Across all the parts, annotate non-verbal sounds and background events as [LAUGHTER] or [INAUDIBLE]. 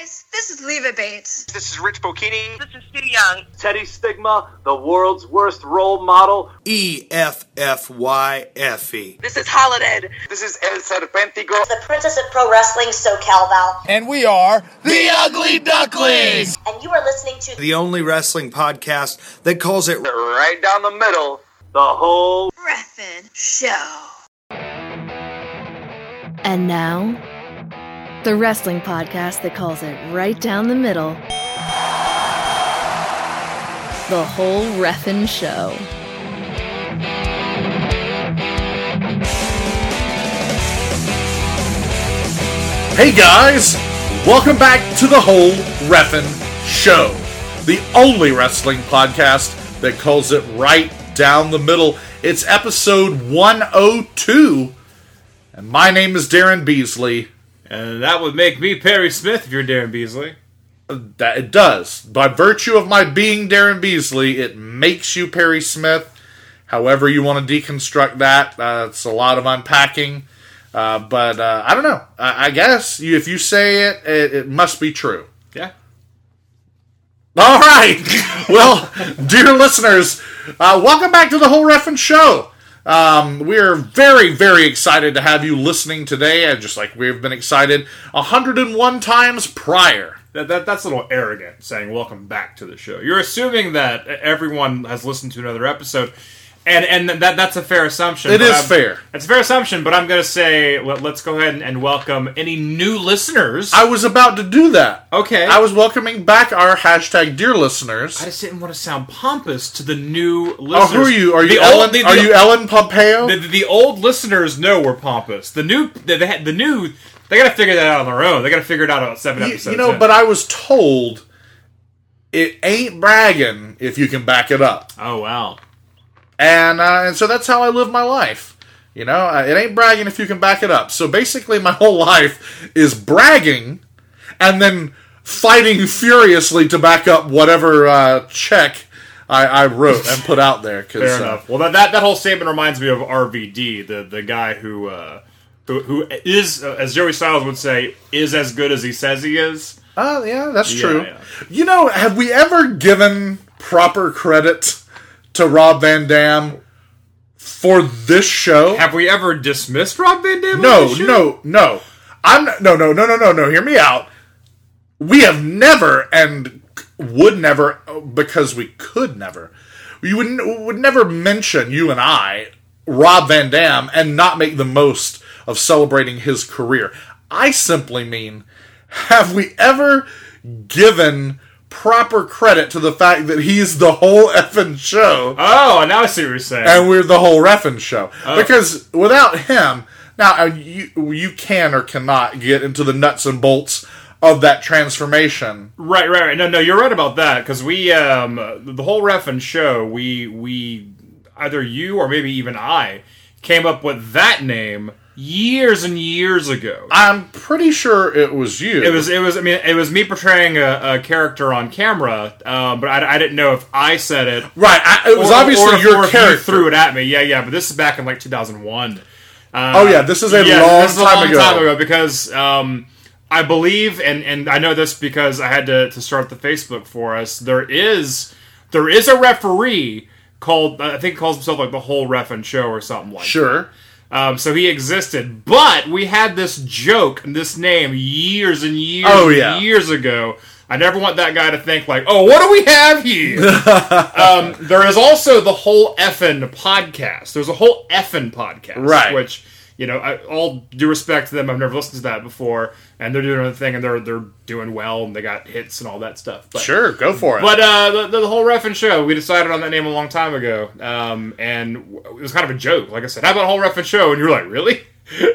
guys, this is Leva Bates. This is Rich Bocchini. This is Stu Young. Teddy Stigma, the world's worst role model. E F F Y F E. This is Holiday. This is El Serpentico. the Princess of Pro Wrestling, SoCal Val. And we are the Ugly Ducklings, And you are listening to the only wrestling podcast that calls it Right down the middle. The whole Ref'n Show. And now, the wrestling podcast that calls it right down the middle. The whole Ref'n Show. Hey guys, welcome back to the whole Ref'n Show, the only wrestling podcast that calls it right down the middle. It's episode 102, and my name is Daryn Beasley. And that would make me Perry Smith if you're Daryn Beasley. That it does. By virtue of my being Daryn Beasley, it makes you Perry Smith. However, you want to deconstruct that, uh, it's a lot of unpacking. Uh, but uh, I don't know. I, I guess you, if you say it, it, it must be true. Yeah. All right. [LAUGHS] well, dear listeners, uh, welcome back to the whole Ref'n Show. Um, we are very, very excited to have you listening today, and just like we've been excited 101 times prior. That, that that's a little arrogant saying welcome back to the show. You're assuming that everyone has listened to another episode. And and that that's a fair assumption. It is I'm- fair. It's a fair assumption, but I'm going to say let, us go ahead and, and welcome any new listeners. I was about to do that. okay. I was welcoming back our hashtag dear listeners. I just didn't want to sound pompous to the new Oh, listeners. who are you? Are you the Ellen? Old, the, are you Ellen Pompeo? The, the old listeners know we're pompous. The new, the, the, the new, they got to figure that out on their own. They got to figure it out about seven you, episodes. you know, in. but I was told it ain't bragging if you can back it up. oh wow, and uh, and so that's how I live my life. You know, Uh, it ain't bragging if you can back it up. So basically, my [LAUGHS] whole life is bragging, and then fighting furiously to back up whatever uh, check I, I wrote and put out there. Cause, [LAUGHS] fair uh, enough. Well, that, that that whole statement reminds me of RVD, the the guy who uh, who who is, uh, as Joey Styles would say, is as good as he says he is. Oh, yeah, that's Yeah, true. yeah. You know, have we ever given proper credit to Rob Van Dam for this show? Have we ever dismissed Rob Van Dam? No, this show? no, no. I'm not, no, no, no, no, no, no. Hear me out. We have never and would never because we could never. We would would never mention you and I Rob Van Dam and not make the most of celebrating his career. I simply mean, have we ever given proper credit to the fact that he's the whole effing show? Oh, now I see what you're saying. and we're the whole Ref'n show. Because without him, now uh, you you can or cannot get into the nuts and bolts of that transformation. Right, right, right. No, no, you're right about that because we, um, the whole Ref'n show, we, we, either you or maybe even I came up with that name years and years ago. I'm pretty sure it was you. It was, it was. I mean, it was me portraying a, a character on camera, um, but I, I didn't know if I said it. right. I, it was or- obviously or your if you character. threw it at me. Yeah, yeah. But this is back in like 2001. Uh, Oh yeah, this is a yeah, long this is a time long ago. time ago because um, I believe, and and I know this because I had to, to start the Facebook for us. There is there is a referee called I think he calls himself like the whole ref and show or something like. That. Sure. that. Um, so he existed, but we had this joke and this name years and years, Oh, and years ago. I never want that guy to think like, "Oh, what do we have here?" [LAUGHS] um, there is also the whole effin podcast. There's a whole effin podcast, Right. Which you know, I, all due respect to them, I've never listened to that before, and they're doing another thing, and they're they're doing well, and they got hits and all that stuff. But, Sure, go for it. But uh, the, the whole Ref'n show, we decided on that name a long time ago, um, and it was kind of a joke. Like I said, how about whole Ref'n show? And you were like, really? [LAUGHS]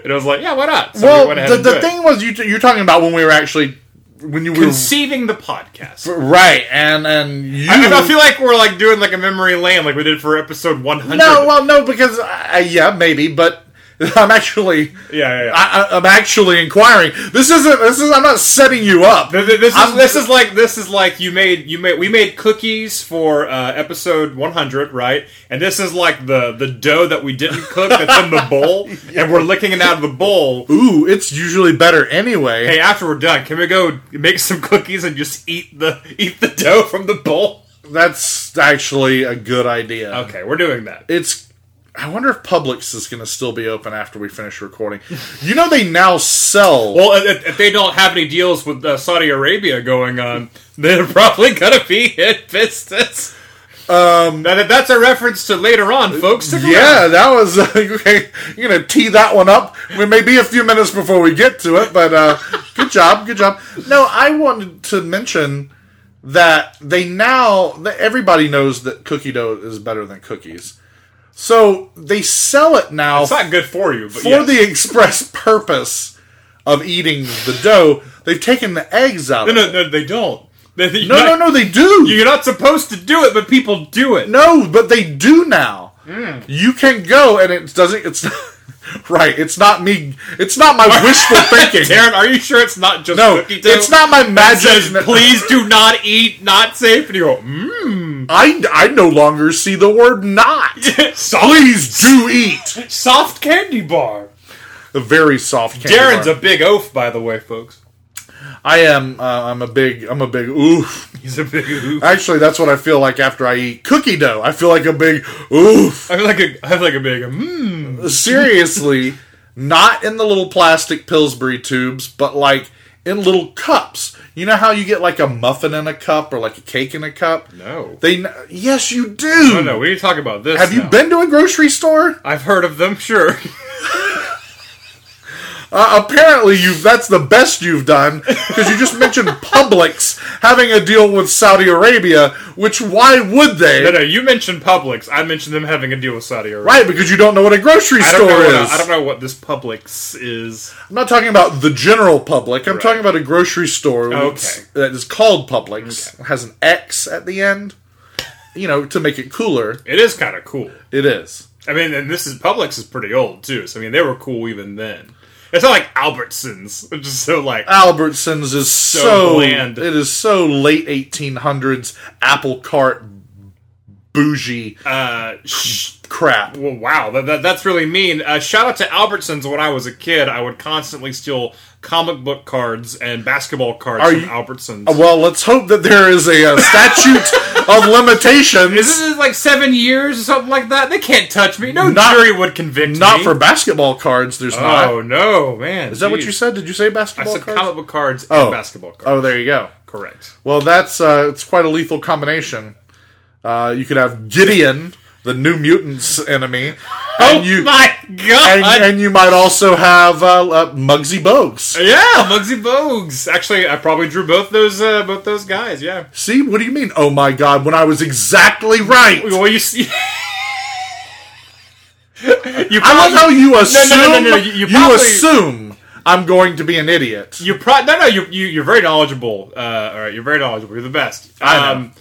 And I was like, yeah, why not? So we well, went ahead the, the thing was you you're talking about when we were actually when you were conceiving the podcast. right and and you I, I feel like we're like doing like a memory lane, like we did for episode 100. No, well, no, because uh, yeah, maybe, but [LAUGHS] I'm actually, Yeah, yeah, yeah. I, I'm actually inquiring. This isn't. This is. I'm not setting you up. Th- th- This is I'm- this is like this is like you made you made we made cookies for uh, episode 100 right and this is like the the dough that we didn't cook that's in the bowl [LAUGHS] and we're licking it out of the bowl. Ooh, it's usually better anyway. Hey, after we're done, can we go make some cookies and just eat the eat the dough from the bowl? That's actually a good idea. Okay, we're doing that. It's. I wonder if Publix is going to still be open after we finish recording. You know, they now sell. Well, if, if they don't have any deals with uh, Saudi Arabia going on, [LAUGHS] they're probably gonna be hit business. Um, that, that's a reference to later on, folks. Stick yeah, around. that was [LAUGHS] okay. You're gonna tee that one up. We may be a few minutes before we get to it, but uh, [LAUGHS] good job, good job. No, I wanted to mention that they now everybody knows that cookie dough is better than cookies, so they sell it now It's not good for you, but for yes. the express [LAUGHS] purpose of eating the dough. They've taken the eggs out. no, of no, it. no, they don't. They, no, you're no, not- no, they do. You're not supposed to do it, but people do it. No, but they do now. Hmm. You can go, and it doesn't. It's [LAUGHS] right. It's not me. It's not my [LAUGHS] wishful thinking. Daryn, are you sure it's not just no, cookie dough? it's not my magic. says, please do not eat, not safe. And you go, mm. I I no longer see the word not. soft, Please do eat soft candy bar. a very soft. Candy Daryn's bar. a big oaf, by the way, folks. I am. Uh, I'm a big. I'm a big. Oof. He's a big oof. Actually, that's what I feel like after I eat cookie dough. I feel like a big oof. I feel like a, I feel like a big mmm. Seriously, not in the little plastic Pillsbury tubes, but like in little cups. You know how you get like a muffin in a cup or like a cake in a cup? No. They yes, you do. No, no, we need to talk about this. Have you been to a grocery store? I've heard of them, sure. [LAUGHS] Uh, apparently, you've—that's the best you've done because you just mentioned [LAUGHS] Publix having a deal with Saudi Arabia. Which why would they? no, no, you mentioned Publix. I mentioned them having a deal with Saudi Arabia. Right, because you don't know what a grocery I store is. what, I don't know what this Publix is. I'm not talking about the general public. I'm talking about a grocery store Okay. that's- called Publix. It has an X at the end. You know, to make it cooler. It is kind of cool. It is. I mean, and this is Publix is pretty old too. So I mean, they were cool even then. It's not like Albertsons, which is so like Albertsons is so, So bland. It is so late 1800s apple cart bougie uh, sh- crap. well, wow, that, that, that's really mean. Uh, shout out to Albertsons. When I was a kid, I would constantly steal comic book cards and basketball cards Are from you- Albertsons. Well, let's hope that there is a, uh statute [LAUGHS] of limitations. Isn't it like seven years or something like that? They can't touch me. No Not- jury would convict not me. for basketball cards. There's Oh not. Oh no, man! Is that what you said? Did you say basketball? I said cards? comic book cards Oh. and basketball cards. Oh, there you go. correct. Well, that's uh, it's quite a lethal combination. Uh, you could have Gideon, the New Mutants enemy, Oh and you my god! and, and you might also have uh, uh, Muggsy Bogues. yeah, Muggsy Bogues. Actually, I probably drew both those uh, both those guys. Yeah. See, what do you mean? Oh my God! When I was exactly right. Well, you see. [LAUGHS] you I love how you no, assume. no, no, no, you- you probably- assume I'm going to be an idiot. You pro no no you, you you're very knowledgeable. Uh, all right, you're very knowledgeable. You're the best. Um,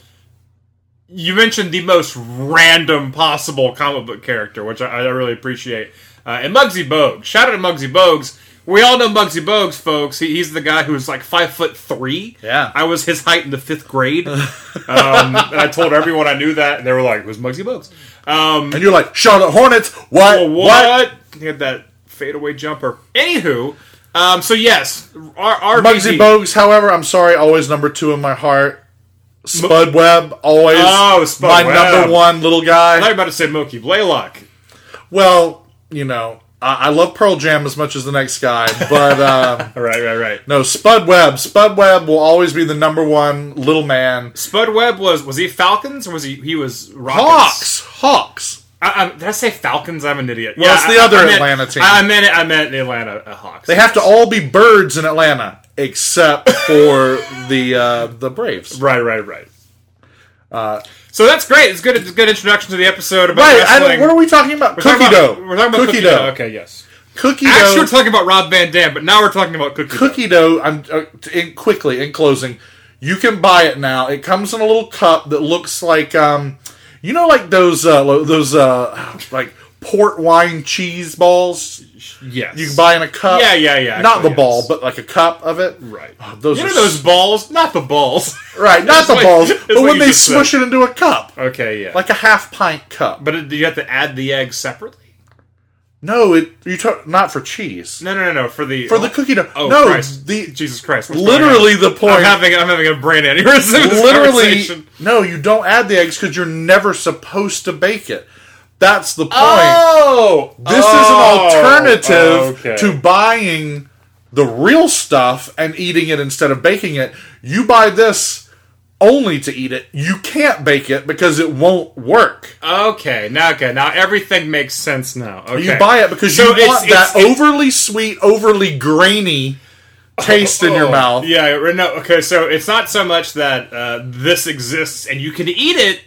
you mentioned the most random possible comic book character, which I, I really appreciate. Uh, and Muggsy Bogues. Shout out to Muggsy Bogues. We all know Muggsy Bogues, folks. He, he's the guy who's like five foot three. Yeah. I was his height in the fifth grade. [LAUGHS] um, and I told everyone I knew that, and they were like, "Who's Muggsy Bogues?" Um, and you're like Charlotte Hornets. What? well, what? He had that fadeaway jumper. Anywho, um, so yes, our, our Muggsy Bogues, however, I'm sorry, always number two in my heart. Spud Webb, always Oh, Spud my Webb. number one little I guy. thought you were about to say Mookie Blaylock. Well, you know, I, I love Pearl Jam as much as the next guy, but um, [LAUGHS] Right, right, right. no, Spud Webb. Spud Webb will always be the number one little man. Spud Webb was was he Falcons or was he he was Rockets? Hawks, Hawks. I, I, did I say Falcons? I'm an idiot. Well, it's the I- other I meant- Atlanta team. I, I meant it. I meant the Atlanta uh, Hawks. They have to all be birds in Atlanta, except for the uh, the Braves. Right, right, right. so that's great. It's good. It's a good introduction to the episode about Right, I wrestling. don't, what are we talking about? We're Cookie talking about- dough. We're talking about cookie, dough. Okay, yes. Cookie Actually, dough. we're talking about Rob Van Dam, but now we're talking about cookie. dough. cookie dough. I'm uh, in, quickly in closing. You can buy it now. It comes in a little cup that looks like um, you know, like those uh, those uh, like port wine cheese balls Yes. you can buy in a cup. Yeah, yeah, yeah, Not actually, the ball, but like a cup of it. Right. Oh, those you are know those balls? Not the balls. [LAUGHS] right, not the like- balls, [LAUGHS] but when they smush said. it into a cup, Okay, yeah. like a half pint cup. but do you have to add the egg separately? no, it you talk not for cheese. No, no, no, no. For the For the oh, cookie dough. Oh, no, Christ. the Jesus Christ! literally the point. I'm having I'm having a brain aneurysm. literally, no, you don't add the eggs because you're never supposed to bake it. That's the point. Oh, This Oh, is an alternative okay. to buying the real stuff and eating it instead of baking it. You buy this only to eat it. You can't bake it because it won't work. Okay, now okay, now everything makes sense now. Okay. You buy it because So you it's- want it's- that it's- overly sweet, overly grainy taste in your Oh, mouth. Yeah, no, okay, so it's not so much that uh, this exists and you can eat it,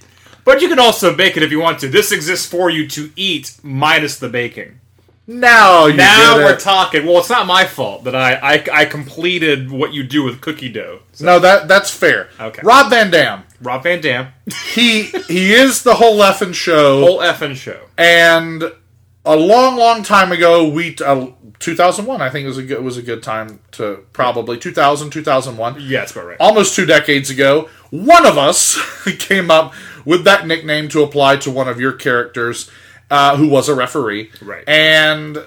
but you can also bake it if you want to. This exists for you to eat minus the baking. Now you Now we're talking. Well, it's not my fault that I, I I completed what you do with cookie dough. no, that that's fair. Okay. Rob Van Dam. Rob Van Dam, He he is the whole effing show. whole effing show. and a long, long time ago, we uh, 2001, I think it was a good, was a good time to probably 2000, 2001, Yeah, that's about right. almost two decades ago. One of us [LAUGHS] came up with that nickname to apply to one of your characters, uh, who was a referee, Right. And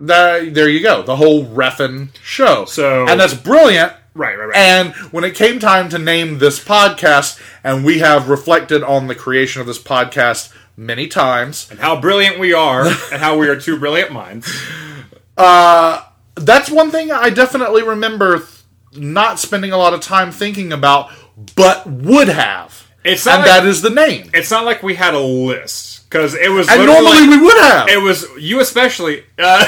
that, there you go, the whole Ref'n show. So- and that's brilliant. Right, right, right. And when it came time to name this podcast, and we have reflected on the creation of this podcast many times, and how brilliant we are, [LAUGHS] and how we are two brilliant minds. that's one thing I definitely remember th- not spending a lot of time thinking about, but would have. It's not and like- that is the name. It's not like we had a list because it was. And normally we would have. It was you especially. Uh,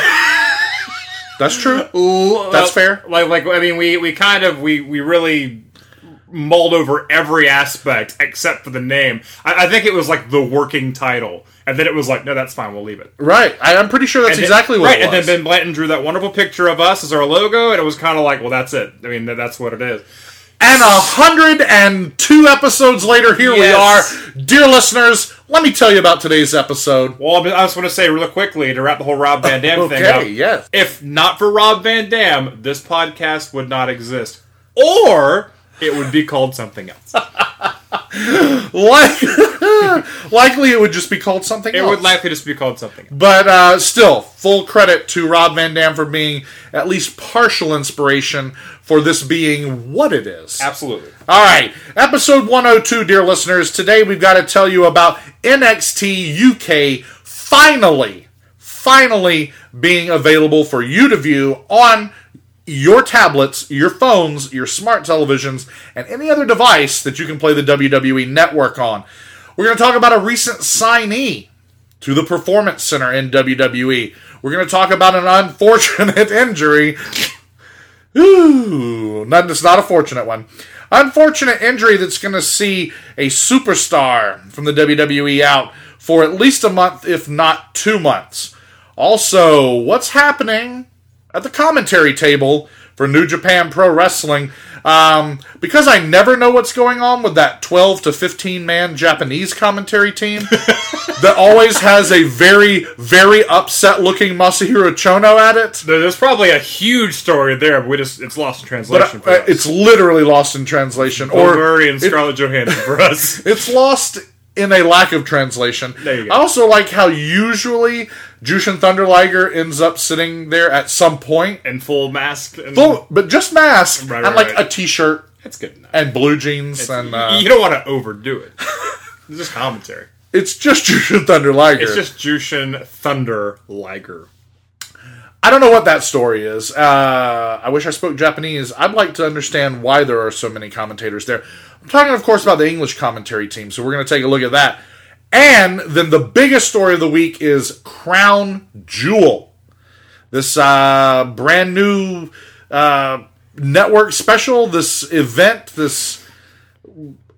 That's true. [LAUGHS] That's fair. Like, like I mean, we we kind of we we really mulled over every aspect except for the name. I, I think it was like the working title, and then it was like, no, that's fine, we'll leave it. Right. I, I'm pretty sure that's And then- exactly what right. it was. And then Ben Blanton drew that wonderful picture of us as our logo, and it was kind of like, well, that's it. I mean, that- that's what it is. And a hundred and two episodes later, here Yes. we are. Dear listeners, let me tell you about today's episode. Well, I just want to say really quickly to wrap the whole Rob Van Dam thing up. Yes. If not for Rob Van Dam, this podcast would not exist, or it would be called something else. [LAUGHS] Like, [LAUGHS] likely it would just be called something It else. would likely just be called something. else. But uh, still, full credit to Rob Van Dam for being at least partial inspiration for this being what it is. Absolutely. All right, episode 102, dear listeners. Today we've got to tell you about NXT UK finally, finally being available for you to view on your tablets, your phones, your smart televisions, and any other device that you can play the WWE network on. We're going to talk about a recent signee to the Performance Center in WWE. We're going to talk about an unfortunate [LAUGHS] injury. Ooh, it's not a fortunate one. Unfortunate injury that's going to see a superstar from the WWE out for at least a month, if not two months. Also, what's happening at the commentary table for New Japan Pro Wrestling? Um, because I never know what's going on with that 12 to 15 man Japanese commentary team [LAUGHS] that always has a very, very upset looking Masahiro Chono at it. There's probably a huge story there, but we just it's lost in But translation. for uh, us. it's literally lost in translation, Bill or Murray and it- Scarlett Johansson for us. [LAUGHS] it's lost in a lack of translation. There you go. I also like how usually Jushin Thunder Liger ends up sitting there at some point. point, and full mask. And full, but just mask Right, and like right. a t-shirt It's good enough. and blue jeans, and uh, you don't want to overdo it. [LAUGHS] It's just commentary. it's just Jushin Thunder Liger. It's just Jushin Thunder Liger. I don't know what that story is. Uh, I wish I spoke Japanese. I'd like to understand why there are so many commentators there. I'm talking, of course, about the English commentary team, so we're going to take a look at that. And then the biggest story of the week is Crown Jewel. This uh, brand new uh, network special, this event, this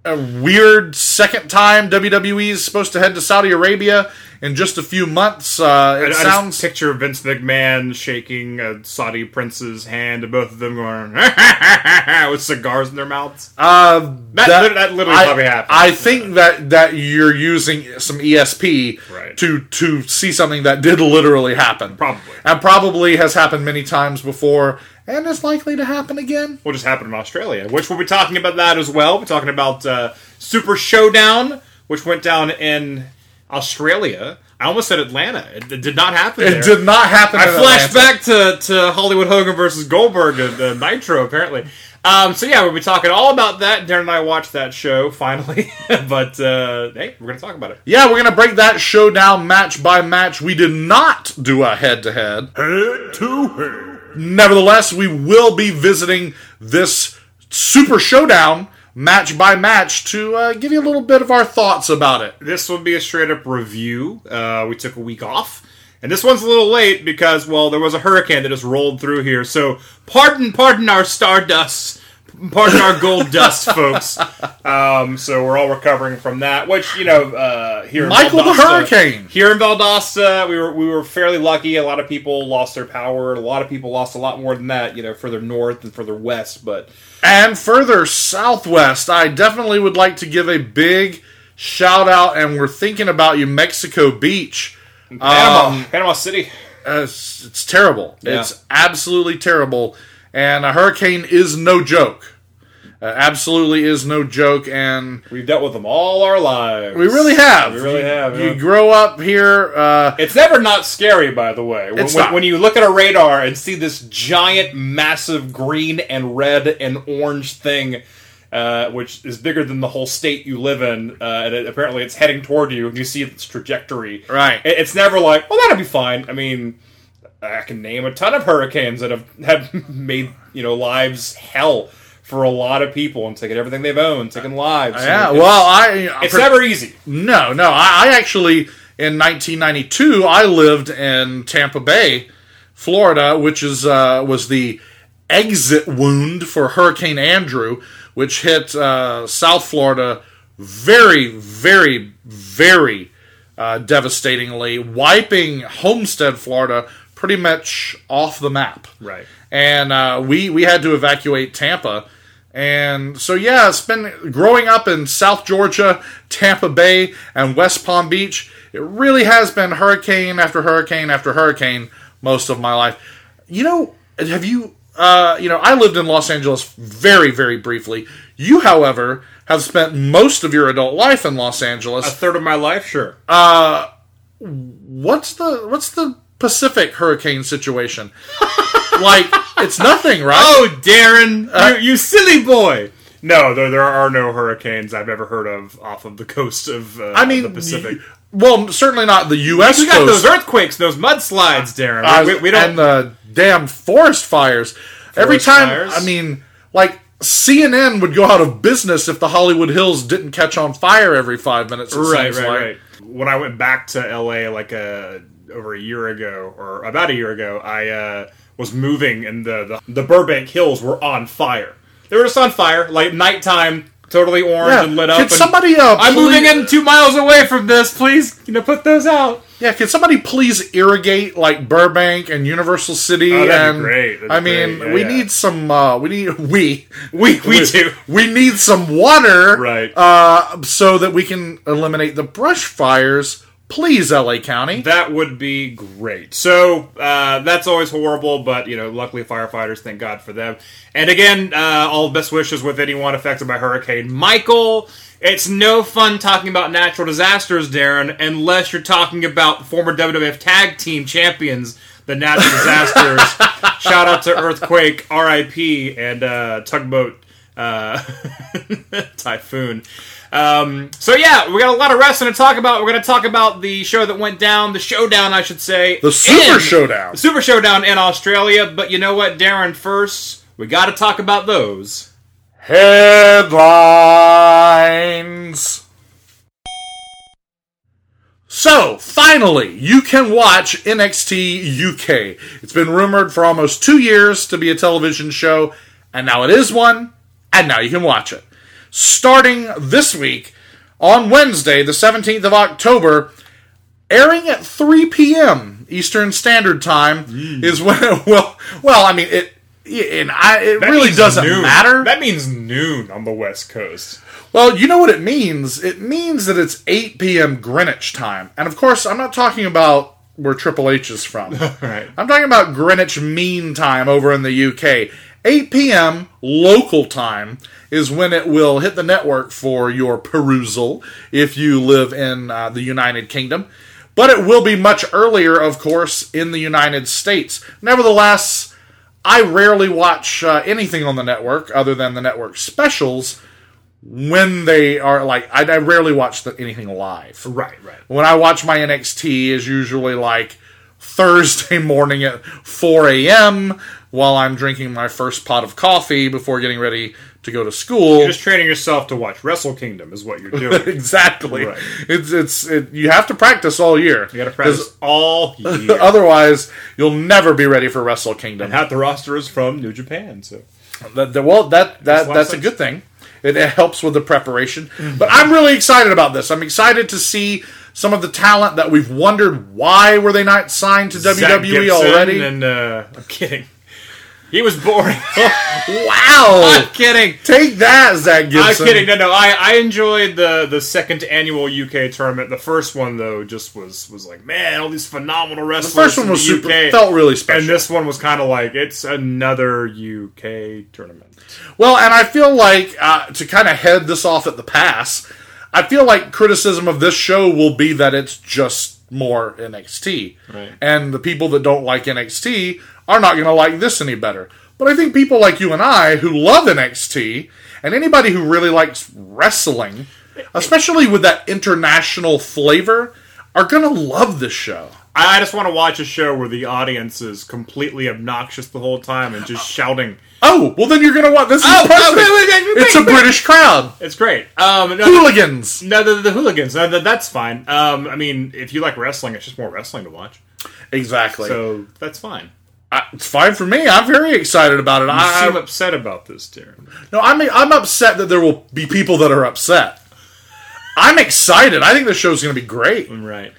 weird second time WWE is supposed to head to Saudi Arabia in just a few months. Uh, it I, I sounds picture of Vince McMahon shaking a Saudi prince's hand, and both of them going [LAUGHS] with cigars in their mouths. uh, That lit- that literally I, probably happened. I think that that you're using some ESP Right. to to see something that did literally happen, Probably. and probably has happened many times before, and is likely to happen again. What just happened in Australia? Which we'll be talking about that as well. We're talking about uh, Super Showdown, which went down in Australia. I almost said Atlanta. It, it did not happen. It there. did not happen. I in flashed Atlanta. back to, to Hollywood Hogan versus Goldberg and uh, Nitro, apparently. Um, so yeah, we'll be talking all about that. Daryn and I watched that show finally, [LAUGHS] but uh, hey, we're going to talk about it. Yeah, we're gonna break that show down match by match. We did not do a head to head. Head to head. Nevertheless, we will be visiting this Super Showdown match by match to uh, give you a little bit of our thoughts about it. This will be a straight up review. Uh, we took a week off. And this one's a little late because, well, there was a hurricane that just rolled through here. So, pardon, pardon our stardust, pardon our gold dust, folks. Um, so we're all recovering from that. Which you know, uh, here in Michael the Valdosta- Hurricane. Here in Valdosta, we were we were fairly lucky. A lot of people lost their power. A lot of people lost a lot more than that. You know, further north and further west. But And further southwest, I definitely would like to give a big shout out, and we're thinking about you, Mexico Beach. Panama, Um, Panama City. Uh, it's, it's terrible. Yeah. It's absolutely terrible. And a hurricane is no joke. Uh, absolutely is no joke. And We've dealt with them all our lives. we really have. We really have. You grow up here. Uh, It's never not scary, by the way. When, not. when you look at a radar and see this giant, massive green and red and orange thing, uh, which is bigger than the whole state you live in, uh, and it, apparently it's heading toward you, and you see its trajectory. Right. It- it's never like, well, that'll be fine. I mean, I can name a ton of hurricanes that have, have [LAUGHS] made you know lives hell for a lot of people and taking everything they've owned, taking lives. yeah, And well, I. it's, it's never easy. No, no. I, I actually, in 1992, I lived in Tampa Bay, Florida, which is uh, was the exit wound for Hurricane Andrew, which hit uh, South Florida very, very, very uh, devastatingly, wiping Homestead, Florida, pretty much off the map. Right. And uh, we we had to evacuate Tampa. And so yeah, it's been growing up in South Georgia, Tampa Bay, and West Palm Beach. It really has been hurricane after hurricane after hurricane most of my life. You know, have you? Uh, you know, I lived in Los Angeles very, very briefly. You, however, have spent most of your adult life in Los Angeles. A third of my life, sure. What's the what's the Pacific hurricane situation? [LAUGHS] like, it's nothing, right? [LAUGHS] Oh, Daryn, you, you silly boy! No, there, there are no hurricanes I've ever heard of off of the coast of uh, I mean, the Pacific. y- well, certainly not the U.S. we got coast. those earthquakes, those mudslides, Daryn. Uh, we, we don't. and the damn forest fires. Every time, fires? I mean, like CNN would go out of business if the Hollywood Hills didn't catch on fire every five minutes. Right, right, like. right. When I went back to LA like uh, over a year ago, or about a year ago, I uh, was moving, and the, the the Burbank Hills were on fire. They were just on fire, like nighttime, totally orange Yeah. and lit up. Could somebody, uh, I'm please- moving in two miles away from this. Please, you know, put those out. Yeah, can somebody please irrigate like Burbank and Universal City? Oh, that'd be and great. That'd I mean, great. Yeah, we yeah. need some. Uh, we need [LAUGHS] we We we do. we need some water, Right. Uh, so that we can eliminate the brush fires. Please, LA County. That would be great. So uh, that's always horrible, but you know, luckily firefighters. Thank God for them. And again, uh, all best wishes with anyone affected by Hurricane Michael. It's no fun talking about natural disasters, Daryn, unless you're talking about former WWF Tag Team Champions, the natural disasters. [LAUGHS] Shout out to Earthquake, RIP, and uh, Tugboat uh, [LAUGHS] Typhoon. Um, so yeah, we got a lot of wrestling to talk about. We're going to talk about the show that went down, the showdown, I should say, The Super in- Showdown. the Super Showdown in Australia. But you know what, Daryn? First, we got to talk about those. Headlines. So, finally, you can watch NXT UK. It's been rumored for almost two years to be a television show, and now it is one, and now you can watch it. Starting this week, on Wednesday, the 17th of October, airing at 3 p.m. Eastern Standard Time mm. is when [LAUGHS] well well I mean it and I it That really doesn't noon. matter. That means noon on the West Coast. Well, you know what it means? It means that it's 8 p.m. Greenwich time. And of course, I'm not talking about where Triple H is from. [LAUGHS] Right. I'm talking about Greenwich Mean Time over in the UK. 8 p.m. local time is when it will hit the network for your perusal if you live in uh, the United Kingdom. But it will be much earlier, of course, in the United States. Nevertheless, I rarely watch uh, anything on the network other than the network specials when they are like I, I rarely watch the, anything live. Right, right. When I watch my NXT is usually like Thursday [LAUGHS] morning at 4 a.m. while I'm drinking my first pot of coffee before getting ready to go to school. You're just training yourself to watch Wrestle Kingdom is what you're doing. [LAUGHS] exactly. Right. It's it's it, you have to practice all year. You got to practice all [LAUGHS] year. Otherwise, you'll never be ready for Wrestle Kingdom. and half the roster is from New Japan, so That, that- well, that that a that's a good thing. It, it helps with the preparation. Mm-hmm. But I'm really excited about this. I'm excited to see some of the talent that we've wondered why were they not signed to Zack WWE Gibson already. And uh, I'm kidding. He was boring. [LAUGHS] wow! I'm kidding. Take that, Zack Gibson. I'm kidding. No, no. I, I enjoyed the the second annual UK tournament. The first one though just was was like man, all these phenomenal wrestlers. The first one was super. UK. Felt really special. and this one was kind of like it's another UK tournament. Well, and I feel like uh, to kind of head this off at the pass, I feel like criticism of this show will be that it's just more NXT, Right. and the people that don't like NXT are not going to like this any better. But I think people like you and I who love NXT, and anybody who really likes wrestling, especially with that international flavor, are going to love this show. I just want to watch a show where the audience is completely obnoxious the whole time and just shouting. Oh, well, then you're going to watch. This is Oh, perfect. oh, wait, wait, wait, it's a. British crowd. It's great. Um, no, Hooligans. No, the, the hooligans. No, that- that's fine. Um, I mean, if you like wrestling, it's just more wrestling to watch. Exactly. So that's fine. I, it's fine for me. I'm very excited about it. You I, seem upset about this, Daryn. no, I mean I'm upset that there will be people that are upset. I'm excited. I think the show's going to be great. Right.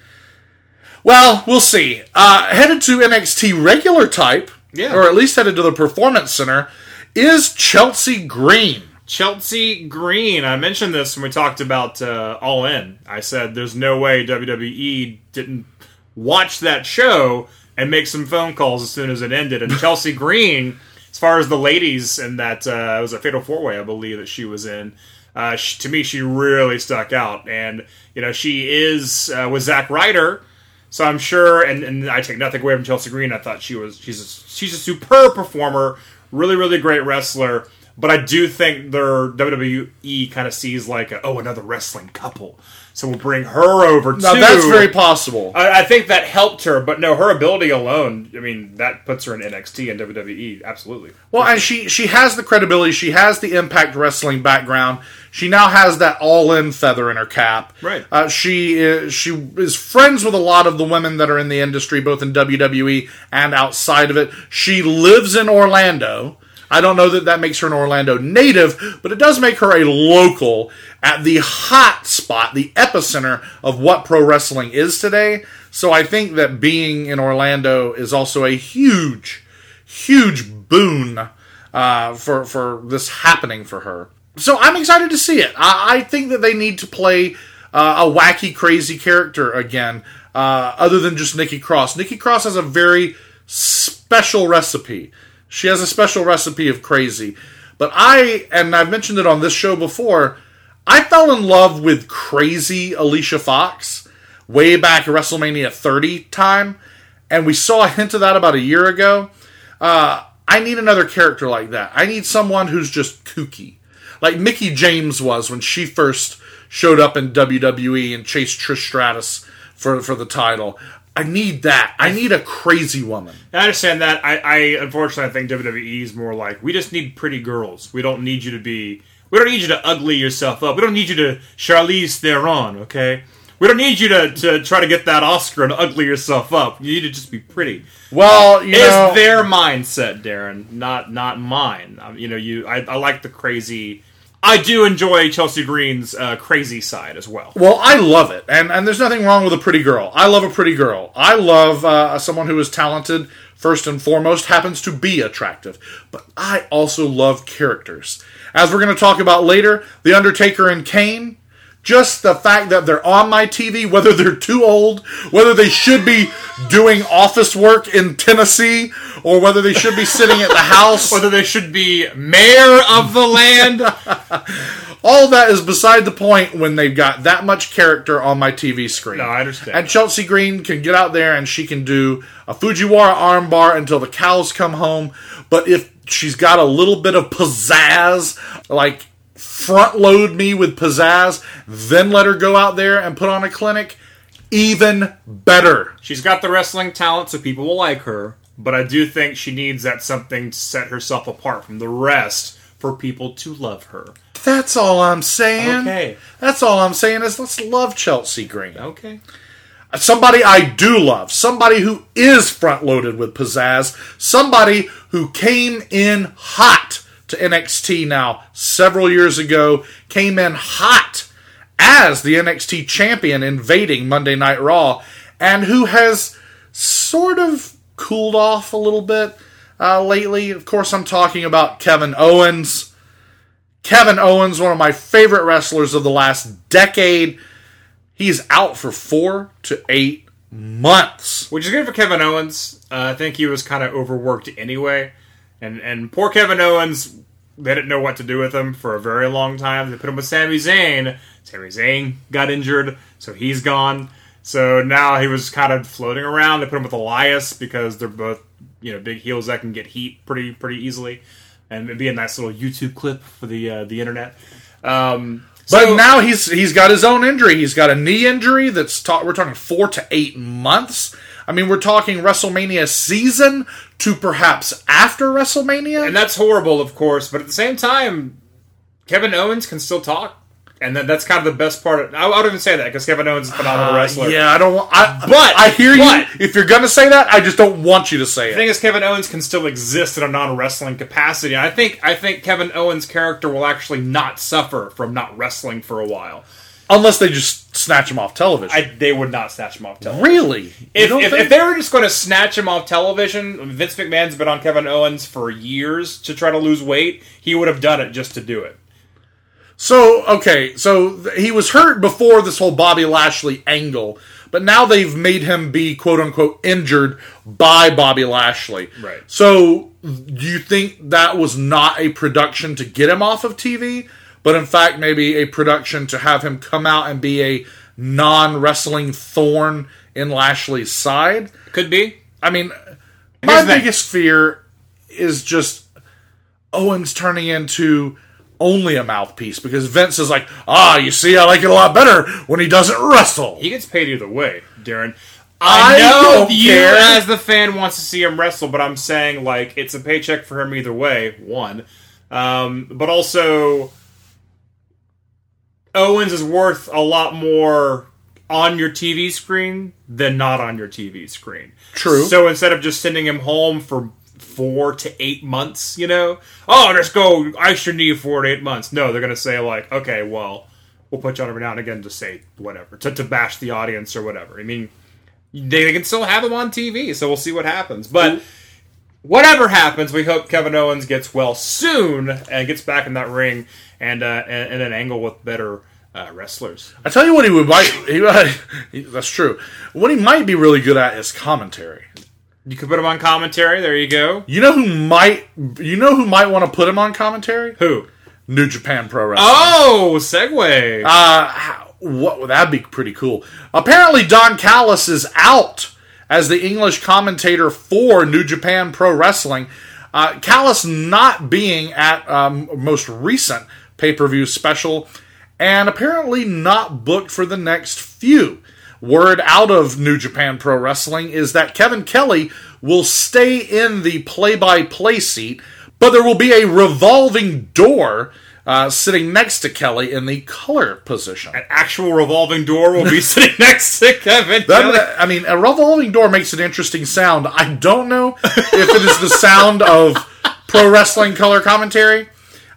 Well, we'll see. Uh, headed to NXT regular type, Yeah. or at least headed to the Performance Center, is Chelsea Green. Chelsea Green. I mentioned this when we talked about uh, All In. I said there's no way WWE didn't watch that show and make some phone calls as soon as it ended. And [LAUGHS] Chelsea Green, as far as the ladies in that, uh, it was a Fatal Four Way, I believe that she was in. Uh, sh to me, she really stuck out, and you know she is uh, with Zack Ryder. So I'm sure, and, and I take nothing away from Chelsea Green. I thought she was she's a, she's a superb performer, really really great wrestler. But I do think their WWE kind of sees like a, oh another wrestling couple, so we'll bring her over Now too. that's very possible. I, I think that helped her, but no, her ability alone. I mean, that puts her in NXT and WWE. Absolutely. Well, and she she has the credibility. She has the Impact Wrestling background. She now has that all-in feather in her cap. Right. Uh, she is she is friends with a lot of the women that are in the industry, both in WWE and outside of it. She lives in Orlando. I don't know that that makes her an Orlando native, but it does make her a local at the hot spot, the epicenter of what pro wrestling is today. So I think that being in Orlando is also a huge, huge boon uh, for for this happening for her. So I'm excited to see it. I, I think that they need to play uh, a wacky, crazy character again, uh, other than just Nikki Cross. Nikki Cross has a very special recipe. She has a special recipe of crazy. But I, and I've mentioned it on this show before, I fell in love with crazy Alicia Fox way back at WrestleMania 30 time, and we saw a hint of that about a year ago. Uh, I need another character like that. I need someone who's just kooky, like Mickie James was when she first showed up in WWE and chased Trish Stratus for for the title. I need that. I need a crazy woman. I understand that. I, I unfortunately I think WWE is more like we just need pretty girls. We don't need you to be. We don't need you to ugly yourself up. We don't need you to Charlize Theron. Okay. We don't need you to, to try to get that Oscar and ugly yourself up. You need to just be pretty. Well, you know, It's their mindset, Daryn, not not mine. Um, you know, you I, I like the crazy I do enjoy Chelsea Green's uh, crazy side as well. Well, I love it, and and there's nothing wrong with a pretty girl. I love a pretty girl. I love uh, someone who is talented. First and foremost, happens to be attractive, but I also love characters. As we're going to talk about later, The Undertaker and Kane. Just the fact that they're on my TV, whether they're too old, whether they should be doing office work in Tennessee, or whether they should be sitting at the [LAUGHS] house. Whether they should be mayor of the land. [LAUGHS] All that is beside the point when they've got that much character on my TV screen. No, I understand. And Chelsea Green can get out there and she can do a Fujiwara armbar until the cows come home. But if she's got a little bit of pizzazz, like front load me with pizzazz, then let her go out there and put on a clinic, even better. She's got the wrestling talent, so people will like her. But I do think she needs that something to set herself apart from the rest for people to love her. That's all I'm saying. Okay. That's all I'm saying is let's love Chelsea Green. Okay. somebody I do love, somebody who is front loaded with pizzazz, somebody who came in hot to NXT now several years ago, came in hot as the NXT champion invading Monday Night Raw, and who has sort of cooled off a little bit uh, lately. Of course, I'm talking about Kevin Owens. Kevin Owens, one of my favorite wrestlers of the last decade. He's out for four to eight months. Which is good for Kevin Owens. Uh, I think he was kind of overworked anyway. And and poor Kevin Owens, they didn't know what to do with him for a very long time. They put him with Sami Zayn. Sami Zayn got injured, so he's gone. So now he was kind of floating around. They put him with Elias because they're both you know big heels that can get heat pretty pretty easily, and it'd be a nice little YouTube clip for the uh, the internet. Um, But so- now he's he's got his own injury. He's got a knee injury that's ta- we're talking four to eight months. I mean, we're talking WrestleMania season to perhaps after WrestleMania. And that's horrible, of course, but at the same time, Kevin Owens can still talk. And then that's kind of the best part. Of, I, I would even say that because Kevin Owens is a phenomenal wrestler. Uh, yeah, I don't. want I, But- I hear but- you. If you're gonna say that, I just don't want you to say it. The thing is, Kevin Owens can still exist in a non-wrestling capacity. And I think I think Kevin Owens' character will actually not suffer from not wrestling for a while. Unless they just snatch him off television. I, they would not snatch him off television. really? If, if, if they were just going to snatch him off television, Vince McMahon's been on Kevin Owens for years to try to lose weight. He would have done it just to do it. So okay, so he was hurt before this whole Bobby Lashley angle, but now they've made him be quote unquote injured by Bobby Lashley. Right. So do you think that was not a production to get him off of TV, but in fact maybe a production to have him come out and be a non wrestling thorn in Lashley's side? Could be. I mean, my biggest fear is just Owens turning into only a mouthpiece because Vince is like, ah, you see, I like it a lot better when he doesn't wrestle. He gets paid either way, Daryn. I I, know you care. as the fan wants to see him wrestle, but I'm saying like it's a paycheck for him either way. One, um, but also Owens is worth a lot more on your TV screen than not on your TV screen. True. So instead of just sending him home for four to eight months, you know, oh, just go ice your knee four to eight months. No, they're gonna say like, okay, well, we'll put you on every now and again to say whatever, to, to bash the audience or whatever. I mean, they, they can still have him on TV, so we'll see what happens. But whatever happens, we hope Kevin Owens gets well soon and gets back in that ring and uh, and, and an angle with better uh, wrestlers. I tell you what, he would might. He, he, that's true. What he might be really good at is commentary. You could put him on commentary. There you go. You know who might? You know who might want to put him on commentary? Who? New Japan Pro Wrestling. Oh, segue. Uh, what that'd be pretty cool. Apparently, Don Callis is out as the English commentator for New Japan Pro Wrestling. Uh, not being at um, most recent pay per view special, and apparently not booked for the next few. Word out of New Japan Pro Wrestling is that Kevin Kelly will stay in the play by play seat, but there will be a revolving door uh, sitting next to Kelly in the color position. An actual revolving door will be [LAUGHS] sitting next to Kevin. That, I mean, a revolving door makes an interesting sound. I don't know if it is the sound of pro wrestling color commentary.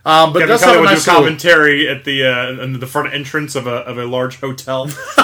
Um, but Kevin does Kelly a would nice do commentary at the uh, in the front entrance of a of a large hotel. [LAUGHS]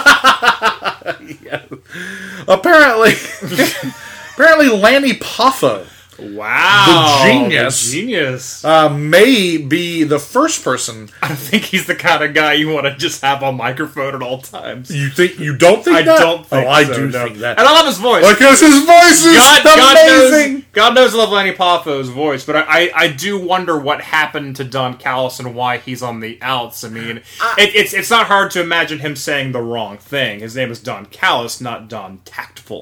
apparently, [LAUGHS] apparently Lanny Poffo Wow, The genius. the genius. uh, may be the first person. I think he's the kind of guy you want to just have on microphone at all times. You think you don't think I that? don't think oh, I so, do no. think that And I love his voice. because his voice is God, God amazing. knows, God knows I love Lanny Poffo's voice, but I, I, I do wonder what happened to Don Callis and why he's on the outs. I mean, it, it's it's not hard to imagine him saying the wrong thing. His name is Don Callis, not Don Tactful.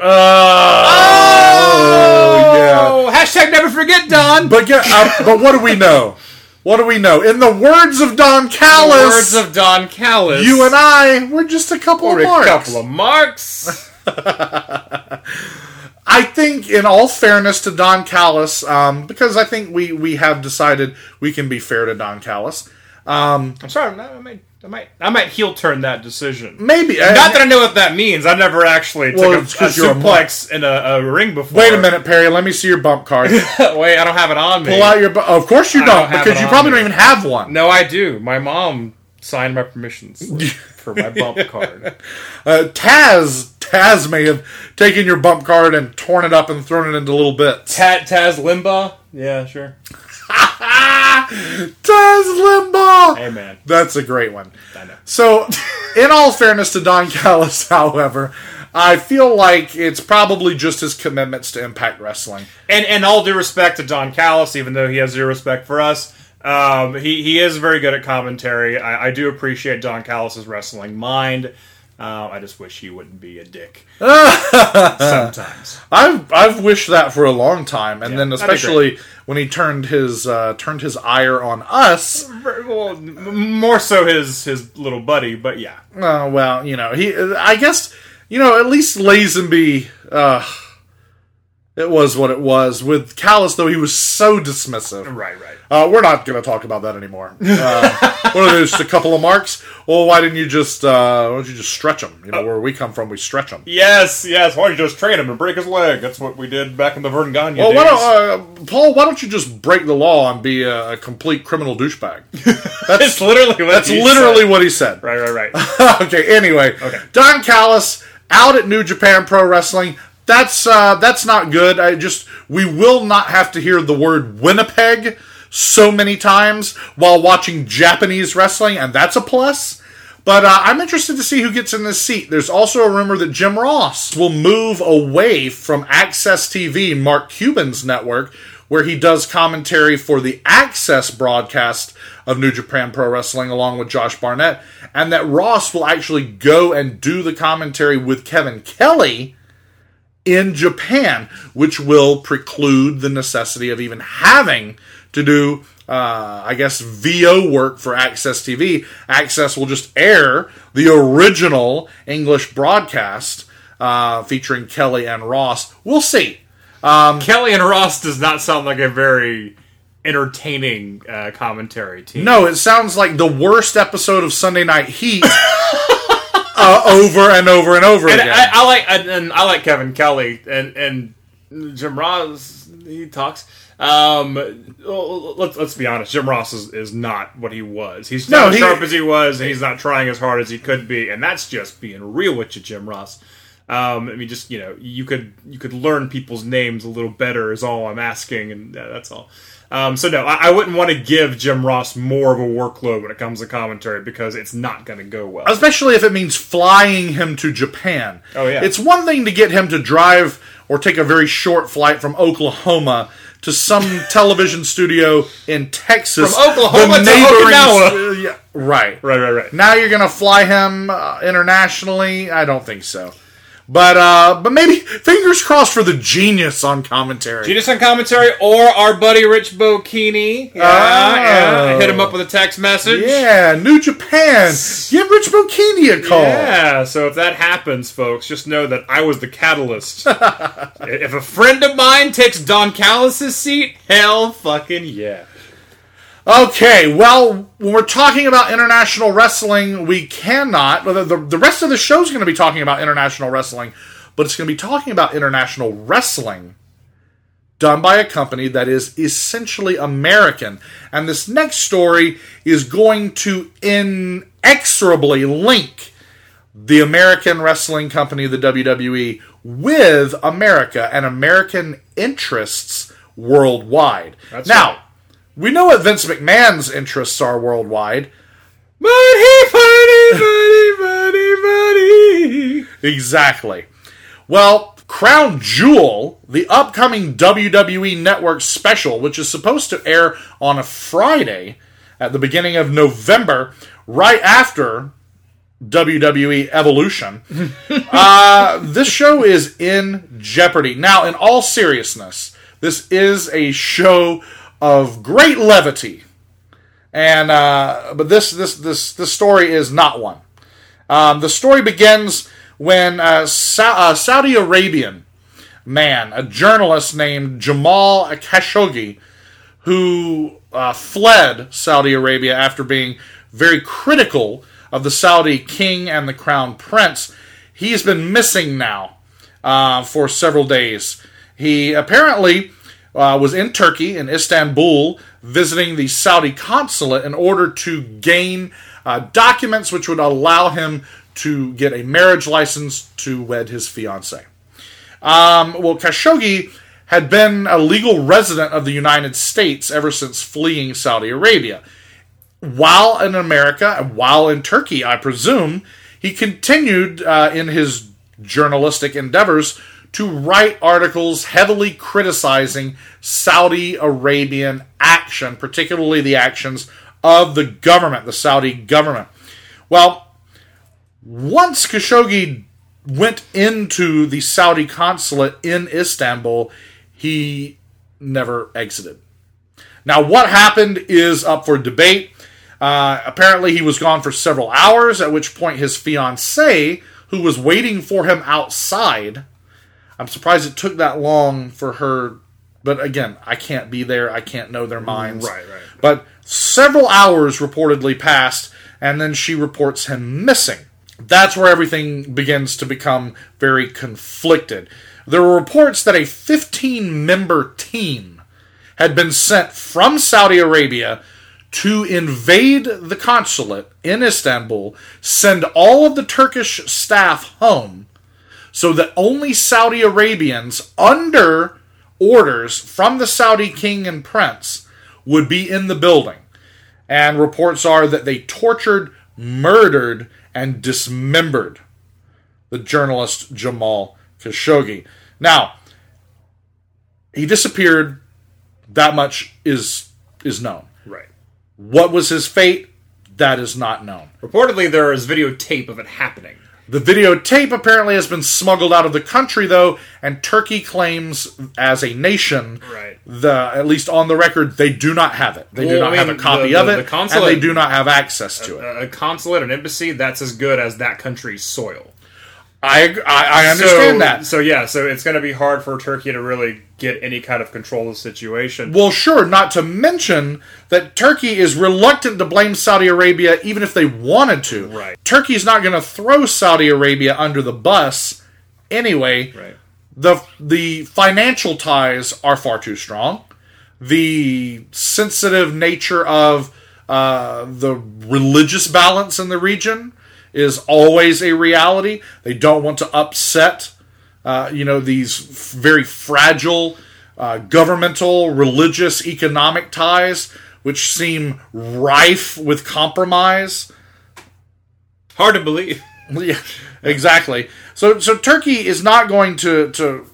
Oh, yeah. Hashtag never forget Don. But yeah, uh, but what do we know? What do we know? In the words of Don Callis, words of Don Callis. you and I, we're just a couple of a marks. couple of marks. [LAUGHS] I think, in all fairness to Don Callis, um, because I think we we have decided we can be fair to Don Callis. I'm sorry, I might, I might, I might heel turn that decision. Maybe Not that I know what that means. I've never actually Well, took a, a you're a suplex in a, a ring before. Wait a minute, Perry. Let me see your bump card. [LAUGHS] Wait, I don't have it on me. Pull out your. Bu- of course you I don't, don't because you probably me. don't even have one. No, I do. My mom signed my permissions [LAUGHS] for my bump card. [LAUGHS] Uh, Taz Taz may have taken your bump card and torn it up and thrown it into little bits. Tat Taz Limbaugh? Yeah, sure. [LAUGHS] Taz Limbaugh. Hey, man. That's a great one. I know. So, in all fairness to Don Callis, [LAUGHS] however, I feel like it's probably just his commitments to Impact Wrestling. And and all due respect to Don Callis, even though he has zero respect for us, um, he he is very good at commentary. I, I do appreciate Don Callis's wrestling mind. Uh, I just wish he wouldn't be a dick [LAUGHS] sometimes. I've I've wished that for a long time, and Yeah, then especially when he turned his uh, turned his ire on us. Well, more so his his little buddy, but yeah. Uh, well, you know, he. I guess you know at least Lazenby. Uh, it was what it was. With Callis, though, he was so dismissive. Right, right. Uh, we're not going to talk about that anymore. Uh, what are those? Just a couple of marks? Well, why didn't you just? Uh, why don't you just stretch them? You know, where we come from, we stretch them. Yes, yes. Why don't you just train him and break his leg? That's what we did back in the Verne Gagne Well, days. why don't, uh, Paul? Why don't you just break the law and be a, a complete criminal douchebag? [LAUGHS] That's literally what that's he literally said. what he said. Right, right, right. [LAUGHS] okay. Anyway, Okay. Don Callis out at New Japan Pro Wrestling. That's uh, that's not good. I just we will not have to hear the word Winnipeg so many times while watching Japanese wrestling, and that's a plus. But uh, I'm interested to see who gets in this seat. There's also a rumor that Jim Ross will move away from AXS TV, Mark Cuban's network, where he does commentary for the AXS broadcast of New Japan Pro Wrestling along with Josh Barnett, and that Ross will actually go and do the commentary with Kevin Kelly in Japan, which will preclude the necessity of even having to do, uh, I guess, VO work for AXS TV. AXS will just air the original English broadcast uh, featuring Kelly and Ross. We'll see. Um, Kelly and Ross does not sound like a very entertaining uh, commentary team. No, it sounds like the worst episode of Sunday Night Heat [LAUGHS] uh, over and over and over and again. I, I like and, and I like Kevin Kelly and and Jim Ross. He talks. Um, let's let's be honest. Jim Ross is, is not what he was. He's No, not as he- sharp as he was, and he's not trying as hard as he could be. And that's just being real with you, Jim Ross. Um, I mean, just you know, you could you could learn people's names a little better. Is all I'm asking, and uh, that's all. Um, so no, I, I wouldn't want to give Jim Ross more of a workload when it comes to commentary because it's not going to go well. especially if it means flying him to Japan. Oh, yeah. It's one thing to get him to drive or take a very short flight from Oklahoma to some [LAUGHS] television studio in Texas. From Oklahoma to Okinawa. uh, yeah, right. Right, right, right. Now you're going to fly him uh, internationally? I don't think so. But uh, but maybe fingers crossed for the genius on commentary. Genius on commentary or our buddy Rich Bocchini. Yeah, Oh. yeah. Hit him up with a text message. Yeah, New Japan. Give Rich Bocchini a call. Yeah, so if that happens, folks, just know that I was the catalyst. [LAUGHS] if a friend of mine takes Don Callis's seat, hell fucking yeah. Okay, well, when we're talking about international wrestling, we cannot. The, the, the rest of the show is going to be talking about international wrestling, but it's going to be talking about international wrestling done by a company that is essentially American. And this next story is going to inexorably link the American wrestling company, the WWE, with America and American interests worldwide. That's now, right. We know what Vince McMahon's interests are worldwide. Money, money, money, money, money. Exactly. Well, Crown Jewel, the upcoming WWE Network special, which is supposed to air on a Friday at the beginning of November, right after WWE Evolution, [LAUGHS] uh, this show is in jeopardy. Now, in all seriousness, this is a show of great levity, and uh, but this this this this story is not one. Um, the story begins when a Sa- a Saudi Arabian man, a journalist named Jamal Khashoggi, who uh, fled Saudi Arabia after being very critical of the Saudi king and the crown prince. He's been missing now uh, for several days. He apparently uh, was in Turkey, in Istanbul, visiting the Saudi consulate in order to gain uh, documents which would allow him to get a marriage license to wed his fiancee. Um, well, Khashoggi had been a legal resident of the United States ever since fleeing Saudi Arabia. While in America and while in Turkey, I presume, he continued uh, in his journalistic endeavors to write articles heavily criticizing Saudi Arabian action, particularly the actions of the government, the Saudi government. Well, once Khashoggi went into the Saudi consulate in Istanbul, he never exited. Now, what happened is up for debate. Uh, apparently, he was gone for several hours, at which point his fiancee, who was waiting for him outside, I'm surprised it took that long for her. But again, I can't be there. I can't know their minds. Right, right. But several hours reportedly passed, and then she reports him missing. That's where everything begins to become very conflicted. There were reports that a 15 member team had been sent from Saudi Arabia to invade the consulate in Istanbul, send all of the Turkish staff home, so that only Saudi Arabians under orders from the Saudi king and prince would be in the building. And reports are that they tortured, murdered, and dismembered the journalist Jamal Khashoggi. Now, he disappeared. That much is is known. Right. What was his fate? That is not known. Reportedly, there is videotape of it happening. The videotape apparently has been smuggled out of the country, though, and Turkey claims, as a nation, Right. the at least on the record, they do not have it. They do not I have a copy the- of the- it, the and consulate- they do not have access to it. A, a consulate, an embassy, that's as good as that country's soil. I, I I understand so, that. So yeah, so it's going to be hard for Turkey to really get any kind of control of the situation. Well, sure, not to mention that Turkey is reluctant to blame Saudi Arabia even if they wanted to. Right. Turkey's not going to throw Saudi Arabia under the bus anyway. right. The the financial ties are far too strong. The sensitive nature of uh, the religious balance in the region is always a reality. They don't want to upset, uh, you know, these very fragile uh, governmental, religious, economic ties, which seem rife with compromise. Hard to believe. [LAUGHS] Yeah, exactly. So, so Turkey is not going to to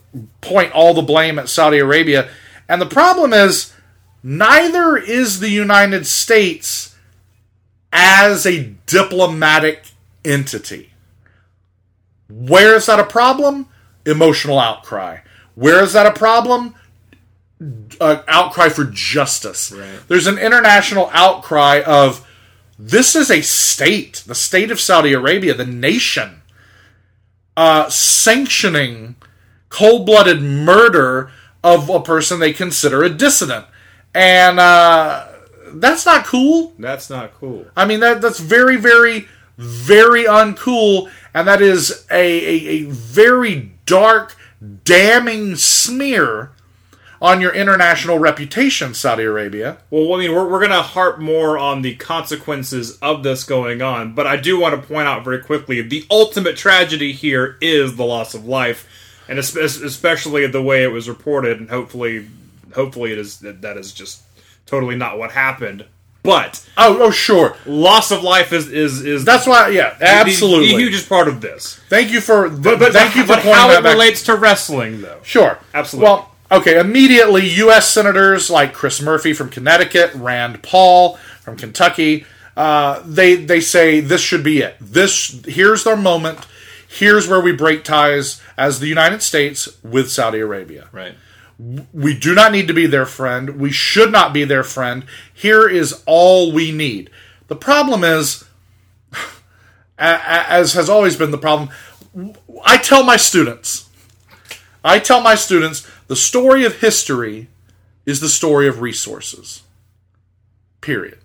point all the blame at Saudi Arabia, and the problem is neither is the United States as a diplomatic entity. Where is that a problem? Emotional outcry. Where is that a problem? Uh, outcry for justice. There's an international outcry of this is a state, the state of Saudi Arabia, the nation, uh, sanctioning cold blooded murder of a person they consider a dissident. And uh, that's not cool. That's not cool. I mean, that that's very, very, very uncool. And that is a, a, a very dark, damning smear on your international reputation, Saudi Arabia. Well, I mean, we're, we're going to harp more on the consequences of this going on, but I do want to point out very quickly the ultimate tragedy here is the loss of life, and espe- especially the way it was reported, and hopefully, hopefully it is that is just totally not what happened. But Oh, oh, sure. loss of life is is is That's why, yeah, the- absolutely. the, hugest part of this. Thank you for, But, but, thank you for but pointing how that it back. relates to wrestling, though. Sure. Absolutely. Well, okay, immediately U.S. senators like Chris Murphy from Connecticut, Rand Paul from Kentucky, uh, they they say this should be it. This here's their moment. Here's where we break ties as the United States with Saudi Arabia. Right. We do not need to be their friend. We should not be their friend. Here is all we need. The problem is, [SIGHS] as has always been the problem, I tell my students, I tell my students, the story of history is the story of resources. Period.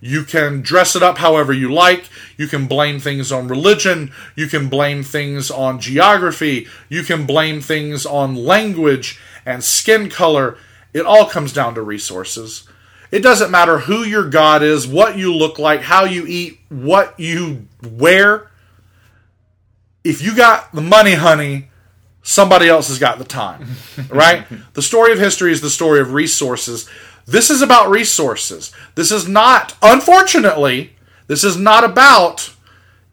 You can dress it up however you like. You can blame things on religion. You can blame things on geography. You can blame things on language and skin color. It all comes down to resources. It doesn't matter who your God is, what you look like, how you eat, what you wear. If you got the money, honey, somebody else has got the time, [LAUGHS] right? the story of history is the story of resources. This is about resources. This is not, unfortunately, this is not about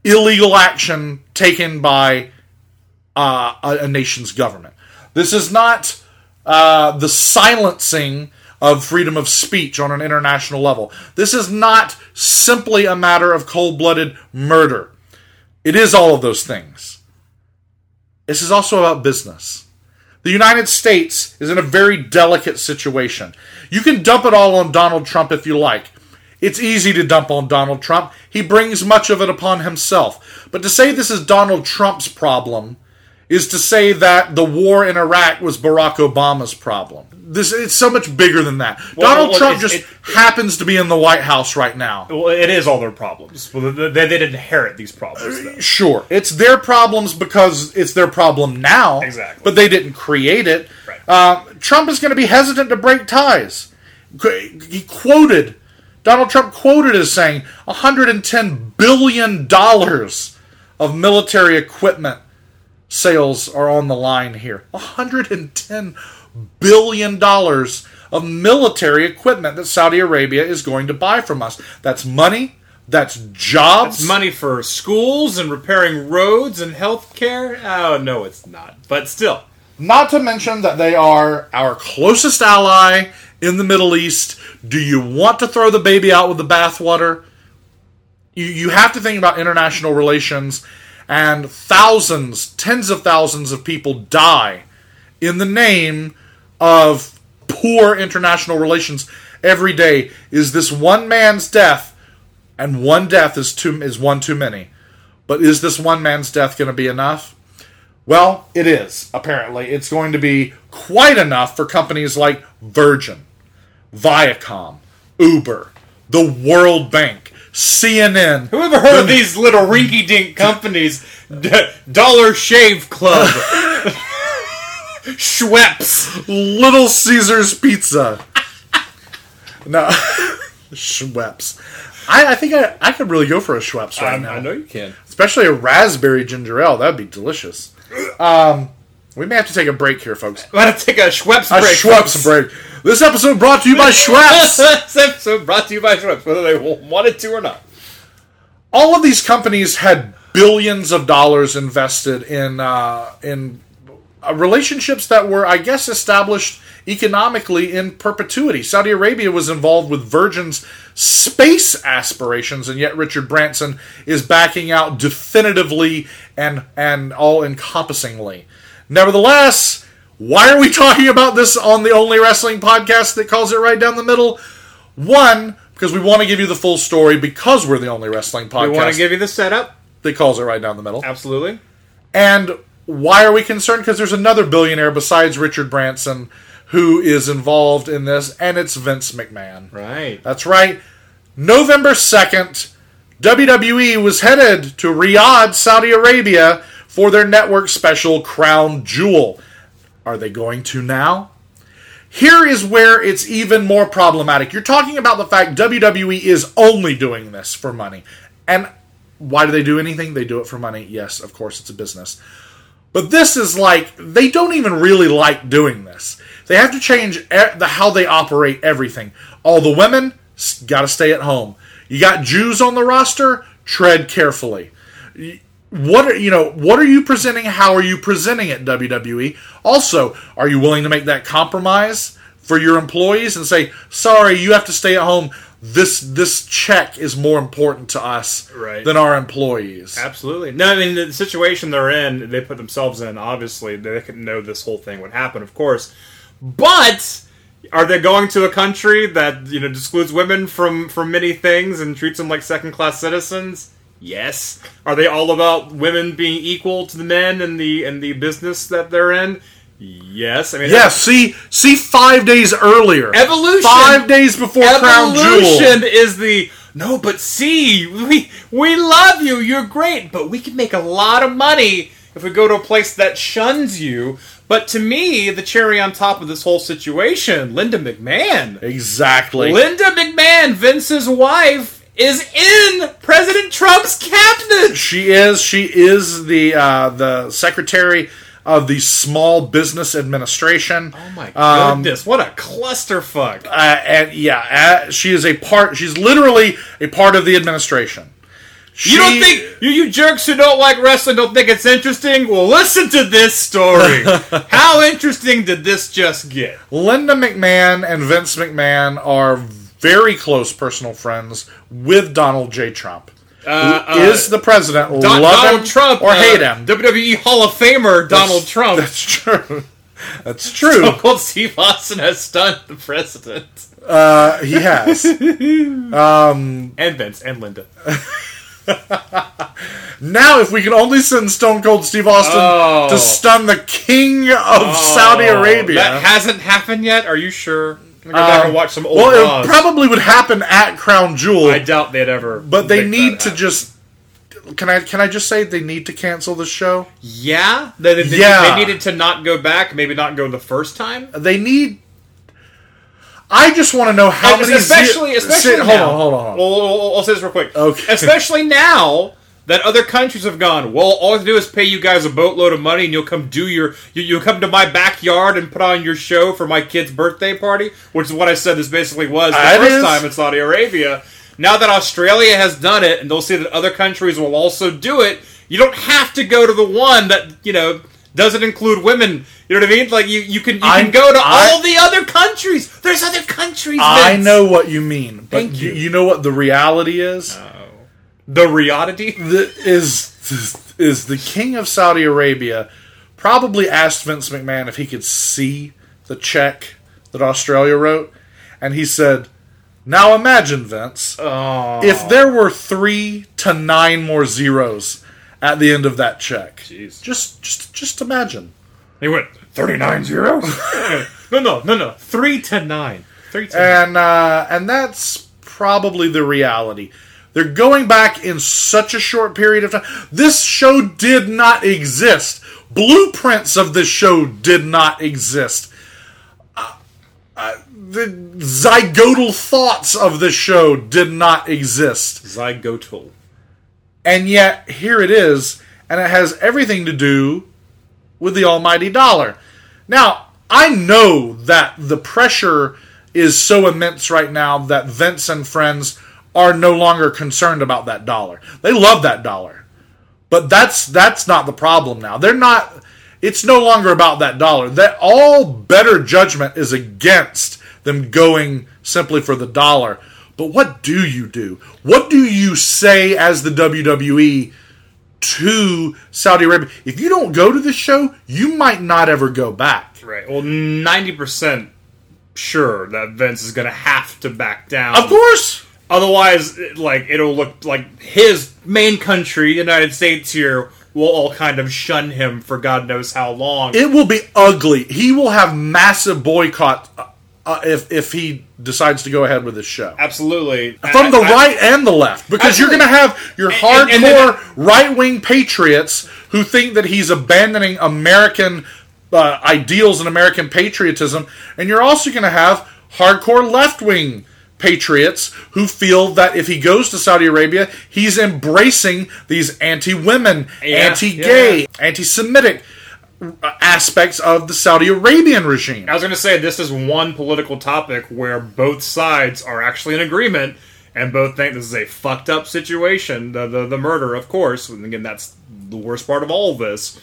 illegal action taken by uh, a, a nation's government. This is not uh, the silencing of freedom of speech on an international level. This is not simply a matter of cold blooded murder. It is all of those things. This is also about business. The United States is in a very delicate situation. You can dump it all on Donald Trump if you like. It's easy to dump on Donald Trump. He brings much of it upon himself. But to say this is Donald Trump's problem is to say that the war in Iraq was Barack Obama's problem. This it's so much bigger than that. Well, Donald well, Trump just it- happens to be in the White House right now. Well, it is all their problems. Well, they, they didn't inherit these problems, though. Sure, it's their problems because it's their problem now. Exactly. But they didn't create it. Uh, Trump is going to be hesitant to break ties. He quoted, Donald Trump quoted as saying, $110 billion of military equipment sales are on the line here. $110 billion of military equipment that Saudi Arabia is going to buy from us. That's money. That's jobs. It's money for schools and repairing roads and health care. Oh, no, it's not. But still. Not to mention that they are our closest ally in the Middle East. Do you want to throw the baby out with the bathwater? You, you have to think about international relations, and thousands, tens of thousands of people die in the name of poor international relations every day. Is this one man's death? And one death is too is one too many. But is this one man's death going to be enough? Well, it is, apparently. It's going to be quite enough for companies like Virgin, Viacom, Uber, the World Bank, CNN. Who ever heard of these little rinky dink companies? D- Dollar Shave Club. Schweppes. Little Caesars Pizza. no, Schweppes. I, I think I, I could really go for a Schweppes right now. I know you can. Especially a raspberry ginger ale. That'd be delicious. Um, we may have to take a break here, folks. Going to take a Schweppes A break. Schweppes break. This episode brought to you by Schweppes. [LAUGHS] this episode brought to you by Schweppes, whether they wanted to or not. all of these companies had billions of dollars invested in uh, in uh, relationships that were, I guess, established economically in perpetuity. Saudi Arabia was involved with Virgin's space aspirations, and yet Richard Branson is backing out definitively and and all encompassingly. Nevertheless, why are we [LAUGHS] talking about this on the only wrestling podcast that calls it right down the middle? One, because we want to give you the full story because we're the only wrestling podcast We want to give you the setup. that calls it right down the middle. Absolutely. And why are we concerned? Because there's another billionaire besides Richard Branson who is involved in this, and it's Vince McMahon. Right. That's right. November 2nd, WWE was headed to Riyadh, Saudi Arabia for their network special Crown Jewel. Are they going to now? here is where it's even more problematic. You're talking about the fact WWE is only doing this for money. And why do they do anything? They do it for money. Yes, of course, it's a business. But this is like they don't even really like doing this. They have to change the how they operate everything. All the women got to stay at home. You got Jews on the roster, tread carefully. What are you know? What are you presenting? How are you presenting it, WWE? Also, are you willing to make that compromise for your employees and say, "Sorry, you have to stay at home. This this check is more important to us Right. than our employees." Absolutely. No, I mean the situation they're in, they put themselves in. Obviously, they couldn't know this whole thing would happen, of course. But are they going to a country that you know excludes women from from many things and treats them like second class citizens? Yes. Are they all about women being equal to the men in the in the business that they're in? Yes. I mean, Yes, see, see, five days earlier, Evolution. five days before Crown Evolution Jewel. is the no, but see, we we love you. You're great, but we can make a lot of money if we go to a place that shuns you. But to me, the cherry on top of this whole situation, Linda McMahon. Exactly. Linda McMahon, Vince's wife, is in President Trump's cabinet. She is. She is the uh, the secretary of the Small Business Administration. Oh my Um, goodness, what a clusterfuck! Uh, and yeah, uh, she is a part. She's literally a part of the administration. You don't think you, you jerks who don't like wrestling don't think it's interesting? Well, listen to this story. [LAUGHS] How interesting did this just get? Linda McMahon and Vince McMahon are very close personal friends with Donald J. Trump, Uh, who is the president. Don- love Donald him Trump or uh, hate him. WWE Hall of Famer Donald Trump. That's true. [LAUGHS] That's true. Stone Cold Steve Austin has stunned the president Uh, he has. [LAUGHS] and Vince and Linda. [LAUGHS] Now, if we could only send Stone Cold Steve Austin Oh. to stun the king of Saudi Arabia. That hasn't happened yet. Are you sure? Go back and watch some old well, Raws. it probably would happen at Crown Jewel, I doubt they'd ever. but they make need that to happen. just. Can I can I just say they need to cancel the show? Yeah, they, they, they- Yeah. they needed to not go back. Maybe not go the first time. They need. I just want to know how And many. especially, ze- especially sit- now. hold on, hold on, hold on. Well, I'll, I'll say this real quick. Okay. Especially now that other countries have gone. Well, all I have to do is pay you guys a boatload of money, and you'll come do your. You, you'll come to my backyard and put on your show for my kid's birthday party, which is what I said. This basically was the That first is- time in Saudi Arabia. Now that Australia has done it, and they'll see that other countries will also do it, you don't have to go to the one that you know doesn't include women. You know what I mean? Like you, you can you I- can go to I- all the other countries. There's other countries. I know what you mean, but Thank you. you. you know what the reality is? Uh. The reality. the, is is the king of Saudi Arabia probably asked Vince McMahon if he could see the check that Australia wrote, and he said, "Now imagine, Vince, Oh. if there were three to nine more zeros at the end of that check. Jeez. Just just just imagine." They went 39 zeros? [LAUGHS] no, no, no, no. 3 to 9. 3 to 9. and uh, and that's probably the reality. They're going back in such a short period of time. This show did not exist. Blueprints of this show did not exist. Uh, uh, the zygotal thoughts of this show did not exist. Zygotal. And yet, here it is, and it has everything to do with the almighty dollar. Now, I know that the pressure is so immense right now that Vince and friends are no longer concerned about that dollar. They love that dollar. But that's that's not the problem now. They're not it's no longer about that dollar. That all better judgment is against them going simply for the dollar. But what do you do? What do you say as the WWE to Saudi Arabia? If you don't go to the show, you might not ever go back. Right. Well, 90% sure that Vince is going to have to back down. Of course. Otherwise, like, it'll look like his main country, United States here, will all kind of shun him for God knows how long. It will be ugly. He will have massive boycott uh, uh, if if he decides to go ahead with this show. Absolutely. From the I- I- right and the left, because you're going to have your and hardcore right wing patriots who think that he's abandoning American uh, ideals and American patriotism, and you're also going to have hardcore left wing patriots who feel that if he goes to Saudi Arabia, he's embracing these anti women, Yeah, anti gay, yeah. anti Semitic uh, aspects of the Saudi Arabian regime. I was going to say this is one political topic where both sides are actually in agreement and both think this is a fucked up situation. The the, the murder, of course, and again that's the worst part of all this.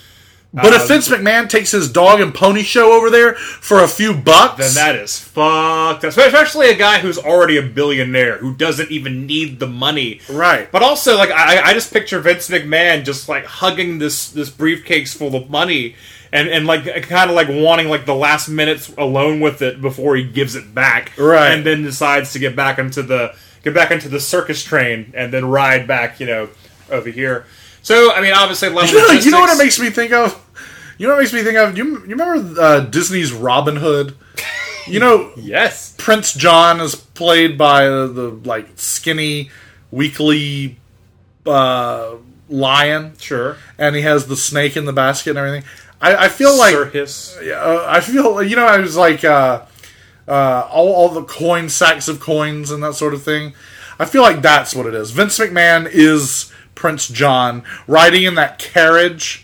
But if um, Vince McMahon takes his dog and pony show over there for a few bucks, Then that is fucked. Especially a guy who's already a billionaire who doesn't even need the money. Right. But also, like I, I just picture Vince McMahon just like hugging this this briefcase full of money. And, and like kind of like wanting like the last minutes alone with it before he gives it back, Right. And then decides to get back into the get back into the circus train and then ride back, you know, over here. So I mean, obviously, level you know, you know what it makes me think of? You know what makes me think of? You, you remember uh, Disney's Robin Hood? You know, [LAUGHS] Yes, Prince John is played by uh, the like skinny, weakly uh, lion, sure. and he has the snake in the basket and everything. I, I feel like Sir uh, I feel you know I was like uh, uh, all all the coin sacks of coins and that sort of thing. I feel like that's what it is. Vince McMahon is Prince John riding in that carriage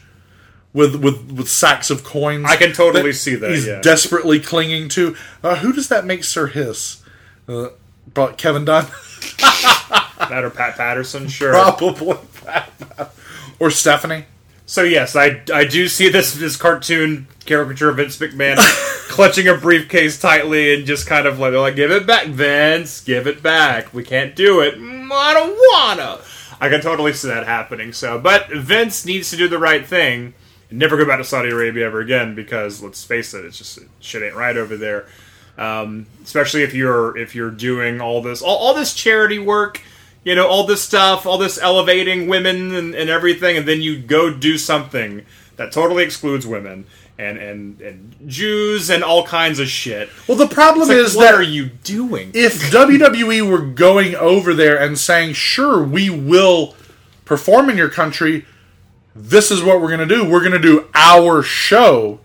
with with with sacks of coins. I can totally see that, He's yeah. desperately clinging to. Uh, who does that make Sir Hiss? Uh, but Kevin Dunn, [LAUGHS] That or Pat Patterson, sure. probably, or Stephanie. So yes, I, I do see this this cartoon caricature of Vince McMahon [LAUGHS] clutching a briefcase tightly and just kind of like like give it back, Vince, give it back. We can't do it. Mm, I don't wanna. I can totally see that happening. So, but Vince needs to do the right thing never go back to Saudi Arabia ever again because let's face it, it's just shit ain't right over there. Um, especially if you're if you're doing all this all, all this charity work you know all this stuff all this elevating women and, and everything and then you go do something that totally excludes women and and and jews and all kinds of shit Well, the problem like, is what that are you doing if WWE were going over there and saying, "Sure, we will perform in your country. This is what we're going to do. We're going to do our show."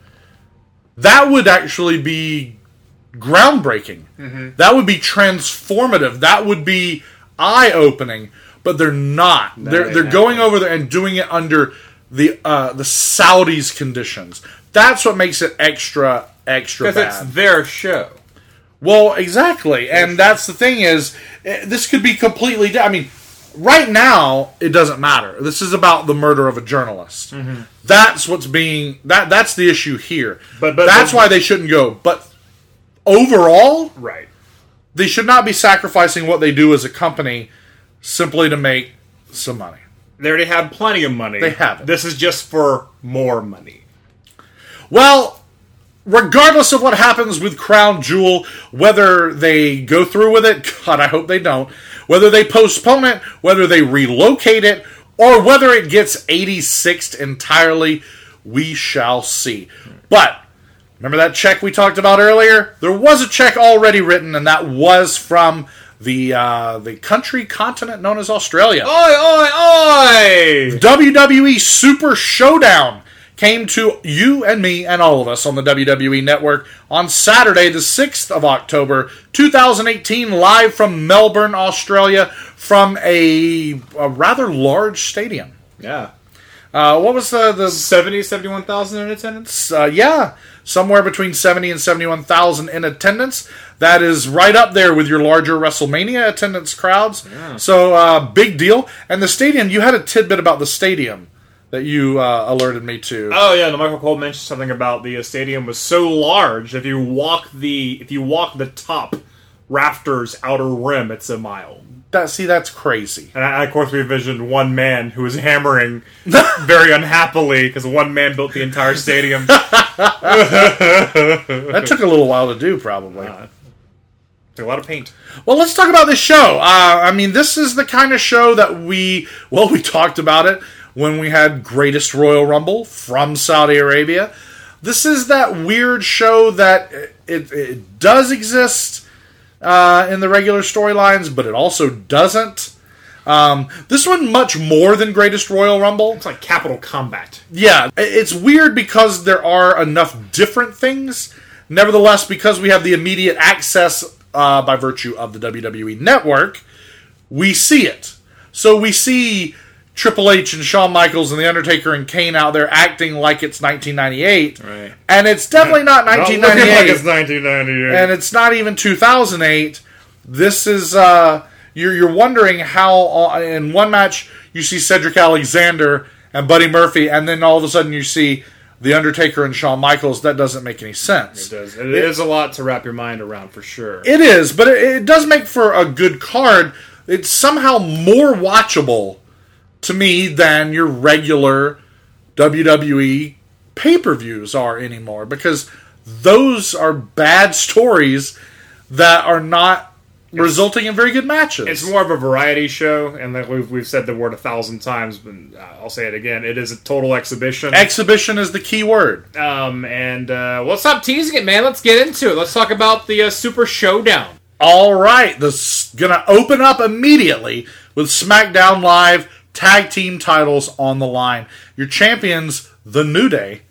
That would actually be groundbreaking. That would be transformative. That would be eye-opening. But they're not. they're ain't they're going over there and doing it under the uh, the Saudis conditions. That's what makes it extra extra because bad. it's their show Well, exactly, and that's the thing is, eh, this could be completely. I mean, right now it doesn't matter. This is about the murder of a journalist. Mm-hmm. That's what's being that. That's the issue here. But- but- that's but- why they shouldn't go. But overall, right they should not be sacrificing what they do as a company simply to make some money. they already have plenty of money They have it. this is just for more money Well, regardless of what happens with Crown Jewel, whether they go through with it, [LAUGHS] God, I hope they don't, whether they postpone it, whether they relocate it, or whether it gets 86ed entirely, we shall see. But remember that check we talked about earlier? There was a check already written, and that was from the uh, the country continent known as Australia. oi oi oi WWE Super Showdown came to you and me and all of us on the WWE Network on Saturday, the 6th of October, 2018, live from Melbourne, Australia, from a, a rather large stadium. yeah Uh, what was the, the 70 71000 in attendance uh, yeah, somewhere between 70 and 71,000 in attendance. That is right up there with your larger WrestleMania attendance crowds. So, uh, big deal. And the stadium, you had a tidbit about the stadium that you uh, alerted me to. Oh yeah, the Michael Cole mentioned something about the uh, stadium was so large. If you walk the if you walk the top rafters outer rim, it's a mile. That, see, that's crazy. And I, of course, we envisioned one man who was hammering [LAUGHS] very unhappily because one man built the entire stadium. [LAUGHS] [LAUGHS] That took a little while to do, probably. Took a lot of paint. Well, let's talk about this show. Uh, I mean, this is the kind of show that we, well, we talked about it when we had Greatest Royal Rumble from Saudi Arabia. This is that weird show that it, it does exist uh, in the regular storylines, but it also doesn't. Um, this one much more than Greatest Royal Rumble. It's like Capital Combat. Yeah, it's weird because there are enough different things. Nevertheless, because we have the immediate access uh, by virtue of the WWE Network, we see it. So we see Triple H and Shawn Michaels and The Undertaker and Kane out there acting like it's 1998. Right. And it's definitely not [LAUGHS] Not 1998 like it's 1998. and it's not even 2008. This is uh, you're you're wondering how uh, in one match you see Cedric Alexander and Buddy Murphy, and then all of a sudden you see the Undertaker and Shawn Michaels. That doesn't make any sense. it does. It is a lot to wrap your mind around for sure. It is, but it, it does make for a good card. It's somehow more watchable to me than your regular WWE pay per views are anymore because those are bad stories that are not resulting in very good matches. It's more of a variety show, and that we've, we've said the word a thousand times, but uh, I'll say it again. It is a total exhibition. Exhibition is the key word. um, and uh, well, stop teasing it, man. Let's get into it. Let's talk about the uh, Super Showdown. All right, this is gonna open up immediately with SmackDown Live tag team titles on the line. Your champions, the New Day,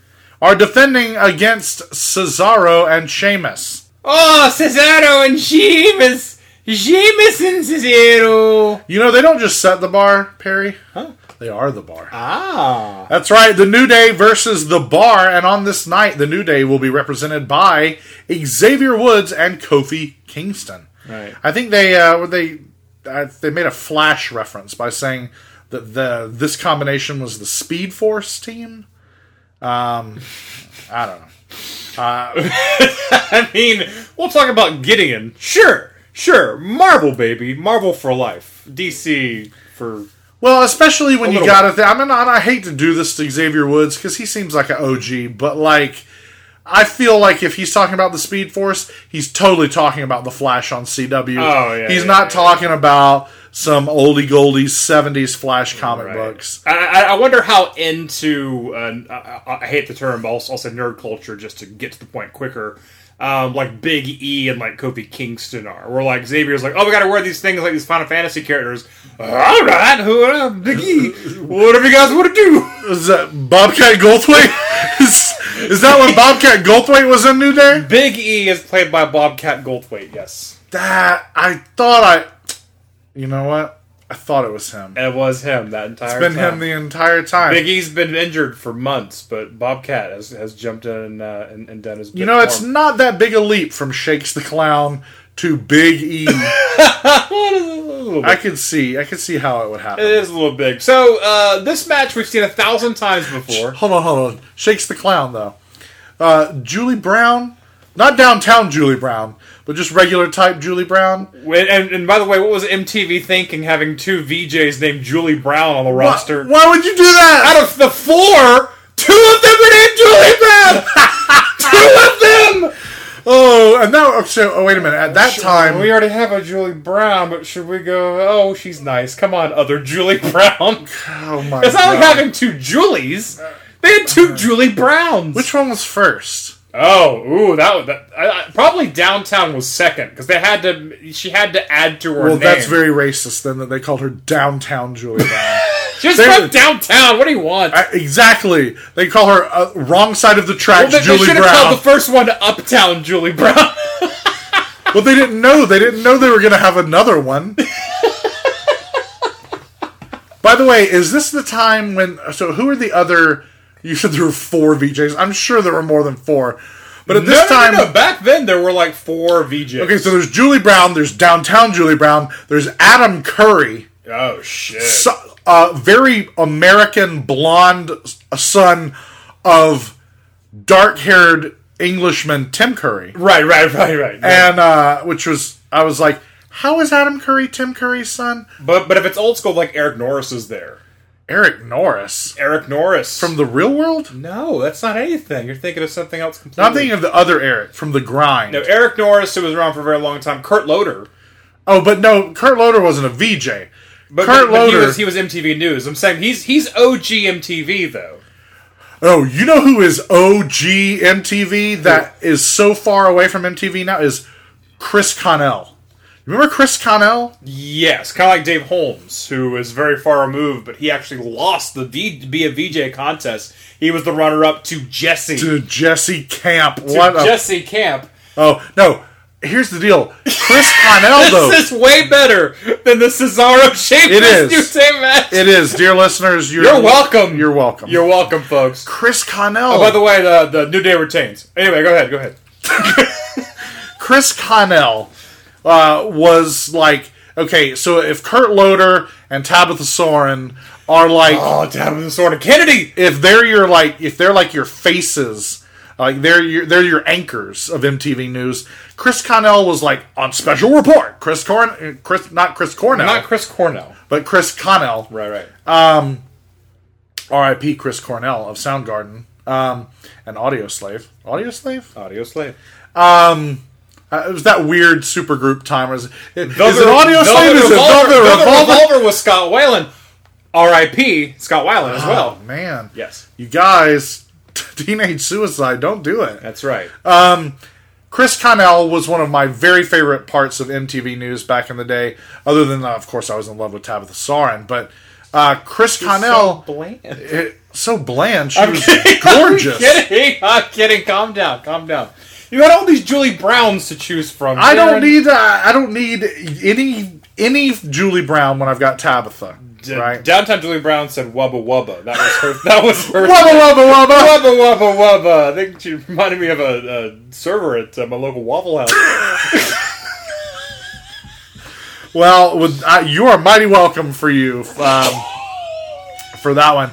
are defending against Cesaro and Sheamus. Oh, Cesaro and Sheamus! Sheamus and Cesaro! You know they don't just set the bar, Perry. Huh? They are the bar. Ah. That's right, the New Day versus the Bar, and on this night, the New Day will be represented by Xavier Woods and Kofi Kingston. Right. I think they uh, they uh, they made a flash reference by saying that the this combination was the Speed Force team. Um, I don't know. [LAUGHS] I mean, we'll talk about Gideon. Sure, sure. Marvel, baby. Marvel for life. DC for. Well, especially when you got it. I mean, I I hate to do this to Xavier Woods because he seems like an OG, but like. I feel like if he's talking about the Speed Force, he's totally talking about the Flash on CW. Oh, yeah, he's yeah, not yeah. talking about some oldie goldies '70s Flash comic Right. books. I, I I wonder how into. Uh, I, I hate the term, but I'll, say nerd culture just to get to the point quicker. Um, like Big E and like Kofi Kingston are. Where like Xavier's like, oh, we got to wear these things like these Final Fantasy characters. All right, who uh, Big E? Whatever you guys want to do. Is that Bobcat Goldthwait? [LAUGHS] is, is that when Bobcat Goldthwait was in New Day? Big E is played by Bobcat Goldthwait. Yes, That I thought I. You know what? I thought it was him. it was him that entire. It's been time. him the entire time. Big E's been injured for months, but Bobcat has, has jumped in and, uh, and, and done his. you know, it's not that big a leap from Shakes the Clown to Big E. [LAUGHS] I could see, I could see how it would happen. It is a little big. So uh, this match we've seen a thousand times before. Hold on, hold on. Shakes the Clown though. Uh, Julie Brown, not downtown Julie Brown, but just regular type Julie Brown. And, and by the way, what was MTV thinking having two VJs named Julie Brown on the Why, roster? why would you do that? Out of the four, two of them are named Julie Brown. [LAUGHS] two of them. Oh, and now oh, so. Oh, wait a minute. At that time, we already have a Julie Brown, but should we go? Oh, she's nice. Come on, other Julie Brown. oh my It's not god, like having two Julies. They had two uh-huh. Julie Browns. which one was first? Oh, ooh, that was that. I, I, probably downtown was second because they had to. She had to add to her Well, name. that's very racist. Then that they called her downtown Julie Brown. [LAUGHS] Just they- from downtown. What do you want? Exactly. They call her uh, wrong side of the tracks, well, they, they should have called the first one Uptown Julie Brown. [LAUGHS] well, they didn't know. They didn't know they were going to have another one. [LAUGHS] By the way, is this the time when? So, who are the other? You said there were four VJs. I'm sure there were more than four. But at this no, no, time, no, no. Back then there were like four VJs. okay, so there's Julie Brown, there's downtown Julie Brown, there's Adam Curry, oh shit. so, uh, very American blonde son of dark-haired Englishman Tim Curry. right, right, right, right. and uh, which was I was like, how is Adam Curry Tim Curry's son? but but if it's old school, like Eric Norris is there. Eric Norris Eric Norris from the Real World. No, that's not anything. You're thinking of something else completely. No, I'm thinking of the other Eric from the Grind. No, Eric Norris, who was around for a very long time. Kurt Loder. oh, but no, Kurt Loder wasn't a VJ. But, Kurt but, but he was he was MTV News. I'm saying he's he's OG MTV though. oh, you know who is OG MTV that is so far away from MTV now is Chris Connell. Remember Chris Connell? Yes, kind of like Dave Holmes, who is very far removed, but he actually lost the v- to be a VJ contest. He was the runner-up to Jesse. To Jesse Camp. to what a- Jesse Camp. Oh, no. Here's the deal. Chris Connell, [LAUGHS] though. This is way better than the Cesaro Sheamus It is. New Day match. It is, dear listeners. You're, You're welcome. You're welcome. You're welcome, folks. Chris Connell. Oh, by the way, the, the New Day retains. Anyway, go ahead. Go ahead. [LAUGHS] Chris Connell uh, was like, okay, so if Kurt Loder and Tabitha Soren are like, Oh, Tabitha Soren Kennedy. if they're your like, if they're like your faces, like they're your they're your anchors of MTV News. Chris Connell was like on special report. Chris Corn, Chris not Chris Cornell, Not Chris Cornell. but Chris Connell. Right, right. Um, R.I.P. Chris Cornell of Soundgarden um, and Audio Slave. Audio Slave. Audio slave. Uh, it was that weird supergroup time. Is, is Velvet- it Audio Slave? Is it Velvet Velvet Revolver? Revolver was Scott Weiland. R.I.P. Scott Weiland as well. Oh, man. Yes, You guys, [LAUGHS] teenage suicide, don't do it. that's right. Chris Connell was one of my very favorite parts of MTV News back in the day. Other than, uh, of course, I was in love with Tabitha Soren, but uh, Chris Connell, so bland. it- so bland. She I'm was kidding. [LAUGHS] gorgeous. I'm kidding. I'm kidding. Calm down. Calm down. You had all these Julie Browns to choose from. I don't need. Uh, I don't need any any Julie Brown when I've got Tabitha. D- right? Downtown Julie Brown said "wubba wubba." That was her. That was her. Wubba wubba [LAUGHS] wubba. Wubba wubba wubba. I think she reminded me of a, a server at uh, my local Waffle House. [LAUGHS] Well, with, uh, you are mighty welcome for you um, for that one.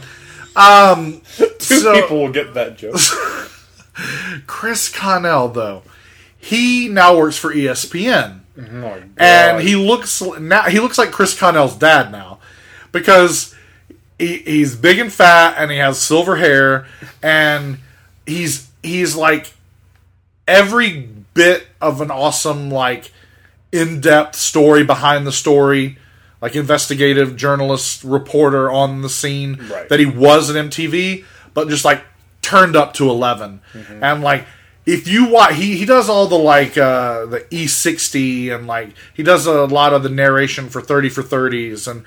Um, [LAUGHS] Two so- people will get that joke. Chris Connell, though, he now works for ESPN, Oh and he looks now he looks like Chris Connell's dad now because he, he's big and fat and he has silver hair and he's he's like every bit of an awesome like in-depth story behind the story like investigative journalist reporter on the scene Right. that he was at MTV but just like turned up to 11 and like if you watch he, he does all the like uh the E60 and like he does a lot of the narration for 30 for 30s and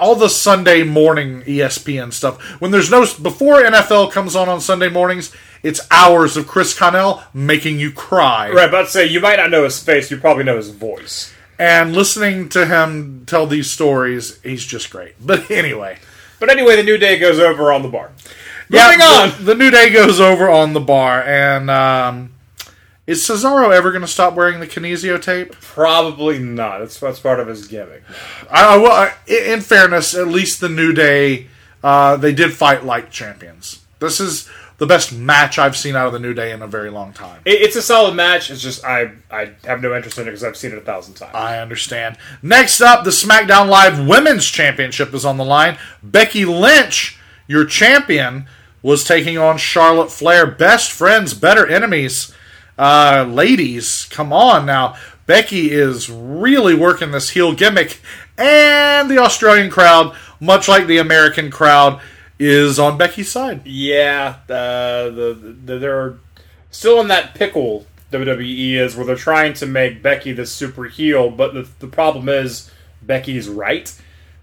all the Sunday morning ESPN stuff when there's no before NFL comes on on Sunday mornings it's hours of Chris Connell making you cry Right, but I'd say you might not know his face. You probably know his voice. and listening to him tell these stories he's just great but anyway But anyway, the new day goes over on the bar. Yeah, Moving on. The, the new day goes over on the bar, and um, is Cesaro ever going to stop wearing the kinesio tape? Probably not. That's that's part of his gimmick. I, I, well, I- in fairness, at least the new day, uh, they did fight like champions. This is the best match I've seen out of the new day in a very long time. It, it's a solid match. It's just I I have no interest in it because I've seen it a thousand times. I understand. Next up, the SmackDown Live Women's Championship is on the line. Becky Lynch, your champion, was taking on Charlotte Flair. Best friends, better enemies. Uh, ladies, come on now. Becky is really working this heel gimmick, and the Australian crowd, much like the American crowd, is on Becky's side. Yeah, uh, the, the they're still in that pickle. WWE is where they're trying to make Becky the super heel, but the, the problem is Becky's right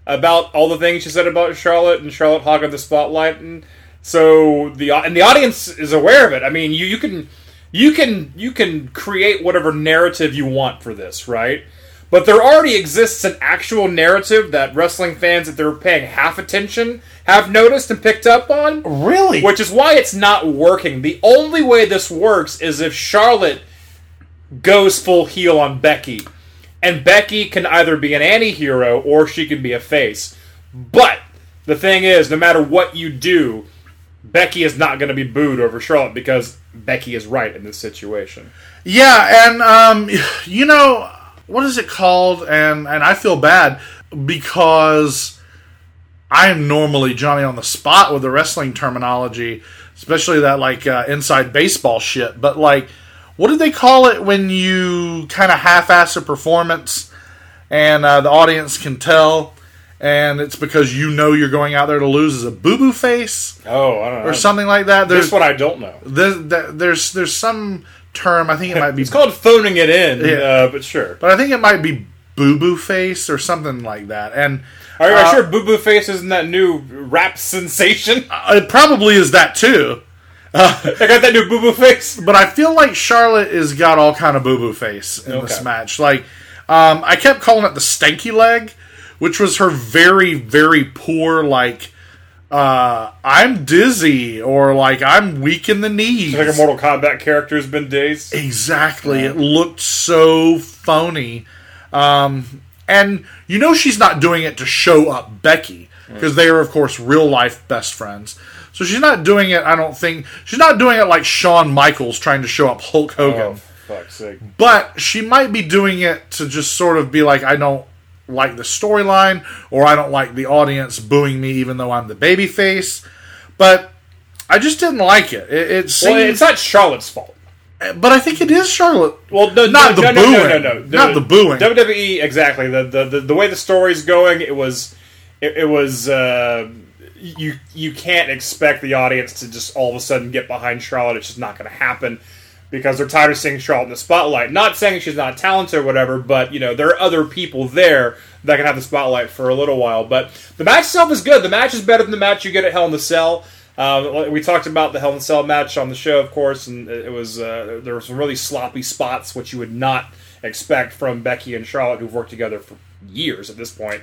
about all the things she said about Charlotte and Charlotte hogging the spotlight, and so the uh, and the audience is aware of it. I mean, you you can you can you can create whatever narrative you want for this, right? But there already exists an actual narrative that wrestling fans that they're paying half attention have noticed and picked up on. Really? Which is why it's not working. The only way this works is if Charlotte goes full heel on Becky. And Becky can either be an anti hero or she can be a face. But the thing is, no matter what you do, Becky is not going to be booed over Charlotte because Becky is right in this situation. Yeah, and um, [SIGHS] you know what is it called? And and I feel bad because I am normally Johnny on the spot with the wrestling terminology, especially that like uh, inside baseball shit. But like, what did they call it when you kind of half-ass a performance and uh, the audience can tell? And it's because you know you're going out there to lose as a boo boo face Oh, I don't know. or something like that. There's This one I don't know. there's, there's there's some term I think it might be [LAUGHS] It's called phoning it in, Yeah. uh, but sure. but I think it might be Boo Boo Face or something like that. And Are you uh, sure Boo Boo Face isn't that new rap sensation? [LAUGHS] it probably is that too. [LAUGHS] I got that new Boo Boo Face. But I feel like Charlotte has got all kind of Boo Boo Face in this match. Like, um, I kept calling it the stanky leg, which was her very, very poor, like, uh, I'm dizzy or like I'm weak in the knees. Like a Mortal Kombat character's been dazed. Exactly. It looked so phony. Um, and you know she's not doing it to show up Becky because they are, of course, real life best friends. So she's not doing it. I don't think she's not doing it like Shawn Michaels trying to show up Hulk Hogan. Oh, fuck's sake. But she might be doing it to just sort of be like, I don't like the storyline, or I don't like the audience booing me, even though I'm the baby face. But I just didn't like it. It, it Well, it's not Charlotte's fault. but I think it is Charlotte. Well, no, Not no, the no, no, booing. no, no, no, Not the booing. WWE, exactly. The, the the the way the story's going, it was, it, it was. Uh, you you can't expect the audience to just all of a sudden get behind Charlotte. It's just not going to happen because they're tired of seeing Charlotte in the spotlight. Not saying she's not talented or whatever, but you know there are other people there that can have the spotlight for a little while. But the match itself is good. The match is better than the match you get at Hell in the Cell. Um, we talked about the Hell in the Cell match on the show, of course, and it was uh, there were some really sloppy spots, which you would not expect from Becky and Charlotte, who've worked together for years at this point.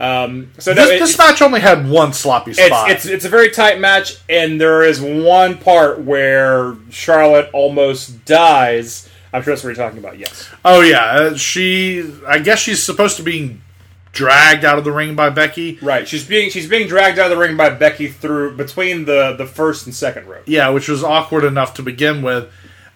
Um, so no, This, it- this match only had one sloppy spot. it's, it's it's a very tight match, and there is one part where Charlotte almost dies. I'm sure that's what you're talking about. Yes. oh yeah, uh, she. I guess she's supposed to be dragged out of the ring by Becky. Right. She's being she's being dragged out of the ring by Becky through between the the first and second row. Yeah, which was awkward enough to begin with,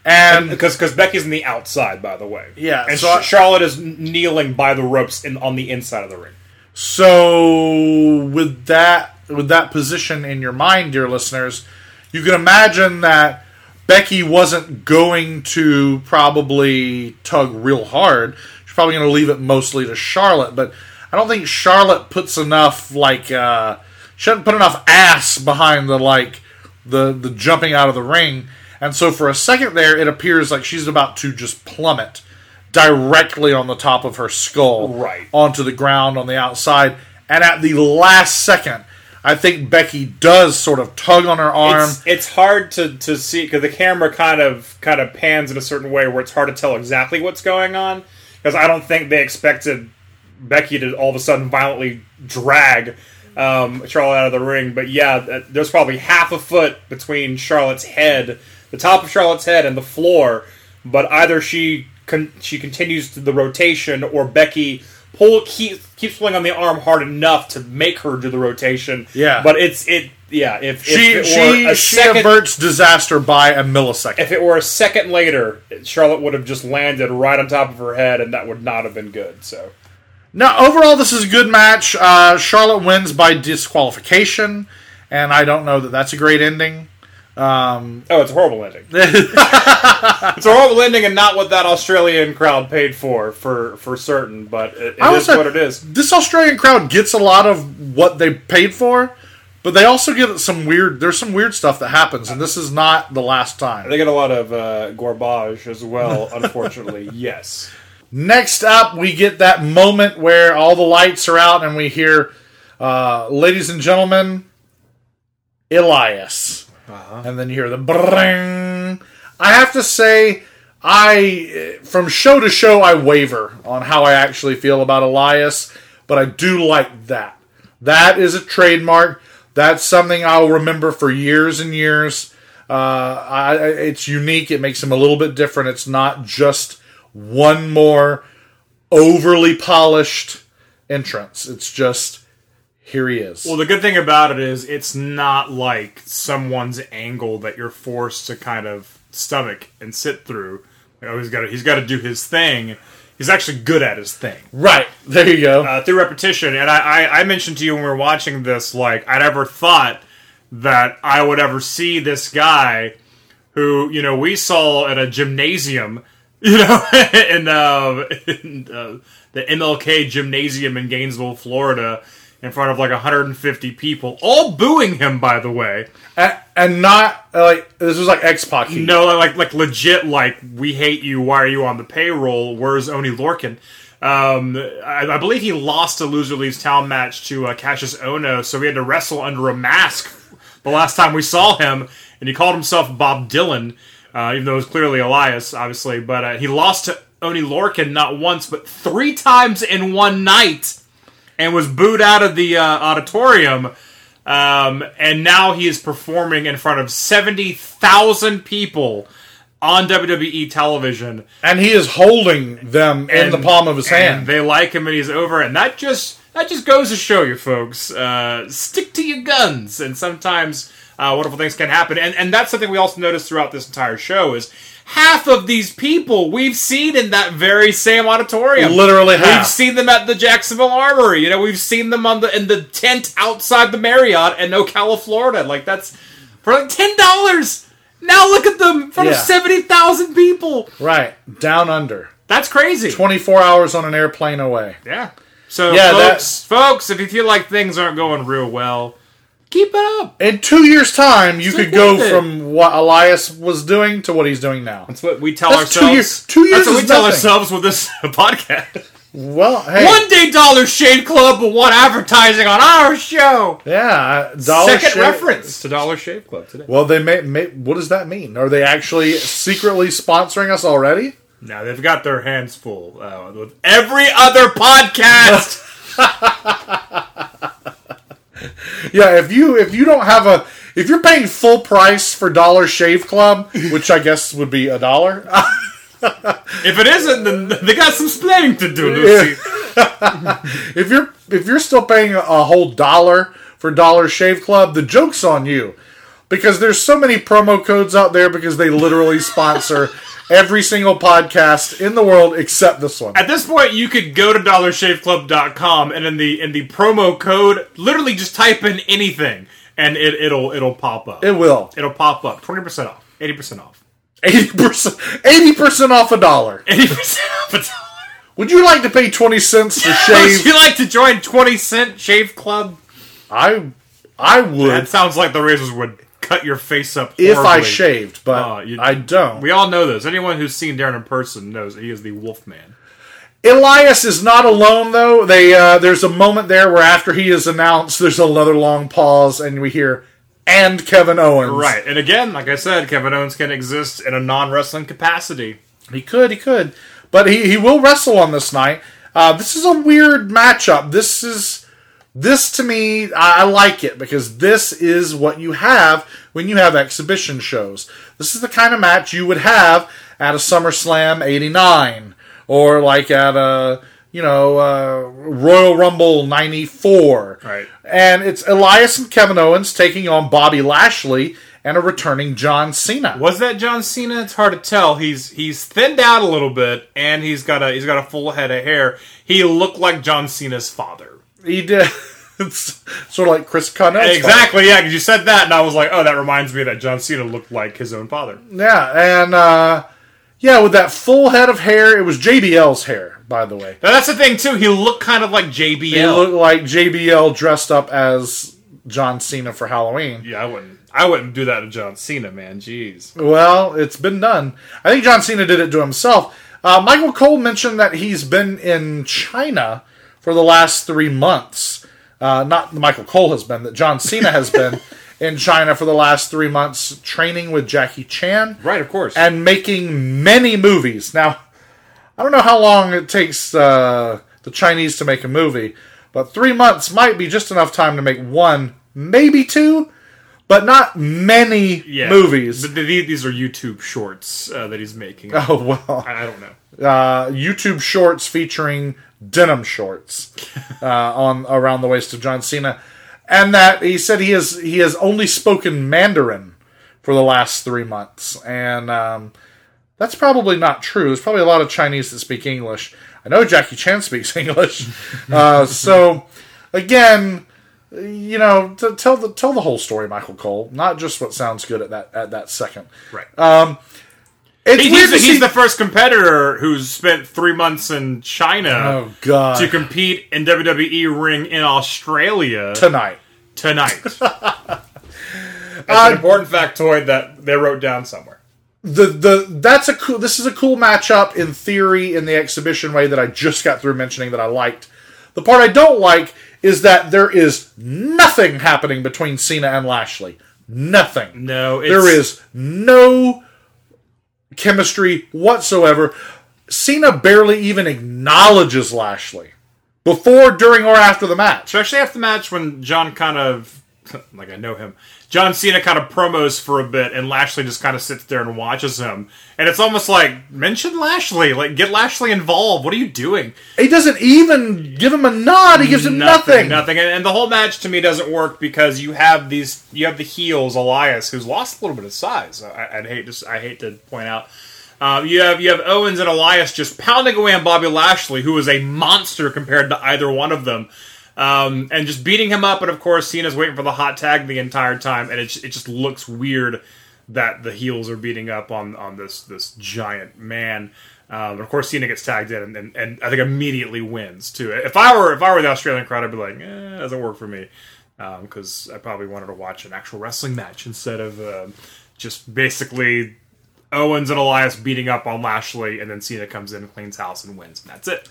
and Because because Becky's in the outside, by the way. Yeah, And so Charlotte is kneeling by the ropes in on the inside of the ring. So with that with that position in your mind, dear listeners, you can imagine that Becky wasn't going to probably tug real hard. She's probably going to leave it mostly to Charlotte, but I don't think Charlotte puts enough like uh she doesn't put enough ass behind the like the the jumping out of the ring. And so for a second there it appears like she's about to just plummet directly on the top of her skull Right. onto the ground on the outside. And at the last second, I think Becky does sort of tug on her arm. It's, it's hard to, to see because the camera kind of kind of pans in a certain way where it's hard to tell exactly what's going on. Because I don't think they expected Becky to all of a sudden violently drag um, Charlotte out of the ring. But yeah, there's probably half a foot between Charlotte's head, the top of Charlotte's head, and the floor. But either she con- she continues to the rotation, or Becky pull keep, keeps pulling on the arm hard enough to make her do the rotation. Yeah. but it's it. Yeah, if, she if it she were a she second, averts disaster by a millisecond. if it were a second later, Charlotte would have just landed right on top of her head, and that would not have been good. So Now, overall, this is a good match. Uh, Charlotte wins by disqualification, and I don't know that that's a great ending. Oh, it's a horrible ending. [LAUGHS] it's a horrible ending, and not what that Australian crowd paid for, for for certain. But it, it is what it is. This Australian crowd gets a lot of what they paid for, but they also get some weird. There's some weird stuff that happens, and this is not the last time. They get a lot of uh, garbage as well. [LAUGHS] Unfortunately, yes. Next up, we get that moment where all the lights are out, and we hear, uh, "Ladies and gentlemen, Elias," and then you hear the bring. I have to say, I from show to show, I waver on how I actually feel about Elias, but I do like that. That is a trademark. That's something I'll remember for years and years. Uh, I- it's unique. It makes him a little bit different. It's not just one more overly polished entrance. It's just here he is. Well, the good thing about it is it's not like someone's angle that you're forced to kind of stomach and sit through. You know, he's got to, he's got to do his thing. He's actually good at his thing. right there you go. uh, through repetition. And I, I, I mentioned to you when we were watching this, like I never thought that I would ever see this guy who you know we saw at a gymnasium, [LAUGHS] you know, in, uh, in uh, the MLK gymnasium in Gainesville, Florida. In front of like 150 people, all booing him. By the way, and, and not uh, like this was like X Pac. no, like like legit, like we hate you. Why are you on the payroll? Where's Oney Lorcan? Um, I, I believe he lost a loser leaves town match to uh, Cassius Ohno, so he had to wrestle under a mask the last time we saw him, and he called himself Bob Dylan, uh, even though it was clearly Elias, obviously. But uh, he lost to Oney Lorcan not once, but three times in one night, and was booed out of the uh, auditorium. Um, and now he is performing in front of seventy thousand people on WWE television And he is holding them in the palm of his and hand. They like him, and he's over. And that just that just goes to show you, folks, uh, stick to your guns. And sometimes uh, wonderful things can happen. And and that's something we also noticed throughout this entire show is half of these people we've seen in that very same auditorium. Literally We've seen them at the Jacksonville Armory. You know, we've seen them on the in the tent outside the Marriott in Ocala, Florida. Like that's for like ten dollars. Now look at them in front of seventy thousand people. right. Down under. That's crazy. 24 hours on an airplane away. Yeah. So, Yeah, folks, folks, if you feel like things aren't going real well, keep it up. In two years' time, you Stick could go with it. from what Elias was doing to what he's doing now. That's what we tell That's two ourselves. years- two years That's what we is tell nothing. ourselves with this [LAUGHS] podcast. Well, hey. One day Dollar Shave Club will want advertising on our show. Yeah. Dollar Second Shave- reference to Dollar Shave Club today. Well, they may, may. What does that mean? Are they actually secretly sponsoring us already? Now they've got their hands full uh, with every other podcast. [LAUGHS] [LAUGHS] Yeah. If you if you don't have a if you're paying full price for Dollar Shave Club, which I guess would be a dollar, [LAUGHS] if it isn't, then they got some splaining to do, Lucy. [LAUGHS] if you're if you're still paying a, a whole dollar for Dollar Shave Club, the joke's on you. Because there's so many promo codes out there because they literally sponsor every single podcast in the world except this one. At this point, you could go to dollarshaveclub.com and in the in the promo code, literally just type in anything, and it, it'll it'll pop up. It will. It'll pop up. Twenty percent off. Eighty percent off. Eighty percent eighty percent off a dollar. Eighty percent off. It's- Would you like to pay twenty cents to [LAUGHS] Would shave? you like to join Twenty Cent Shave Club? I I would That sounds like the razors would cut your face up if I shaved, but Oh, you- I don't. We all know this. Anyone who's seen Daryn in person knows he is the Wolf Man. Elias is not alone though. They uh, there's a moment there where after he is announced, there's another long pause, and we hear and Kevin Owens. Right. And again, like I said, Kevin Owens can exist in a non wrestling capacity. He could, he could, but he he will wrestle on this night. Uh, this is a weird matchup. This is this to me, I, I like it because this is what you have when you have exhibition shows. This is the kind of match you would have at a SummerSlam '89 or like at a you know uh, Royal Rumble '94. Right. And it's Elias and Kevin Owens taking on Bobby Lashley and a returning John Cena. Was that John Cena? It's hard to tell. He's he's thinned out a little bit, and he's got a he's got a full head of hair. He looked like John Cena's father. He did. [LAUGHS] It's sort of like Chris Cornell. Exactly, yeah. Because you said that, and I was like, oh, that reminds me that John Cena looked like his own father. Yeah, and uh, yeah, with that full head of hair, it was JBL's hair, by the way. Now, that's the thing too. He looked kind of like JBL. He looked like JBL dressed up as John Cena for Halloween. yeah, I wouldn't. I wouldn't do that to John Cena, man. Jeez. Well, it's been done. I think John Cena did it to himself. Uh, Michael Cole mentioned that he's been in China for the last three months. Uh, not Michael Cole has been, that John Cena has been [LAUGHS] in China for the last three months training with Jackie Chan. Right, of course. and making many movies. Now, I don't know how long it takes uh, the Chinese to make a movie, but three months might be just enough time to make one, maybe two, but not many yeah, movies. Th- these are YouTube shorts uh, that he's making. Oh well, I don't know. Uh, YouTube shorts featuring denim shorts [LAUGHS] uh, on around the waist of John Cena, and that he said he has he has only spoken Mandarin for the last three months, and um, that's probably not true. There's probably a lot of Chinese that speak English. I know Jackie Chan [LAUGHS] speaks English, uh, [LAUGHS] so again. You know, to tell the tell the whole story, Michael Cole, not just what sounds good at that at that second. Right. It's He- weird he's, see. the first competitor who's spent three months in China oh God! to compete in WWE ring in Australia tonight. tonight. [LAUGHS] That's an uh, important factoid that they wrote down somewhere. the the that's a cool. This is a cool matchup in theory in the exhibition way that I just got through mentioning that I liked. The part I don't like is that there is nothing happening between Cena and Lashley. Nothing. No, it's, There is no chemistry whatsoever. Cena barely even acknowledges Lashley before, during, or after the match. especially after the match when John kind of like I know him. John Cena kind of promos for a bit, and Lashley just kind of sits there and watches him. And it's almost like mention Lashley, like get Lashley involved. What are you doing? He doesn't even give him a nod. He gives him nothing. Nothing. And, and the whole match to me doesn't work because you have these, you have the heels Elias, who's lost a little bit of size. I, I'd hate to, I hate to point out. Um, you have you have Owens and Elias just pounding away on Bobby Lashley, who is a monster compared to either one of them, um, and just beating him up. And of course, Cena's waiting for the hot tag the entire time, and it it just looks weird that the heels are beating up on on this this giant man. Um, of course, Cena gets tagged in, and, and, and I think immediately wins too. If I were if I were the Australian crowd, I'd be like, eh, it doesn't work for me because I probably wanted to watch an actual wrestling match instead of uh, just basically Owens and Elias beating up on Lashley, and then Cena comes in, cleans house, and wins, and that's it.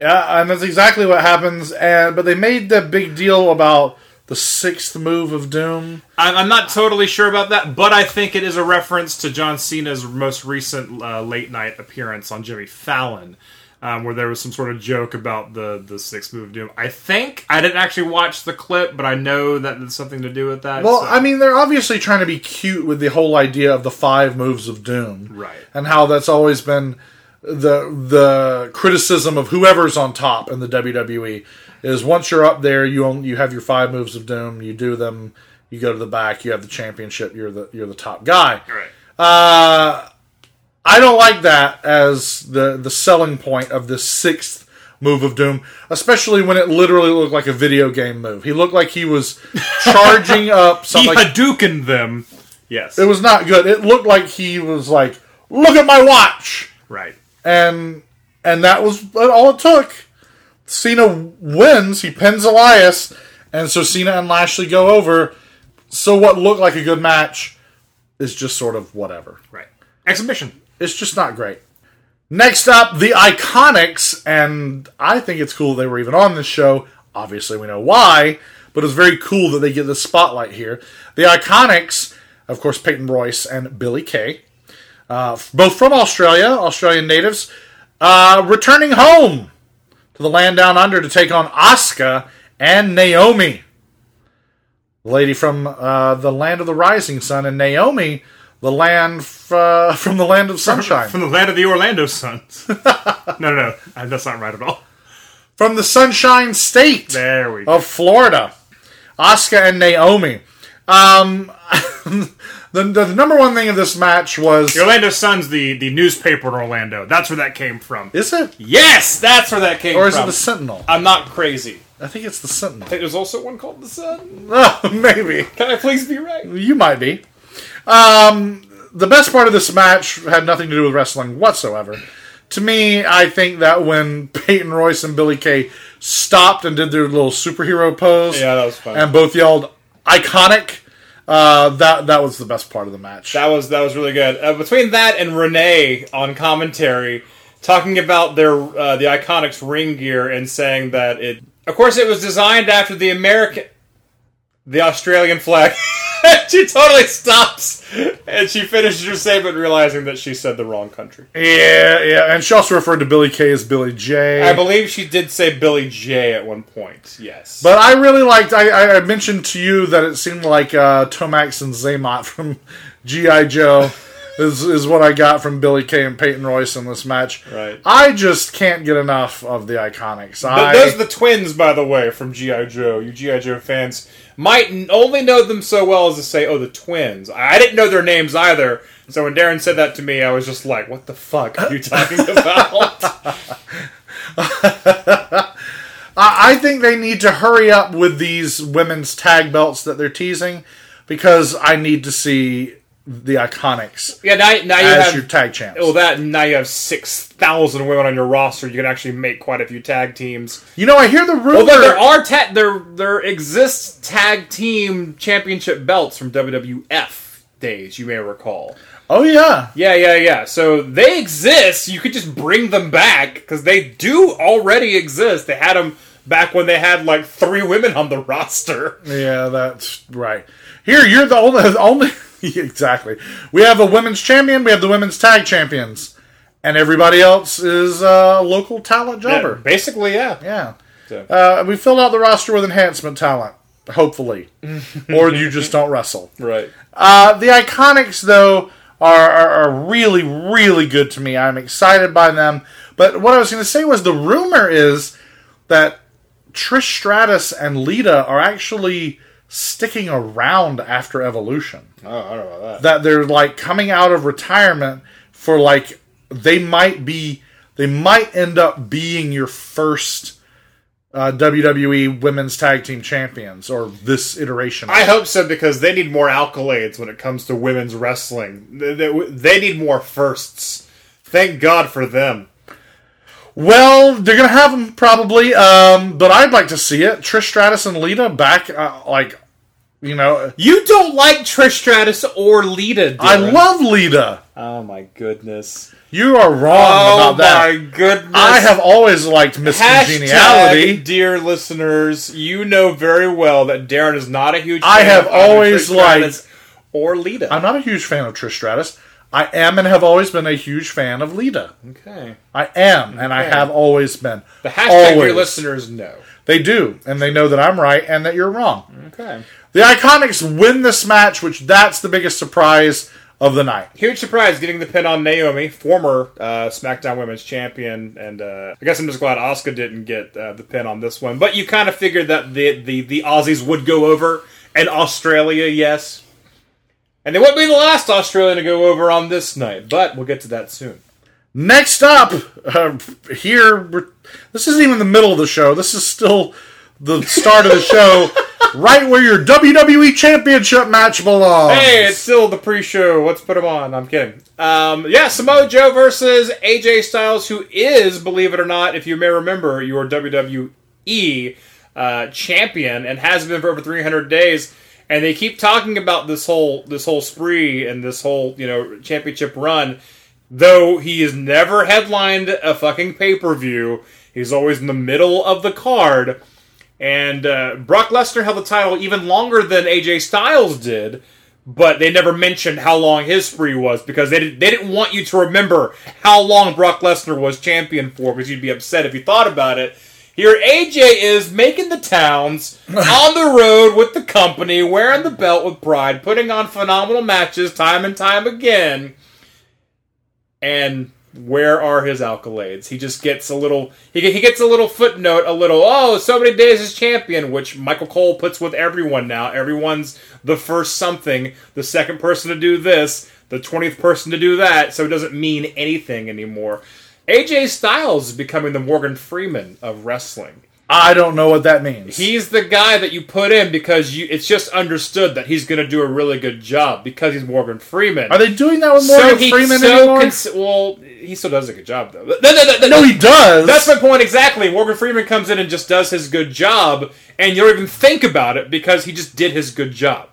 Yeah, and that's exactly what happens. And but they made the big deal about the sixth move of Doom. I'm, I'm not totally sure about that, but I think it is a reference to John Cena's most recent uh, late night appearance on Jimmy Fallon. Um, where there was some sort of joke about the the sixth move of doom. I think I didn't actually watch the clip, but I know that it's something to do with that. Well, so- I mean, they're obviously trying to be cute with the whole idea of the five moves of Doom, Right. And how that's always been the the criticism of whoever's on top in the WWE is once you're up there, you only, you have your five moves of Doom, you do them, you go to the back, you have the championship, you're the you're the top guy. right. Uh, I don't like that as the the selling point of this sixth move of Doom, especially when it literally looked like a video game move. He looked like he was [LAUGHS] charging up He something. like, Hadoukened them. Yes. it was not good. It looked like he was like, "Look at my watch," right. And and that was all it took. Cena wins. He pins Elias, and so Cena and Lashley go over. So what looked like a good match is just sort of whatever. Right. Exhibition. It's just not great. Next up, the Iconics, and I think it's cool they were even on this show. Obviously, we know why, but it's very cool that they get the spotlight here. The Iconics, of course, Peyton Royce and Billie Kay, uh, both from Australia, Australian natives, uh, returning home to the land down under to take on Asuka and Naomi, the lady from uh, the land of the rising sun, and Naomi, the land f- uh, [LAUGHS] from the land of sunshine. From the land of the Orlando Suns. [LAUGHS] no, no, no. Uh, That's not right at all. from the Sunshine State There we go. of Florida. Asuka and Naomi. Um, [LAUGHS] the, the number one thing of this match was. The Orlando Sun's the, the newspaper in Orlando. That's where that came from. Is it? Yes, that's where that came from. Or is it the Sentinel? I'm not crazy. I think it's the Sentinel. I think there's also one called the Sun. Oh, [LAUGHS] maybe. Can I please be right? You might be. Um, the best part of this match had nothing to do with wrestling whatsoever. To me, I think that when [LAUGHS] Peyton Royce and Billie Kay stopped and did their little superhero pose, Yeah, that was fun. and both yelled "iconic," uh, that that was the best part of the match. That was that was really good. Uh, between that and Renee on commentary talking about their uh, the Iconics ring gear and saying that it, of course, it was designed after the American, the Australian flag. [LAUGHS] [LAUGHS] she totally stops and she finishes her statement, realizing that she said the wrong country. yeah, yeah, and she also referred to Billie Kay as Billy J. I believe she did say Billy J at one point. Yes, But I really liked. I, I mentioned to you that it seemed like uh, Tomax and Xamot from [LAUGHS] GI Joe [LAUGHS] is is what I got from Billie Kay and Peyton Royce in this match. Right. I just can't get enough of the Iconics. I, those are the twins, by the way, from GI Joe. You GI Joe fans might only know them so well as to say, "Oh, the twins." I didn't know their names either. So when Daryn said that to me, I was just like, "What the fuck are you talking [LAUGHS] about?" [LAUGHS] I think they need to hurry up with these women's tag belts that they're teasing because I need to see the Iconics yeah, now, now you as have your tag champs. well that now you have six thousand women on your roster. You can actually make quite a few tag teams. you know, I hear the rumor. Although there are ta- there there exists tag team championship belts from WWF days. You may recall. Oh yeah, Yeah, yeah, yeah. So they exist. You could just bring them back because they do already exist. They had them back when they had like three women on the [LAUGHS] roster. yeah, that's right. Here, you're the only the only [LAUGHS] exactly. We have a women's champion. We have the women's tag champions, and everybody else is uh, local talent jobber. Basically, yeah. Yeah. So- Uh, we filled out the roster with enhancement talent, hopefully, [LAUGHS] or you just don't wrestle. Right. Uh, the Iconics, though, are, are, are really, really good to me. I'm excited by them. But what I was going to say was the rumor is that Trish Stratus and Lita are actually sticking around after Evolution. Oh, I don't know about that. That they're like coming out of retirement for like they might be they might end up being your first uh, WWE Women's Tag Team Champions or this iteration. I hope so because they need more accolades when it comes to women's wrestling. They, they- they need more firsts. Thank God for them. Well, they're gonna have them probably, um, but I'd like to see it. Trish Stratus and Lita back, uh, like, you know, You don't like Trish Stratus or Lita, I love Lita. Oh my goodness. You are wrong Oh about that. Oh my goodness. I have always liked Miss Hashtag, Congeniality. dear listeners, you know very well that Daryn is not a huge. I have of always Trish liked- Stratus or Lita. I'm not a huge fan of Trish Stratus. I am and have always been a huge fan of Lita. okay. I am, and I have always been. The hashtag always. your listeners know. They do, and they know that I'm right and that you're wrong. Okay. The Iconics win this match, which that's the biggest surprise of the night. Huge surprise getting the pin on Naomi, former uh, SmackDown Women's Champion, and uh, I guess I'm just glad Asuka didn't get uh, the pin on this one. But you kind of figured that the, the the Aussies would go over, and Australia, yes, and they wouldn't be the last Australian to go over on this night. But we'll get to that soon. Next up, uh, here, this isn't even the middle of the show. This is still the start of the show, [LAUGHS] right where your WWE Championship match belongs. Hey, it's still the pre-show. Let's put them on. I'm kidding. Um, yeah, Samoa Joe versus AJ Styles, who is, believe it or not, if you may remember, your WWE uh, champion and has been for over 300 days. And they keep talking about this whole this whole spree and this whole you know championship run, though he has never headlined a fucking pay per view. He's always in the middle of the card. And uh, Brock Lesnar held the title even longer than AJ Styles did, but they never mentioned how long his spree was because they, did, they didn't want you to remember how long Brock Lesnar was champion for because you'd be upset if you thought about it. Here, AJ is making the towns [LAUGHS] on the road with the company, wearing the belt with pride, putting on phenomenal matches time and time again. And where are his accolades? He just gets a little he, he gets a little footnote, a little oh, so many days as champion, which Michael Cole puts with everyone now. Everyone's the first something, the second person to do this, the twentieth person to do that, so it doesn't mean anything anymore. AJ Styles is becoming the Morgan Freeman of wrestling. I don't know what that means. He's the guy that you put in because you it's just understood that he's going to do a really good job because he's Morgan Freeman. Are they doing that with Morgan he- Freeman so anymore? cons- well, he still does a good job though. No, no, no, no, he does. That's my point exactly. Morgan Freeman comes in and just does his good job, and you don't even think about it because he just did his good job.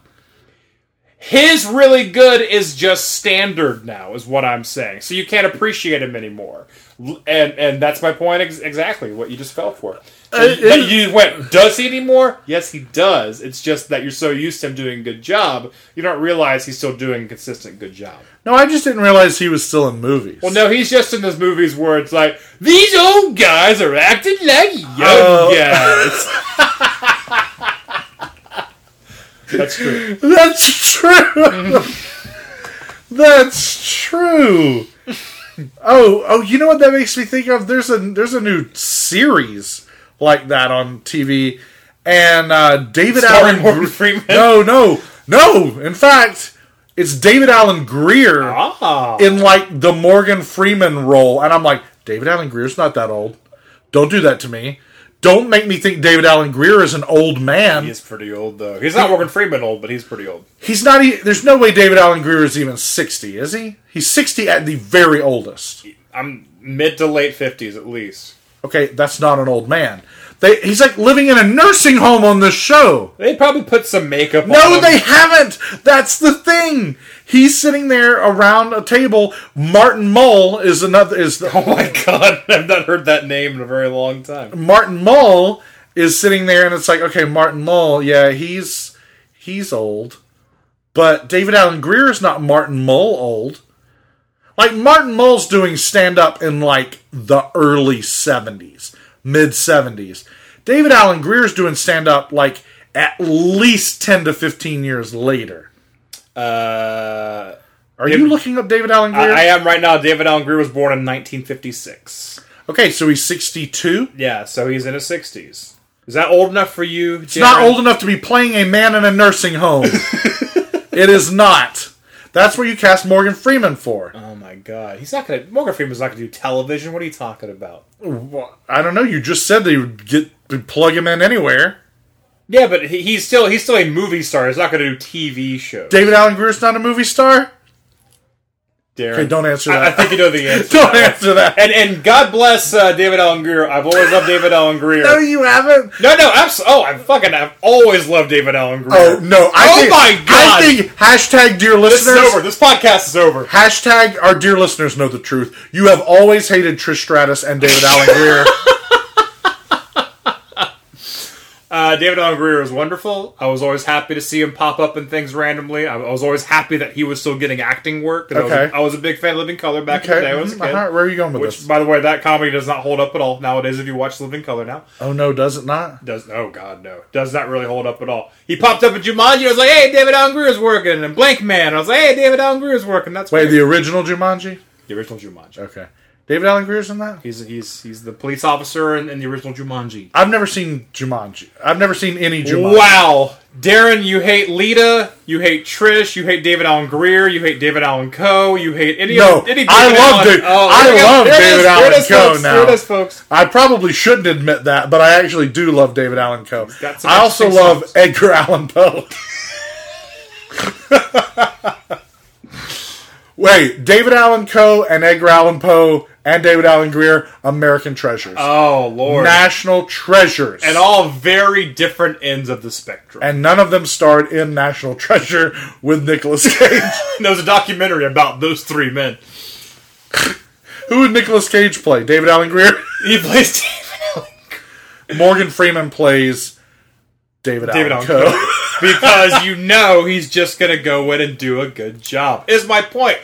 His really good is just standard now, is what I'm saying. So you can't appreciate him anymore, and and that's my point ex- exactly. What you just fell for. Uh, you went, does he anymore? Yes, he does. It's just that you're so used to him doing a good job, you don't realize he's still doing a consistent good job. no, I just didn't realize he was still in movies. Well, no, he's just in those movies where it's like these old guys are acting like young Oh. guys. [LAUGHS] That's true. That's true. [LAUGHS] That's true. Oh, oh, you know what that makes me think of? There's a there's a new series like that on TV, and uh, David Starring Allen. Morgan Freeman? No, no, no. In fact, it's David Alan Grier Ah, in like the Morgan Freeman role, and I'm like, David Alan Grier's not that old. Don't do that to me. Don't make me think David Alan Grier is an old man. he's pretty old though. He's not Morgan Freeman old, but he's pretty old. He's not. e- There's no way David Alan Grier is even sixty, is he? He's sixty at the very oldest. I'm mid to late fifties at least. Okay, that's not an old man. They, he's like living in a nursing home on this show. They probably put some makeup. No, on him. they haven't. That's the thing. He's sitting there around a table. Martin Mull is another. Is the, [LAUGHS] Oh my god, I've not heard that name in a very long time. Martin Mull is sitting there, and it's like, okay, Martin Mull, yeah, he's he's old, but David Alan Grier is not Martin Mull old. Like Martin Mull's doing stand up in like the early seventies, mid seventies. David Alan Grier's doing stand up like at least ten to fifteen years later. Uh, Are David- you looking up David Alan Grier? I, I am right now. David Alan Grier was born in 1956. okay, so he's sixty-two. Yeah, so he's in his 60s. Is that old enough for you? It's not old enough to be playing a man in a nursing home. [LAUGHS] it is not. That's what you cast Morgan Freeman for. Oh my god, he's not gonna. Morgan Freeman's not gonna do television. What are you talking about? Well, I don't know. You just said they would get plug him in anywhere. Yeah, but he, he's still he's still a movie star. He's not gonna do TV shows. David Alan Grier's not a movie star. Daryn, Okay, don't answer I, I that. think you know the [LAUGHS] answer. don't to that. answer that. And and God bless uh, David Alan Grier. I've always loved David Alan Grier. No, you haven't. No, no, absolutely. Oh, I'm fucking I've always loved David Alan Grier. Oh no! I Oh think, my God. I think hashtag dear this is listeners. over. This podcast is over. Hashtag our dear listeners know the truth. You have always hated Trish Stratus and David Alan Grier. [LAUGHS] Uh, David Alan Grier is wonderful. I was always happy to see him pop up in things randomly. I, I was always happy that he was still getting acting work. 'cause I was a- Okay. I, was a big fan of Living Color back in the okay, day. I was a mhm, kid. uh-huh. where are you going with Which, this? by the way, that comedy does not hold up at all nowadays. If you watch Living Color now, Oh no, does it not? does oh god no, does not really hold up at all. He popped up at Jumanji. I was like, hey, David Alan Grier's working, and Blankman. I was like, hey, David Alan Grier's working. That's Wait, weird. the original Jumanji? the original Jumanji. Okay, David Alan Grier's in that. He's he's he's the police officer in, in the original Jumanji. I've never seen Jumanji. I've never seen any Jumanji. Wow, Daryn, you hate Lita, you hate Trish, you hate David Alan Grier, you hate David Allan Coe, you hate any No, of any I love Allen- David- Oh, I there we go. love David is. Allen Coe folks. now. There it is, folks. I probably shouldn't admit that, but I actually do love David Allan Coe. I also love songs. Edgar Allan Poe. [LAUGHS] Wait, David Allan Coe and Edgar Allan Poe and David Alan Grier, American treasures, Oh Lord, national treasures, and all very different ends of the spectrum. and none of them starred in National Treasure with Nicolas [LAUGHS] Cage. there was a documentary about those three men. Who would Nicolas Cage play? David Alan Grier. He plays David Allen, Morgan Freeman plays David, David Allen. Coe [LAUGHS] because you know he's just gonna go in and do a good job. Is my point.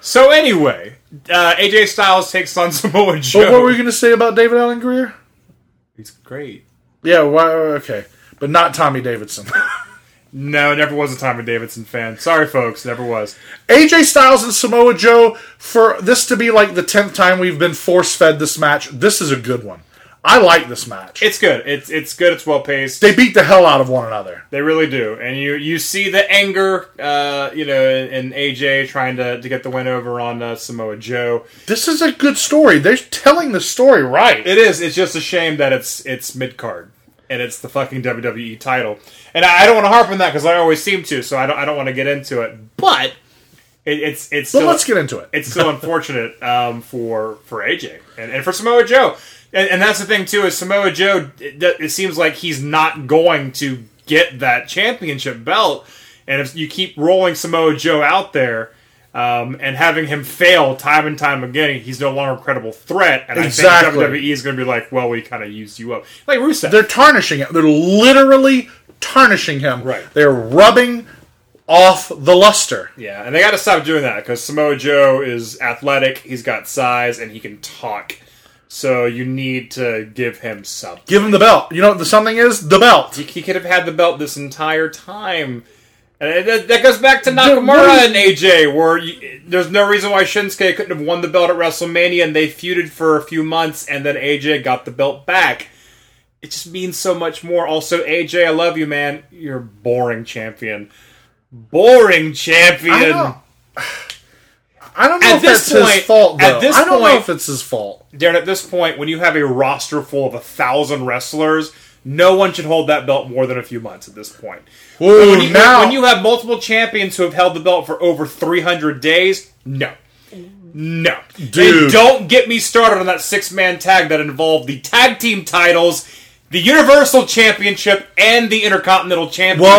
So anyway, uh, AJ Styles takes on [LAUGHS] Samoa Joe. But what were you going to say about David Alan Grier? He's great. Yeah, why, okay. But not Tommy Davidson. [LAUGHS] No, never was a Tommy Davidson fan. Sorry, folks, never was. AJ Styles and Samoa Joe, for this to be like the 10th time we've been force fed this match, this is a good one. I like this match. It's good. It's it's good. It's well paced. they beat the hell out of one another. They really do, and you you see the anger, uh, you know, in, in AJ trying to, to get the win over on uh, Samoa Joe. This is a good story. They're telling the story right. It is. It's just a shame that it's it's mid card and it's the fucking WWE title. And I, I don't want to harp on that because I always seem to, so I don't I don't want to get into it. But it, it's it's still, let's get into it. it's still [LAUGHS] unfortunate um, for for AJ and, and for Samoa Joe. And, and that's the thing too is Samoa Joe. It, it seems like he's not going to get that championship belt. And if you keep rolling Samoa Joe out there um, and having him fail time and time again, he's no longer a credible threat. And Exactly. I think WWE is going to be like, well, we kind of used you up, like Rusev. They're tarnishing it. They're literally tarnishing him. Right. They're rubbing off the luster. Yeah, and they got to stop doing that because Samoa Joe is athletic, he's got size, and he can talk. So you need to give him something. Give him the belt. You know what the something is? The belt. He, he could have had the belt this entire time. And that, that goes back to Nakamura and AJ, where you, there's no reason why Shinsuke couldn't have won the belt at WrestleMania, and they feuded for a few months, and then AJ got the belt back. It just means so much more. Also, AJ, I love you, man. You're a boring champion. Boring champion. [SIGHS] [SIGHS] [SIGHS] I don't, know At if this that's point- his fault, though. at this I don't know if it's his fault. Daryn, at this point, when you have a roster full of a thousand wrestlers, no one should hold that belt more than a few months at this point. Whoa, when, you, now, when you have multiple champions who have held the belt for over 300 days, no. No. Dude. And don't get me started on that six man tag that involved the tag team titles the Universal Championship and the Intercontinental Well,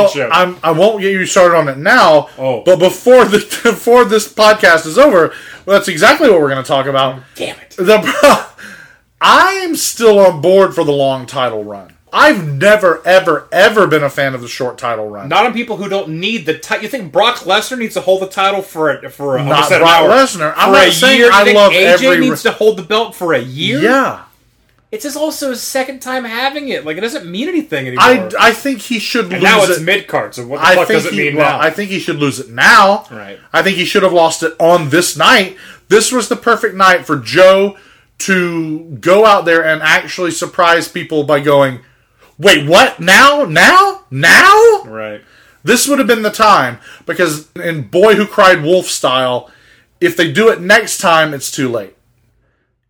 Championship. I'm, I won't get you started on it now. Oh. But before the [LAUGHS] before this podcast is over, well, that's exactly what we're going to talk about. Damn it. The [LAUGHS] I am still on board for the long title run. I've never, ever, ever been a fan of the short title run. Not on people who don't need the title. You think Brock Lesnar needs to hold the title for a, for a, Not Brock. Lesnar. I'm not saying year? I think love AJ every- needs to hold the belt for a year. yeah, It's just also his second time having it. Like it doesn't mean anything anymore. I, I think he should and lose now it's it. mid card. So what the I fuck think does it he, mean well, now? I think he should lose it now. Right. I think he should have lost it on this night. This was the perfect night for Joe to go out there and actually surprise people by going, "Wait, what? Now? Now? Now?" right. This would have been the time because in Boy Who Cried Wolf style, if they do it next time, it's too late.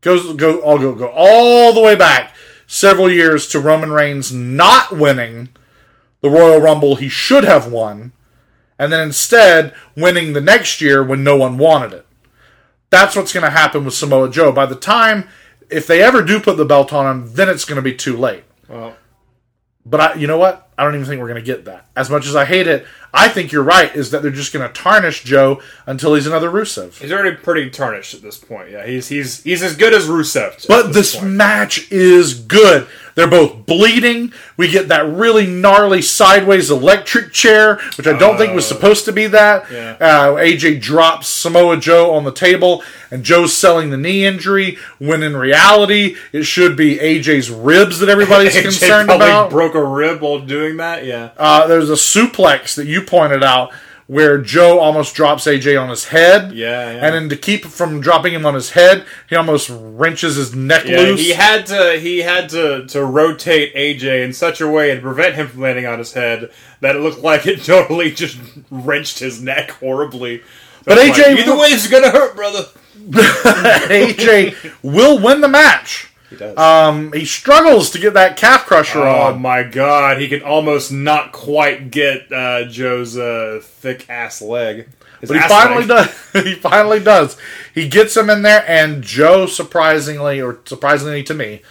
Goes go I'll go go all the way back several years to Roman Reigns not winning the Royal Rumble he should have won, and then instead winning the next year when no one wanted it. That's what's going to happen with Samoa Joe. By the time if they ever do put the belt on him, then it's going to be too late. Well, But I, you know what? I don't even think we're going to get that. As much as I hate it, I think you're right. Is that they're just going to tarnish Joe until he's another Rusev. he's already pretty tarnished at this point. Yeah, he's he's he's as good as Rusev. But at this match is good. They're both bleeding. We get that really gnarly sideways electric chair, which I don't think was supposed to be that. yeah. Uh, AJ drops Samoa Joe on the table, and Joe's selling the knee injury, when in reality, it should be AJ's ribs that everybody's [LAUGHS] AJ concerned about. broke a rib while doing that. Yeah. Uh, there's a suplex that you pointed out where Joe almost drops AJ on his head. Yeah, yeah. And then to keep from dropping him on his head, he almost wrenches his neck Yeah, loose. he had to he had to to rotate AJ in such a way to prevent him from landing on his head that it looked like it [LAUGHS] totally just wrenched his neck horribly. But I'm AJ like, either way, it's gonna hurt, brother. [LAUGHS] AJ will win the match. He does. Um, he struggles to get that calf crusher on. oh on. my god, he can almost not quite get uh, Joe's uh, thick ass leg. His But he finally leg. does. [LAUGHS] he finally does. He gets him in there, and Joe, surprisingly, or surprisingly to me,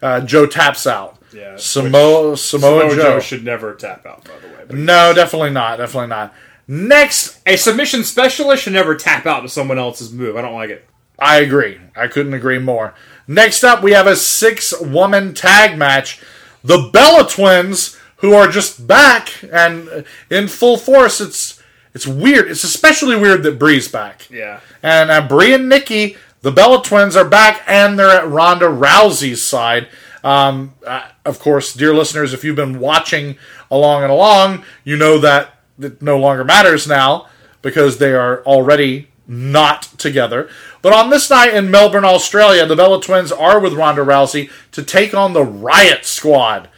uh, Joe taps out. Yeah, Samoa, Samoa, Samoa Joe. Joe should never tap out, by the way. But No, definitely not. Definitely not. Next, a submission specialist should never tap out to someone else's move. I don't like it. I agree. I couldn't agree more. Next up, we have a six woman tag match. The Bella Twins, who are just back and in full force. It's it's weird. It's especially weird that Brie's back. Yeah. And uh, Brie and Nikki, the Bella Twins, are back and they're at Ronda Rousey's side. Um, uh, of course, dear listeners, if you've been watching along and along, you know that it no longer matters now because they are already not together. But on this night in Melbourne, Australia, the Bella Twins are with Ronda Rousey to take on the Riott Squad,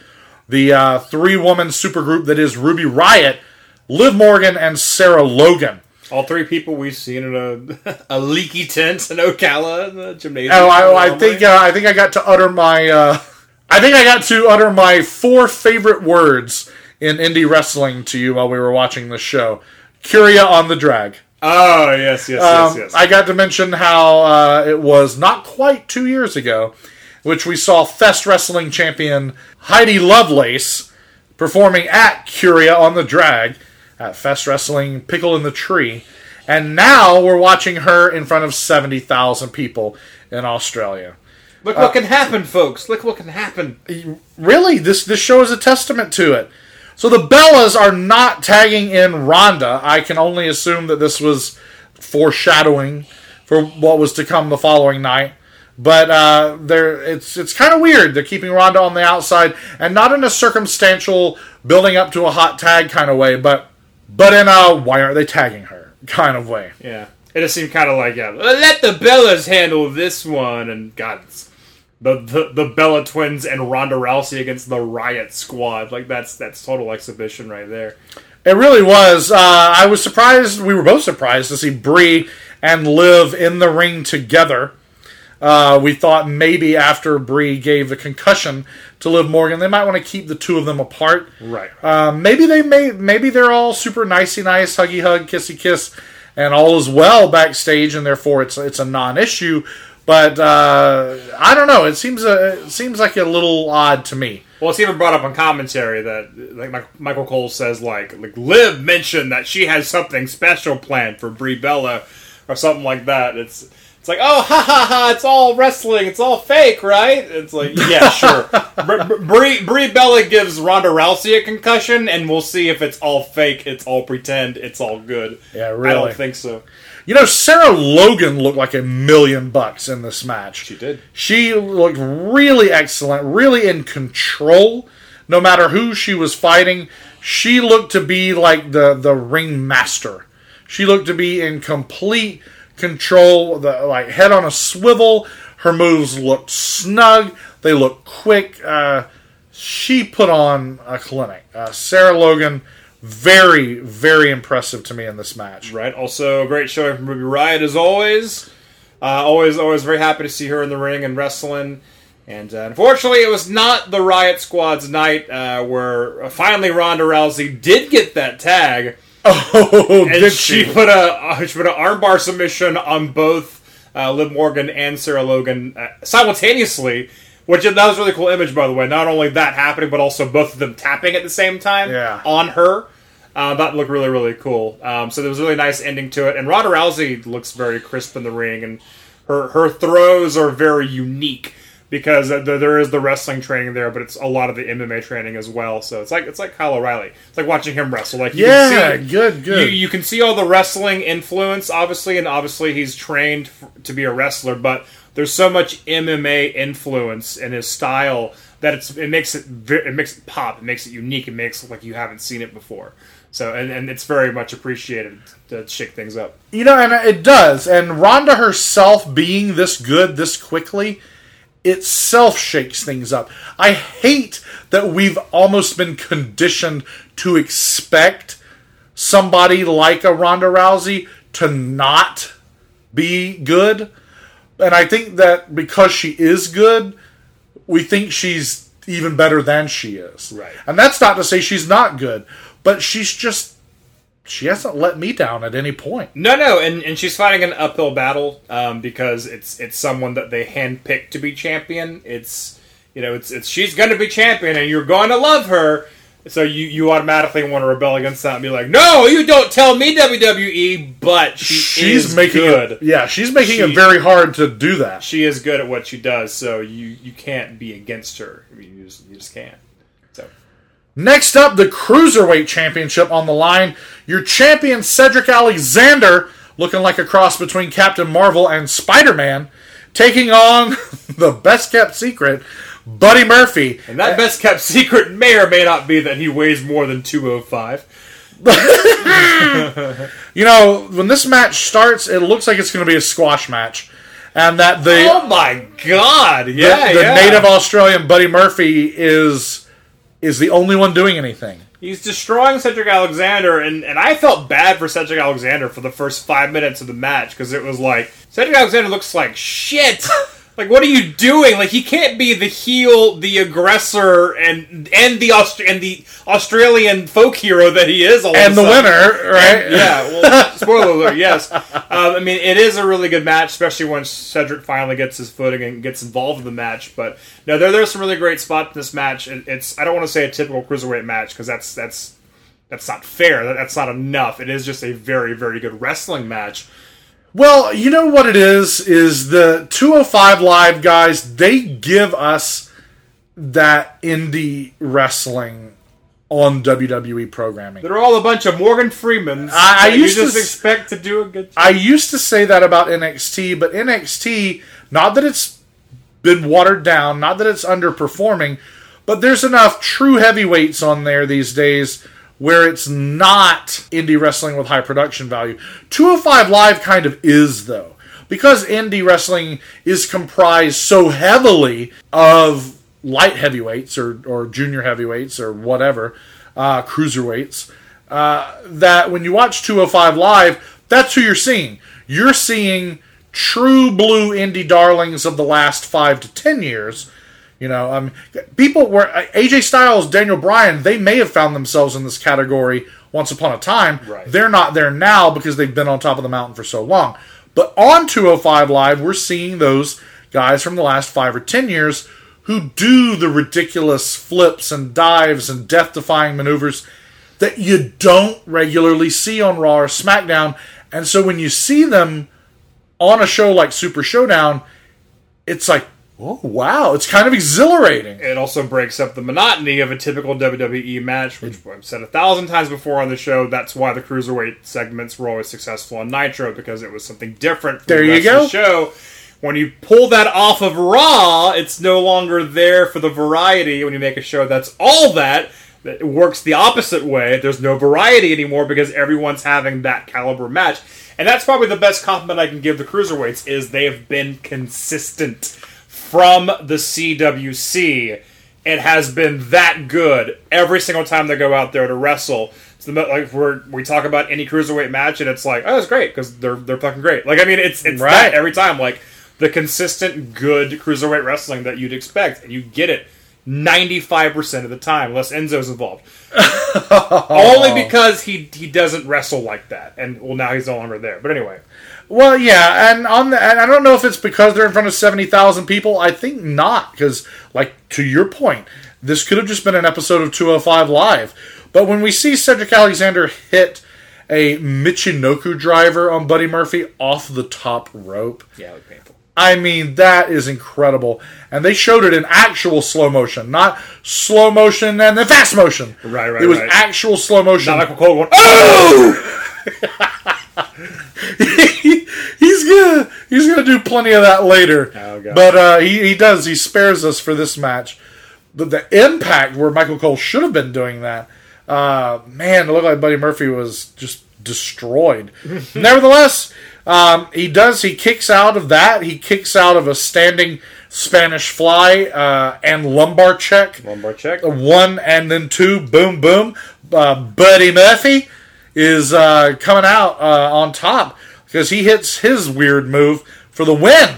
the uh, three woman supergroup that is Ruby Riott, Liv Morgan, and Sarah Logan. All three people we've seen in a, [LAUGHS] a leaky tent in Ocala in the gymnasium. Oh, I, I think uh, I think I got to utter my uh, I think I got to utter my four favorite words in indie wrestling to you while we were watching this show. Curia on the drag. Oh yes, yes, Um, yes, yes. I got to mention how uh, it was not quite two years ago, which we saw Fest Wrestling champion Heidi Lovelace performing at Curia on the drag at Fest Wrestling Pickle in the Tree. And now we're watching her in front of 70,000 people in Australia. Look what can happen, folks. Look what can happen. really this this show is a testament to it so the bellas are not tagging in Ronda. i can only assume that this was foreshadowing for what was to come the following night but uh, they're it's it's kind of weird they're keeping Ronda on the outside and not in a circumstantial building up to a hot tag kind of way but but in a why aren't they tagging her kind of way Yeah, it just seemed kind of like yeah. Let the Bellas handle this one, and God, it's the, the the Bella Twins and Ronda Rousey against the Riott Squad. Like that's that's total exhibition right there. It really was. Uh, I was surprised. We were both surprised to see Brie and Liv in the ring together. Uh, we thought maybe after Brie gave the concussion to Liv Morgan, they might want to keep the two of them apart. Right. Um, maybe they may. Maybe they're all super nicey nice, huggy hug, kissy kiss, and all is well backstage, and therefore it's it's a non-issue. But uh, I don't know. It seems a, it seems like a little odd to me. Well, it's even brought up on commentary that like Michael Cole says like like Liv mentioned that she has something special planned for Brie Bella or something like that. It's it's like oh [LAUGHS] ha ha ha! It's all wrestling. It's all fake, right? It's like yeah, [LAUGHS] sure. Br- Br- Brie Brie Bella gives Ronda Rousey a concussion, and we'll see if it's all fake. It's all pretend. It's all good. Yeah, really. I don't think so. You know, Sarah Logan looked like a million bucks in this match. She did. She looked really excellent, really in control. No matter who she was fighting, she looked to be like the the ring master. She looked to be in complete control, the like head on a swivel. Her moves looked snug. They looked quick. Uh, she put on a clinic. Uh, Sarah Logan, very very impressive to me in this match. Right. Also, a great showing from Ruby Riott as always. Uh, always, always very happy to see her in the ring and wrestling. And uh, unfortunately, it was not the Riott Squad's night uh, where uh, finally Ronda Rousey did get that tag, [LAUGHS] Oh, and did she she? put a uh, she put an armbar submission on both uh, Liv Morgan and Sarah Logan uh, simultaneously. Which that was a really cool image, by the way. Not only that happening, but also both of them tapping at the same time Yeah. on her. Uh, that looked really, really cool. Um, so there was a really nice ending to it. And Ronda Rousey looks very crisp in the ring, and her her throws are very unique because th- there is the wrestling training there, but it's a lot of the MMA training as well. So it's like it's like Kyle O'Reilly. It's like watching him wrestle. Like you Yeah, can see, good, good. You, you can see all the wrestling influence, obviously, and obviously he's trained to be a wrestler, but there's so much MMA influence in his style that it's it makes it it makes it pop. It makes it unique. It makes it like you haven't seen it before. So and, and it's very much appreciated to shake things up. You know, and it does. And Ronda herself being this good this quickly itself shakes things up. I hate that we've almost been conditioned to expect somebody like a Ronda Rousey to not be good. And I think that because she is good, we think she's even better than she is. Right. And that's not to say she's not good, but she's just she hasn't let me down at any point. No, no, and, and she's fighting an uphill battle um, because it's it's someone that they handpicked to be champion. It's you know it's it's she's going to be champion, and you're going to love her. So you, you automatically want to rebel against that and be like, no, you don't tell me WWE. But she she's is making good. it yeah, she's making She- it very hard to do that. She is good at what she does, so you you can't be against her. I mean, you just, you just can't. So Next up, the Cruiserweight Championship on the line. Your champion Cedric Alexander, looking like a cross between Captain Marvel and Spider-Man, taking on [LAUGHS] the best kept secret, Buddy Murphy. and that best kept secret may or may not be that he weighs more than two oh five. [LAUGHS] You know, when this match starts, it looks like it's going to be a squash match, and that the Oh my god! the, Yeah, the yeah. native Australian Buddy Murphy is is the only one doing anything. He's destroying Cedric Alexander, and, and I felt bad for Cedric Alexander for the first five minutes of the match because it was like Cedric Alexander looks like shit. [LAUGHS] like, what are you doing? Like, he can't be the heel, the aggressor, and and the Aust- and the Australian folk hero that he is. All And the winner, right? Yeah, well, [LAUGHS] spoiler alert, yes. Um, I mean, it is a really good match, especially when Cedric finally gets his footing and gets involved in the match. But no, there there's some really great spots in this match. It, it's I don't want to say a typical cruiserweight match because that's that's that's not fair. That, that's not enough. It is just a very very good wrestling match. Well, you know what it is is the 205 live guys, they give us that indie wrestling on WWE programming. They're all a bunch of Morgan Freemans. I- I that used to expect to do a good. Job. I used to say that about NXT, but NXT, not that it's been watered down, not that it's underperforming, but there's enough true heavyweights on there these days where it's not indie wrestling with high production value. 205 Live kind of is, though. Because indie wrestling is comprised so heavily of light heavyweights or, or junior heavyweights or whatever, uh, cruiserweights, uh, that when you watch 205 Live, that's who you're seeing. You're seeing true blue indie darlings of the last five to ten years. You know, um, people were uh, AJ Styles, Daniel Bryan. They may have found themselves in this category once upon a time. Right. They're not there now because they've been on top of the mountain for so long. But on 205 Live, we're seeing those guys from the last five or ten years who do the ridiculous flips and dives and death defying maneuvers that you don't regularly see on Raw or SmackDown. And so when you see them on a show like Super Showdown, it's like, oh, wow, it's kind of exhilarating. It also breaks up the monotony of a typical WWE match, which I've said a thousand times before on the show. That's why the cruiserweight segments were always successful on Nitro because it was something different. From There the you go. The show. When you pull that off of Raw, it's no longer there for the variety. When you make a show that's all that, that works the opposite way. There's no variety anymore because everyone's having that caliber match. And that's probably the best compliment I can give the cruiserweights is they have been consistent from the CWC. It has been that good every single time they go out there to wrestle. It's the like we're, we talk about any cruiserweight match, and it's like, oh, it's great because they're they're fucking great. Like I mean, it's it's Right. that every time. Like the consistent good cruiserweight wrestling that you'd expect, and you get it ninety five percent of the time, unless Enzo's involved. [LAUGHS] Only because he he doesn't wrestle like that, and well, now he's no longer there. But anyway, Well, yeah, and on the, and I don't know if it's because they're in front of seventy thousand people. I think not, because like to your point, this could have just been an episode of two hundred five live. But when we see Cedric Alexander hit a Michinoku driver on Buddy Murphy off the top rope, yeah, it painful. I mean that is incredible, and they showed it in actual slow motion, not slow motion and then fast motion. Right, right, It was right. actual slow motion. Not Michael Cole going, oh! [LAUGHS] [LAUGHS] he's gonna he's gonna do plenty of that later. Oh. But uh, he he does. He spares us for this match. But the impact where Michael Cole should have been doing that, uh, man, it looked like Buddy Murphy was just destroyed. [LAUGHS] Nevertheless, um, he does. He kicks out of that. He kicks out of a standing Spanish fly uh, and lumbar check. Lumbar check. One and then two. Boom, boom. Uh, Buddy Murphy is uh, coming out uh, on top because he hits his weird move for the win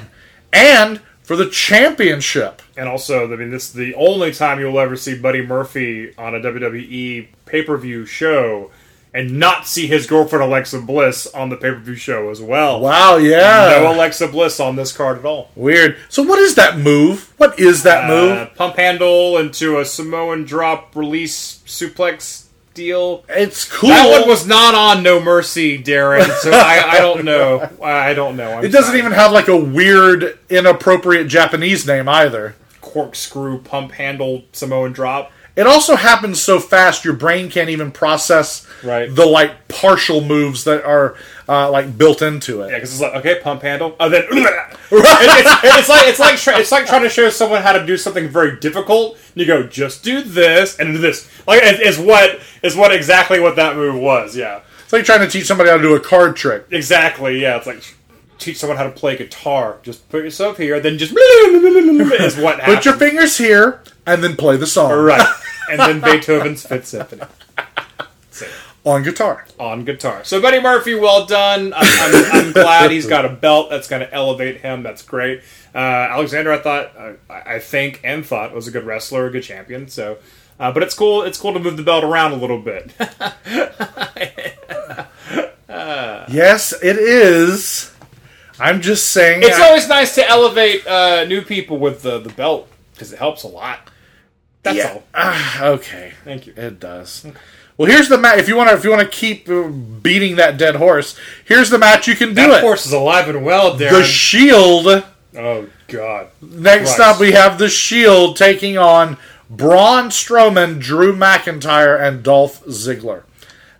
and for the championship. And also, I mean, this is the only time you'll ever see Buddy Murphy on a WWE pay per view show and not see his girlfriend Alexa Bliss on the pay per view show as well. Wow, yeah. No Alexa Bliss on this card at all. Weird. So, what is that move? What is that Uh, move? pump handle into a Samoan drop release suplex deal. It's cool. That one was not on No Mercy, Daryn. So I, I don't know. [LAUGHS] I don't know. I'm It doesn't sorry. even have like a weird, inappropriate Japanese name either. corkscrew pump handle Samoan drop. It also happens so fast your brain can't even process Right. the like partial moves that are uh, like built into it. Yeah, because it's like okay, pump handle, and then [LAUGHS] it's, it's like it's like it's like trying to show someone how to do something very difficult. You go, just do this and do this. Like is what is what exactly what that move was. Yeah, It's like trying to teach somebody how to do a card trick. exactly. Yeah, it's like teach someone how to play guitar. Just put yourself here, then just [LAUGHS] is what happens. Put your fingers here and then play the song right, [LAUGHS] and then Beethoven's Fifth Symphony. on guitar. on guitar. So Buddy Murphy, well done. I'm, I'm, I'm glad he's got a belt that's going to elevate him. That's great. Uh, Alexander, I thought, uh, I I think, and thought was a good wrestler, a good champion. So, uh, but it's cool. It's cool to move the belt around a little bit. [LAUGHS] Yes, it is. I'm just saying. it's I- always nice to elevate uh, new people with the the belt because it helps a lot. That's Yeah. all. Ah, okay. Thank you. It does. Well, here's the match. If you want to, if you want to keep uh, beating that dead horse, here's the match you can do That it. horse is alive and well, there. the Shield. oh God. Next Christ. up, we have the Shield taking on Braun Strowman, Drew McIntyre, and Dolph Ziggler.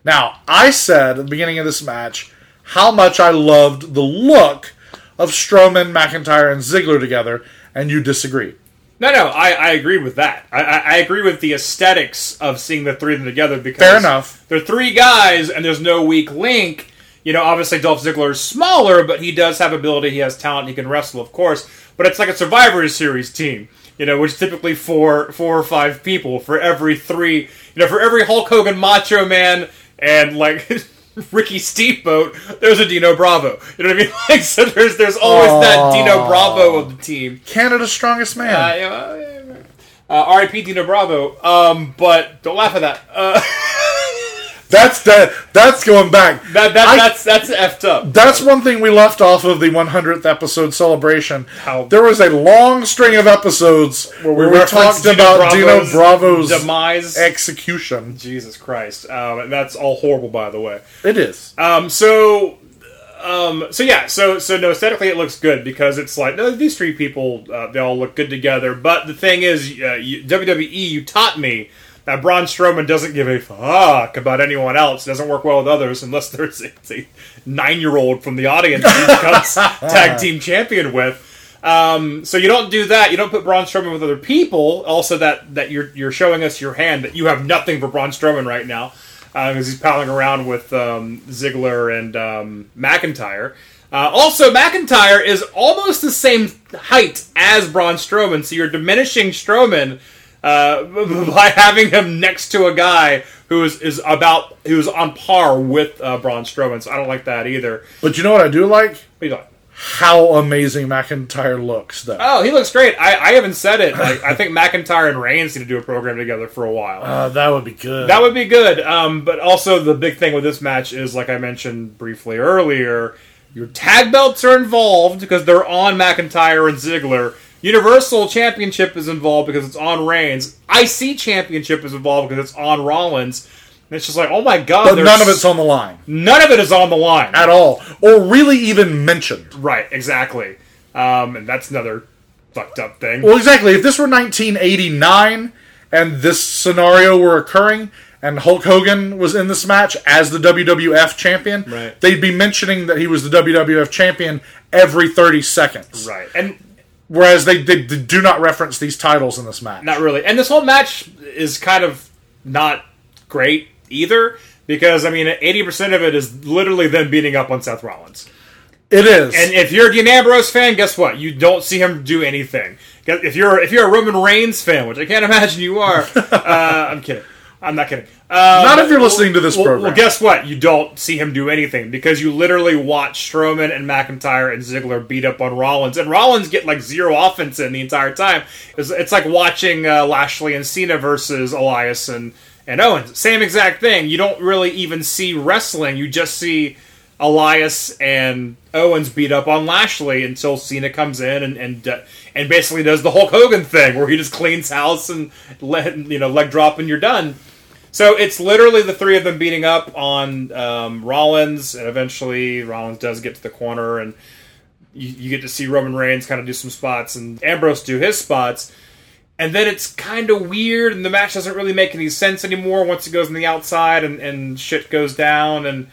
Now, I said at the beginning of this match how much I loved the look of Strowman, McIntyre, and Ziggler together, and you disagree. No, no, I, I agree with that. I, I, I agree with the aesthetics of seeing the three of them together because Fair enough. They're three guys, and there's no weak link. You know, obviously Dolph Ziggler is smaller, but he does have ability. He has talent. He can wrestle, of course. But it's like a Survivor Series team. You know, which is typically four, four or five people for every three. You know, for every Hulk Hogan, Macho Man, and like [LAUGHS] [LAUGHS] Ricky Steamboat, there's a Dino Bravo. You know what I mean? [LAUGHS] Like, so there's there's always that Dino Bravo of the team. Canada's strongest man. Uh, yeah, uh, R.I.P. Dino Bravo. Um, but don't laugh at that. Uh, [LAUGHS] That's that. That's going back. That, that I- that's that's effed up. That's one thing we left off of the 100th episode celebration. How- there was a long string of episodes where we, referenced talked Dino about Dino Bravo's Bravo's demise. execution. Jesus Christ, um, that's all horrible, by the way. It is. Um, so, um, so yeah, so so no, aesthetically it looks good because it's like no, these three people uh, they all look good together. But the thing is, uh, you, WWE, you taught me that Braun Strowman doesn't give a fuck about anyone else. Doesn't work well with others unless there's a, a nine year old from the audience who becomes [LAUGHS] tag team champion with. Um, so you don't do that. You don't put Braun Strowman with other people. Also, that that you're you're showing us your hand that you have nothing for Braun Strowman right now because he's palling around with um, Ziggler and um, McIntyre. Uh, also, McIntyre is almost the same height as Braun Strowman, so you're diminishing Strowman uh, [LAUGHS] by having him next to a guy who is, is about who's on par with uh, Braun Strowman. So I don't like that either. But you know what I do like? What doing? How amazing McIntyre looks, though. Oh, he looks great. I, I haven't said it. Like, I think McIntyre and Reigns need to do a program together for a while. Uh, that would be good. That would be good. Um, but also, the big thing with this match is, like I mentioned briefly earlier, your tag belts are involved because they're on McIntyre and Ziggler. Universal Championship is involved because it's on Reigns. IC Championship is involved because it's on Rollins. And it's just like, oh my god, but none of it's on the line none of it is on the line at all, or really even mentioned. Right, exactly. Um, and that's another fucked up thing. Well, exactly. If this were 1989 and this scenario were occurring, and Hulk Hogan was in this match as the WWF champion, Right. they'd be mentioning that he was the WWF champion every 30 seconds. right, and Whereas they, they, they do not reference these titles in this match. Not really. And this whole match is kind of not great either because I mean, eighty percent of it is literally them beating up on Seth Rollins. it is. And if you're a Dean Ambrose fan, guess what? You don't see him do anything. If you're if you're a Roman Reigns fan, which I can't [LAUGHS] imagine you are, uh, I'm kidding. I'm not kidding. Um, Not if you're listening to this well, program. Well, guess what? You don't see him do anything because you literally watch Strowman and McIntyre and Ziggler beat up on Rollins, and Rollins get like zero offense in the entire time. It's, it's like watching uh, Lashley and Cena versus Elias and and Owens. Same exact thing. You don't really even see wrestling. You just see Elias and Owens beat up on Lashley until Cena comes in and and uh, and basically does the Hulk Hogan thing where he just cleans house and let you know leg drop and you're done. So it's literally the three of them beating up on um, Rollins, and eventually Rollins does get to the corner, and you, you get to see Roman Reigns kind of do some spots, and Ambrose do his spots, and then it's kind of weird, and the match doesn't really make any sense anymore once it goes on the outside, and, and shit goes down, and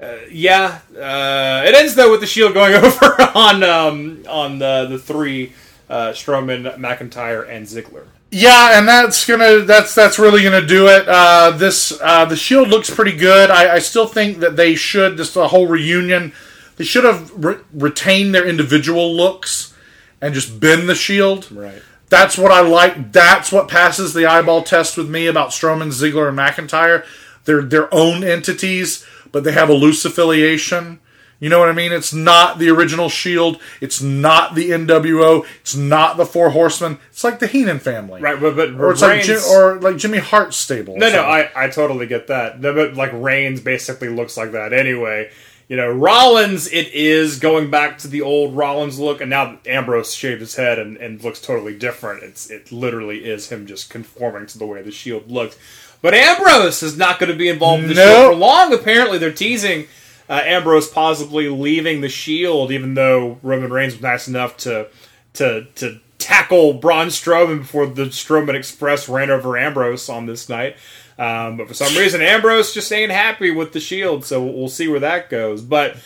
uh, yeah, uh, it ends though with the Shield going [LAUGHS] over on um, on the the three uh, Strowman, McIntyre, and Ziggler. Yeah, and that's gonna that's that's really gonna do it. Uh, this uh, the Shield looks pretty good. I, I still think that they should this the whole reunion. They should have re- retained their individual looks and just been the Shield. Right. That's what I like. That's what passes the eyeball test with me about Strowman, Ziggler, and McIntyre. They're their own entities, but they have a loose affiliation. You know what I mean? It's not the original Shield. It's not the NWO. It's not the Four Horsemen. It's like the Heenan family, Right, but, but Or it's like Jim, or like Jimmy Hart's stable. No, no. I, I totally get that. No, But like Reigns basically looks like that anyway. You know, Rollins, it is going back to the old Rollins look, and now Ambrose shaved his head and, and looks totally different. It's it literally is him just conforming to the way the Shield looked. But Ambrose is not going to be involved in the No. Shield for long. Apparently, they're teasing uh, Ambrose possibly leaving the Shield, even though Roman Reigns was nice enough to to to tackle Braun Strowman before the Strowman Express ran over Ambrose on this night. Um, but for some reason, Ambrose just ain't happy with the Shield, so we'll see where that goes. But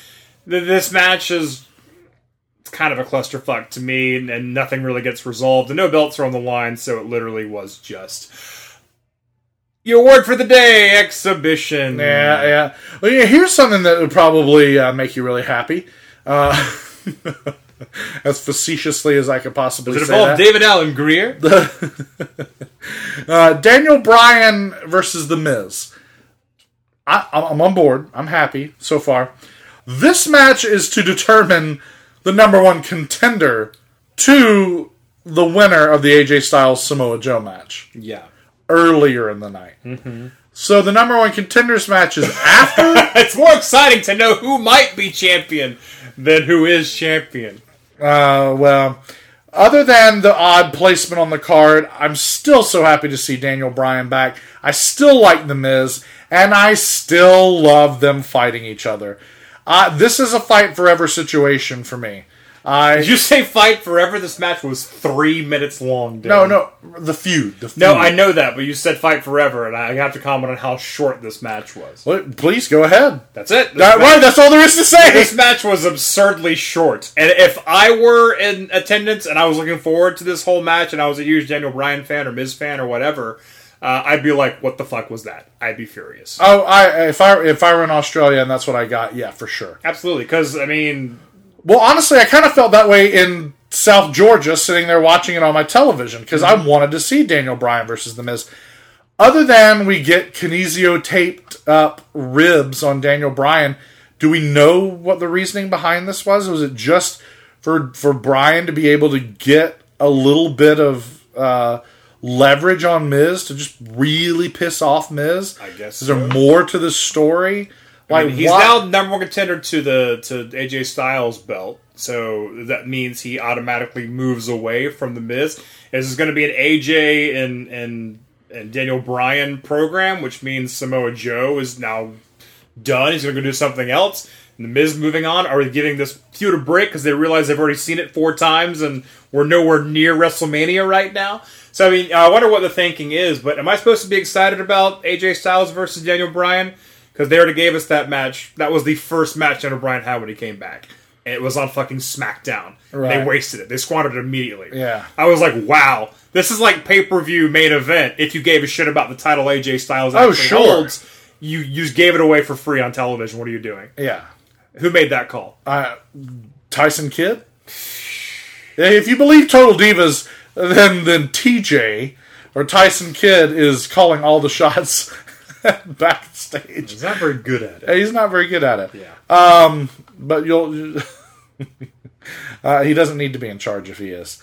th- this match is it's kind of a clusterfuck to me, and, and nothing really gets resolved, and no belts are on the line, so it literally was just your word for the day exhibition. Yeah, yeah. Well, yeah. Here's something that would probably uh, make you really happy. Uh, [LAUGHS] as facetiously as I could possibly Does it involve. David Alan Grier? [LAUGHS] Uh, Daniel Bryan versus The Miz. I, I'm on board. I'm happy so far. This match is to determine the number one contender to the winner of the AJ Styles Samoa Joe match yeah. Earlier in the night. So the number one contenders match is after. [LAUGHS] It's more exciting to know who might be champion than who is champion. uh, well, other than the odd placement on the card, I'm still so happy to see Daniel Bryan back. I still like The Miz, and I still love them fighting each other. Uh, this is a fight forever situation for me. I Did you say fight forever? This match was three minutes long. Dude. no no the feud the feud. No, I know that, but you said fight forever, and I have to comment on how short this match was. Well, Please go ahead. That's it. That, match- right, that's all there is to say. this match was absurdly short. And if I were in attendance and I was looking forward to this whole match and I was a huge Daniel Bryan fan or Miz fan or whatever, uh, I'd be like, what the fuck was that? I'd be furious. Oh, I if I if I were in Australia and that's what I got, yeah, for sure. Absolutely. Because, I mean, Well, honestly, I kind of felt that way in South Georgia, sitting there watching it on my television because I wanted to see Daniel Bryan versus The Miz. Other than we get kinesio taped up ribs on Daniel Bryan, do we know what the reasoning behind this was? Was it just for for Bryan to be able to get a little bit of uh, leverage on Miz to just really piss off Miz? I guess Is there so. more to the story? I mean, he's what- now number one contender to the to AJ Styles belt, so that means he automatically moves away from the Miz. This is going to be an AJ and and and Daniel Bryan program, which means Samoa Joe is now done. He's going to go do something else. And the Miz moving on. Are we giving this feud a break because they realize they've already seen it four times and we're nowhere near WrestleMania right now? So I mean, I wonder what the thinking is. But am I supposed to be excited about AJ Styles versus Daniel Bryan? Because they already gave us that match. That was the first match Daniel Bryan had when he came back. And it was on fucking SmackDown. And They wasted it. They squandered it immediately. Yeah. I was like, wow, this is like pay per view main event. If you gave a shit about the title AJ Styles Oh, sure. holds, you you just gave it away for free on television. What are you doing? yeah. Who made that call? Uh, Tyson Kidd. If you believe Total Divas, then then TJ or Tyson Kidd is calling all the shots [LAUGHS] backstage. He's not very good at it. He's not very good at it. Yeah. but you'll. [LAUGHS] uh, he doesn't need to be in charge if he is.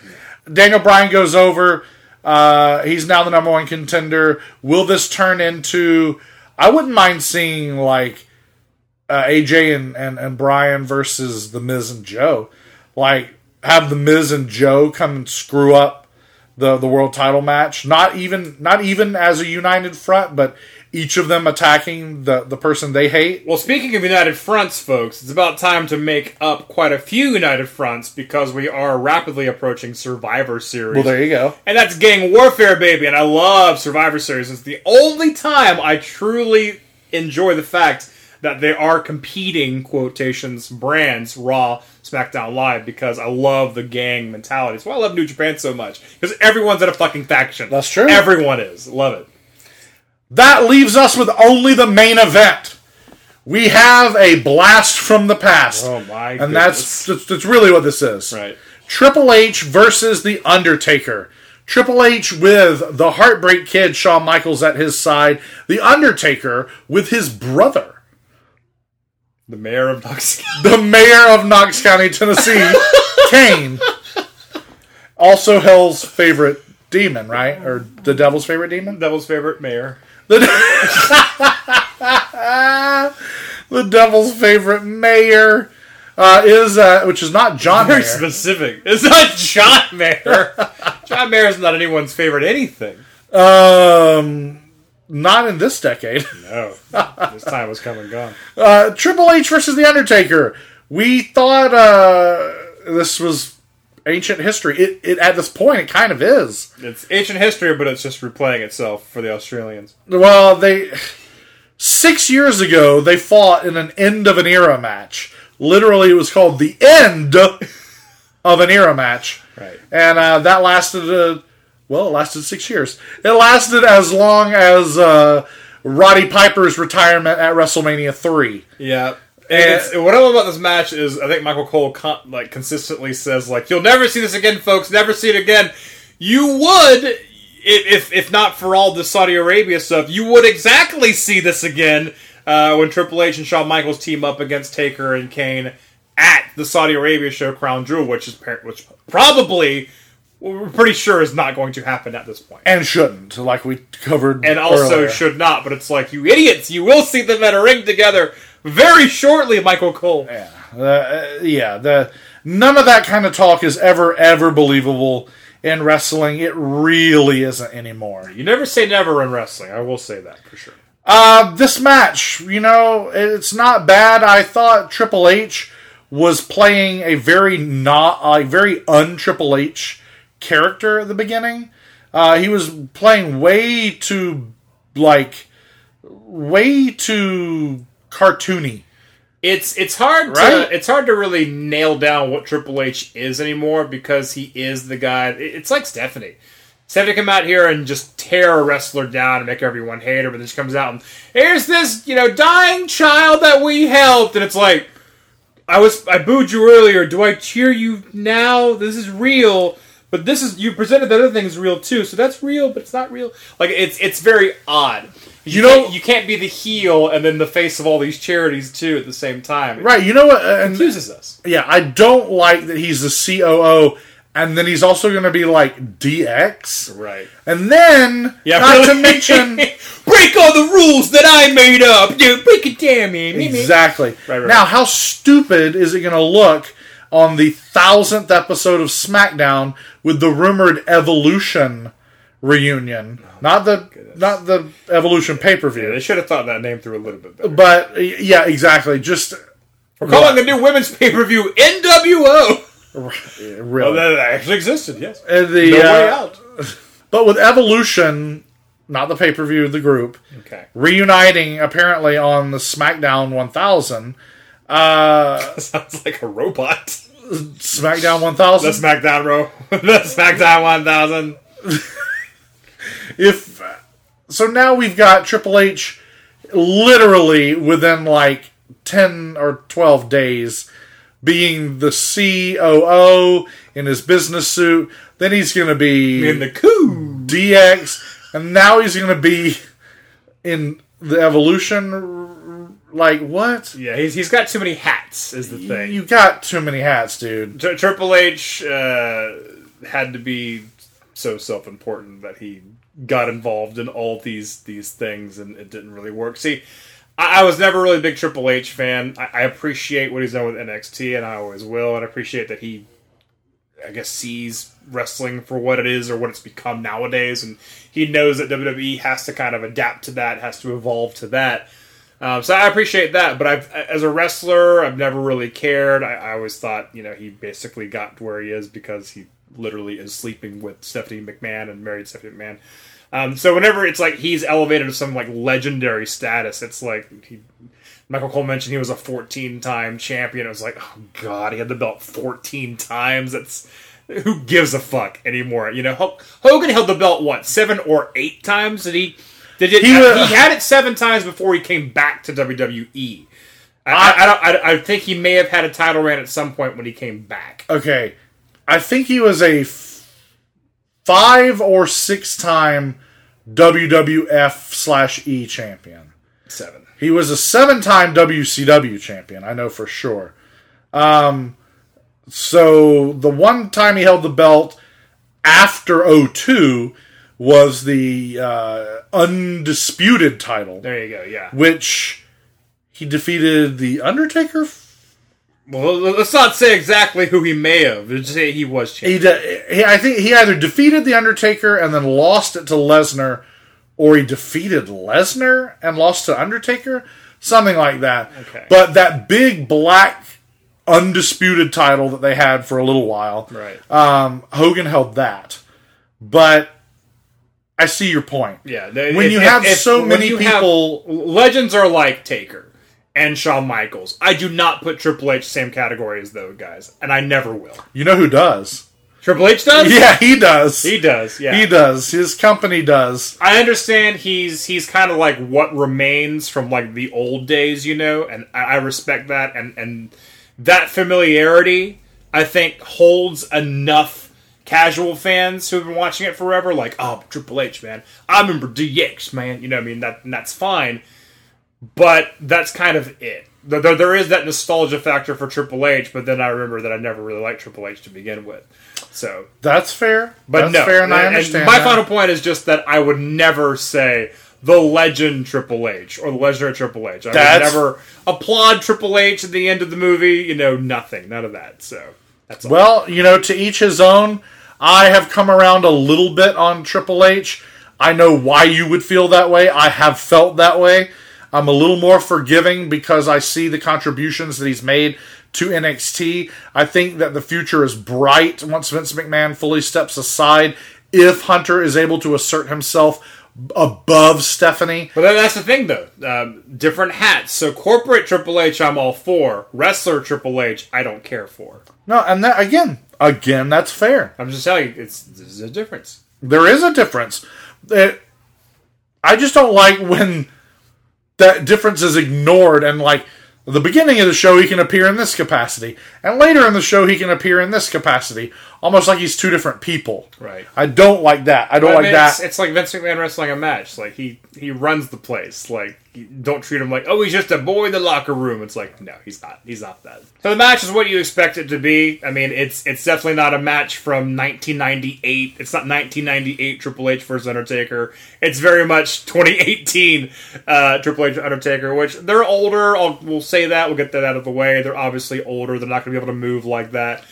Daniel Bryan goes over. Uh, he's now the number one contender. Will this turn into? I wouldn't mind seeing like uh, AJ and, and and Bryan versus the Miz and Joe. Like have the Miz and Joe come and screw up the the world title match. Not even not even as a united front, but each of them attacking the the person they hate. Well, speaking of United Fronts, folks, it's about time to make up quite a few United Fronts because we are rapidly approaching Survivor Series. Well, there you go. And that's Gang Warfare, baby. And I love Survivor Series. It's the only time I truly enjoy the fact that they are competing quotations brands Raw, SmackDown Live because I love the gang mentality. That's why I love New Japan so much because everyone's in a fucking faction. That's true. Everyone is. Love it. That leaves us with only the main event. We have a blast from the past. Oh my And that's, goodness. that's that's really what this is. Right. Triple H versus The Undertaker. Triple H with the Heartbreak Kid Shawn Michaels at his side. The Undertaker with his brother, The mayor of Knox. [LAUGHS] the mayor of Knox County, Tennessee, [LAUGHS] Kane. Also Hell's favorite demon, right? Or the devil's favorite demon? Devil's favorite mayor. The, [LAUGHS] the devil's favorite mayor uh, is, uh, which is not John Very Mayer. specific. It's not John Mayer. [LAUGHS] John Mayer is not anyone's favorite anything. Um, not in this decade. [LAUGHS] No, this time was come and gone. Uh, Triple H versus The Undertaker. We thought uh, this was ancient history. It, it at this point it kind of is. It's ancient history, but it's just replaying itself for the Australians. Well, they six years ago they fought in an end of an era match. Literally, it was called the end of an era match, Right. and uh, that lasted. Uh, well, it lasted six years. It lasted as long as uh, Roddy Piper's retirement at WrestleMania three. Yeah. And what I love about this match is I think Michael Cole con- like consistently says like you'll never see this again, folks. Never see it again. You would if if not for all the Saudi Arabia stuff, you would exactly see this again uh, when Triple H and Shawn Michaels team up against Taker and Kane at the Saudi Arabia show Crown Jewel, which is par- which probably we're pretty sure is not going to happen at this point. and shouldn't, like we covered. And also earlier. should not, but it's like, you idiots, you will see them at a ring together very shortly, Michael Cole. Yeah, uh, yeah. The none of that kind of talk is ever ever believable in wrestling. It really isn't anymore. You never say never in wrestling, I will say that for sure. Uh, this match, you know, it's not bad. I thought Triple H was playing a very not a very un Triple H character at the beginning. Uh, he was playing way too like way too cartoony. It's it's hard Right? to it's hard to really nail down what Triple H is anymore because he is the guy. It's like Stephanie. Stephanie come out here and just tear a wrestler down and make everyone hate her, but then she comes out and here's this you know dying child that we helped, and it's like I was I booed you earlier. Do I cheer you now? This is real. But this is you presented that other thing is real too, so that's real, but it's not real. Like it's it's very odd. You, You know- can't, you can't be the heel and then the face of all these charities too at the same time. It Right, you know what? Uh, and confuses us. yeah, I don't like that he's the COO, and then he's also going to be like DX, Right. and then Yeah. not really. to mention [LAUGHS] break all the rules that I made up, dude. Break it down, man. Me. exactly. Right, right, now, right. how stupid is it going to look on the thousandth episode of SmackDown with the rumored Evolution reunion? Not the not the Evolution pay per Yeah, they should have thought that name through a little bit better. but yeah, exactly. Just We're calling the new women's pay per view NWO. [LAUGHS] really. Oh, that actually existed. Yes. Uh, the, No uh, way out. [LAUGHS] But with Evolution, not the pay per view, of the group, Okay. reuniting apparently on the SmackDown 1000. Uh, [LAUGHS] Sounds like a robot. SmackDown 1000. The SmackDown row. the SmackDown 1000. If so, now we've got Triple H literally within like 10 or 12 days being the COO in his business suit. Then he's going to be In the coup. DX, and now he's going to be in the Evolution. Like what? Yeah, he's, he's got too many hats, is the thing. You got too many hats, dude. Tri- Triple H uh, had to be so self-important that he got involved in all these these things, and it didn't really work. See, I, I was never really a big Triple H fan. I, I appreciate what he's done with NXT, and I always will, and I appreciate that he, I guess, sees wrestling for what it is or what it's become nowadays, and he knows that WWE has to kind of adapt to that, has to evolve to that. Um, so I appreciate that, but I've as a wrestler, I've never really cared. I, I always thought, you know, he basically got to where he is because he literally is sleeping with Stephanie McMahon and married Stephanie McMahon. Um, so whenever it's like he's elevated to some like legendary status, it's like he, Michael Cole mentioned he was a 14 time champion. It was like, oh god, he had the belt 14 times. That's who gives a fuck anymore? You know, Hulk, Hogan held the belt what seven or eight times? Did he? Did it, He he, had it seven times before he came back to WWE. I, I, I, I think he may have had a title reign at some point when he came back. Okay, I think he was a f- five or six time WWF slash E champion. Seven. He was a seven time WCW champion. I know for sure. Um, so the one time he held the belt after 02 was the uh, undisputed title, There you go. Yeah. which he defeated the Undertaker. Well, let's not say exactly who he may have. Just say he was champion. He, de- he, I think he either defeated the Undertaker and then lost it to Lesnar, or he defeated Lesnar and lost to Undertaker, something like that. Okay. But that big black undisputed title that they had for a little while, Right. um, Hogan held that. But I see your point. Yeah. When you have so when many you have- people- legends are like Taker and Shawn Michaels. I do not put Triple H same category as those guys, and I never will. You know who does? Triple H does. Yeah, he does. he does. Yeah, He does. His company does. I understand he's he's kind of like what remains from like the old days, you know, and I, I respect that and and that familiarity I think holds enough casual fans who've been watching it forever, like oh Triple H man, I remember DX man, you know what I mean that and that's fine, but that's kind of it. there, there- is that nostalgia factor for Triple H, but then I remember that I never really liked Triple H to begin with. So, That's fair. but That's no, fair, and I understand. my that. final point is just that I would never say the legend Triple H or the legendary Triple H. I That's- would never applaud Triple H at the end of the movie. You know, nothing, none of that. So that's all. Well, you know, to each his own. I have come around a little bit on Triple H. I know why you would feel that way. I have felt that way. I'm a little more forgiving because I see the contributions that he's made to NXT. I think that the future is bright once Vince McMahon fully steps aside. If Hunter is able to assert himself above Stephanie, But that's the thing, though. Um, different hats. So corporate Triple H, I'm all for. Wrestler Triple H, I don't care for. no, and that again, again, that's fair. I'm just telling you, it's there's a difference. There is a difference. It, I just don't like when that difference is ignored and like the beginning of the show he can appear in this capacity and later in the show he can appear in this capacity almost like he's two different people Right. i don't like that i don't I like mean, that It's, it's like Vince McMahon wrestling a match. Like he he runs the place. Like don't treat him like oh he's just a boy in the locker room. It's like no he's not. He's not that. So the match is what you expect it to be. I mean it's it's definitely not a match from 1998. It's not 1998 Triple H versus Undertaker. It's very much [LAUGHS] 2018 uh, Triple H Undertaker. Which they're older. I'll, we'll say that. We'll get that out of the way. They're obviously older. They're not going to be able to move like that.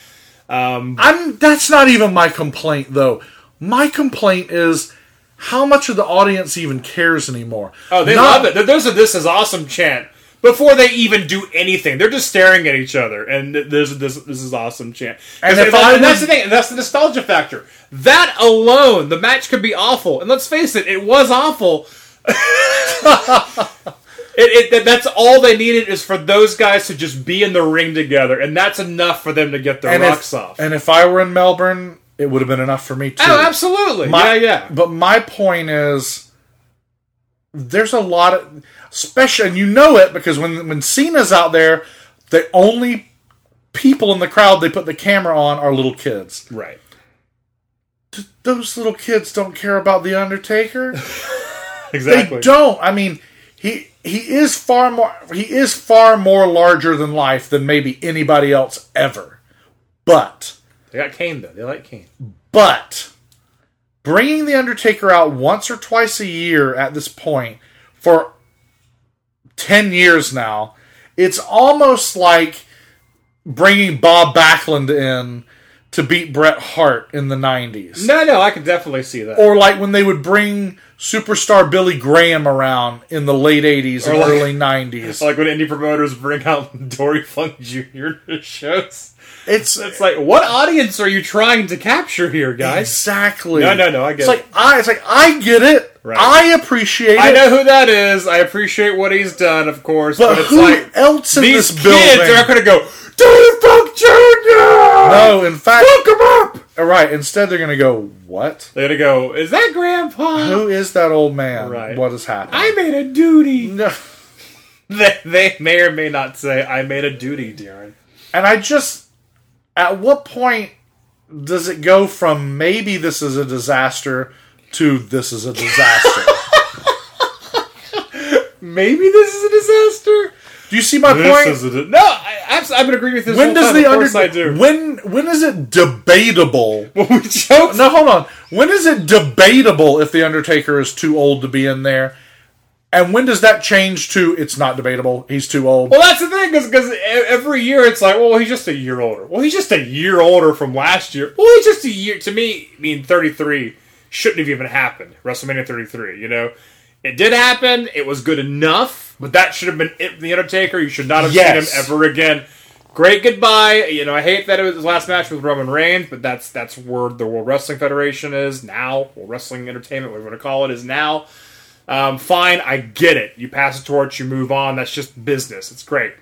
Um, i'm that's not even my complaint though my complaint is how much of the audience even cares anymore Oh, they Not- love it. There's a "This is awesome" chant before they even do anything. They're just staring at each other, and there's this this is awesome chant. And And, if that- I and that's the thing. That's the nostalgia factor. That alone, the match could be awful, and let's face it, it was awful. [LAUGHS] It, it, that's all they needed is for those guys to just be in the ring together, and that's enough for them to get their and rocks if, off. and if i were in melbourne it would have been enough for me too oh, absolutely, My- yeah, yeah. But my point is, there's a lot of, especially, and you know it because when when Cena's out there, the only people in the crowd they put the camera on are little kids. Right. Those little kids don't care about the Undertaker. [LAUGHS] Exactly. They don't. I mean, he he is far more he is far more larger than life than maybe anybody else ever. But They got Kane though. They like Kane. But bringing the Undertaker out once or twice a year at this point for 10 years now, it's almost like bringing Bob Backlund in to beat Bret Hart in the 90s. No, no, I can definitely see that. Or like when they would bring superstar Billy Graham around in the late 80s and Or like- early 90s. [LAUGHS] like when indie promoters bring out [LAUGHS] Dory Funk Jr. to shows. it's It's like, what audience are you trying to capture here, guys? exactly. No, no, no, I get it's it. like I it's like I get it. Right. I appreciate it. I know who that is. I appreciate what he's done, of course, but, But it's who like else in these this kids building? are not going to go Dory Funk Jr. No, in fact, Fuck him up. All right. Instead, they're going to go. What? They're going to go. Is that Grandpa? Who is that old man? Right. What has happened? I made a duty. No. [LAUGHS] They, they may or may not say, "I made a duty, Daryn." And I just, at what point does it go from maybe this is a disaster to this is a disaster? [LAUGHS] Maybe this is a disaster. Do you see my This point? is a no. I, I'm going to agree with this. when whole does time. the Of course I do. when when is it debatable? [LAUGHS] When we choked No, hold on. When is it debatable if the Undertaker is too old to be in there? And when does that change to it's not debatable? He's too old. Well, that's the thing, because every year it's like, well, he's just a year older. Well, he's just a year older from last year. Well, he's just a year. To me, I mean, 33 shouldn't have even happened. WrestleMania 33, you know? It did happen. It was good enough, but that should have been it The Undertaker. You should not have Yes. seen him ever again. Great goodbye. You know, I hate that it was his last match with Roman Reigns, but that's that's where the World Wrestling Federation is now. World Wrestling Entertainment, whatever you want to call it, is now. Um, fine, I get it. You pass the torch, you move on. That's just business. It's great.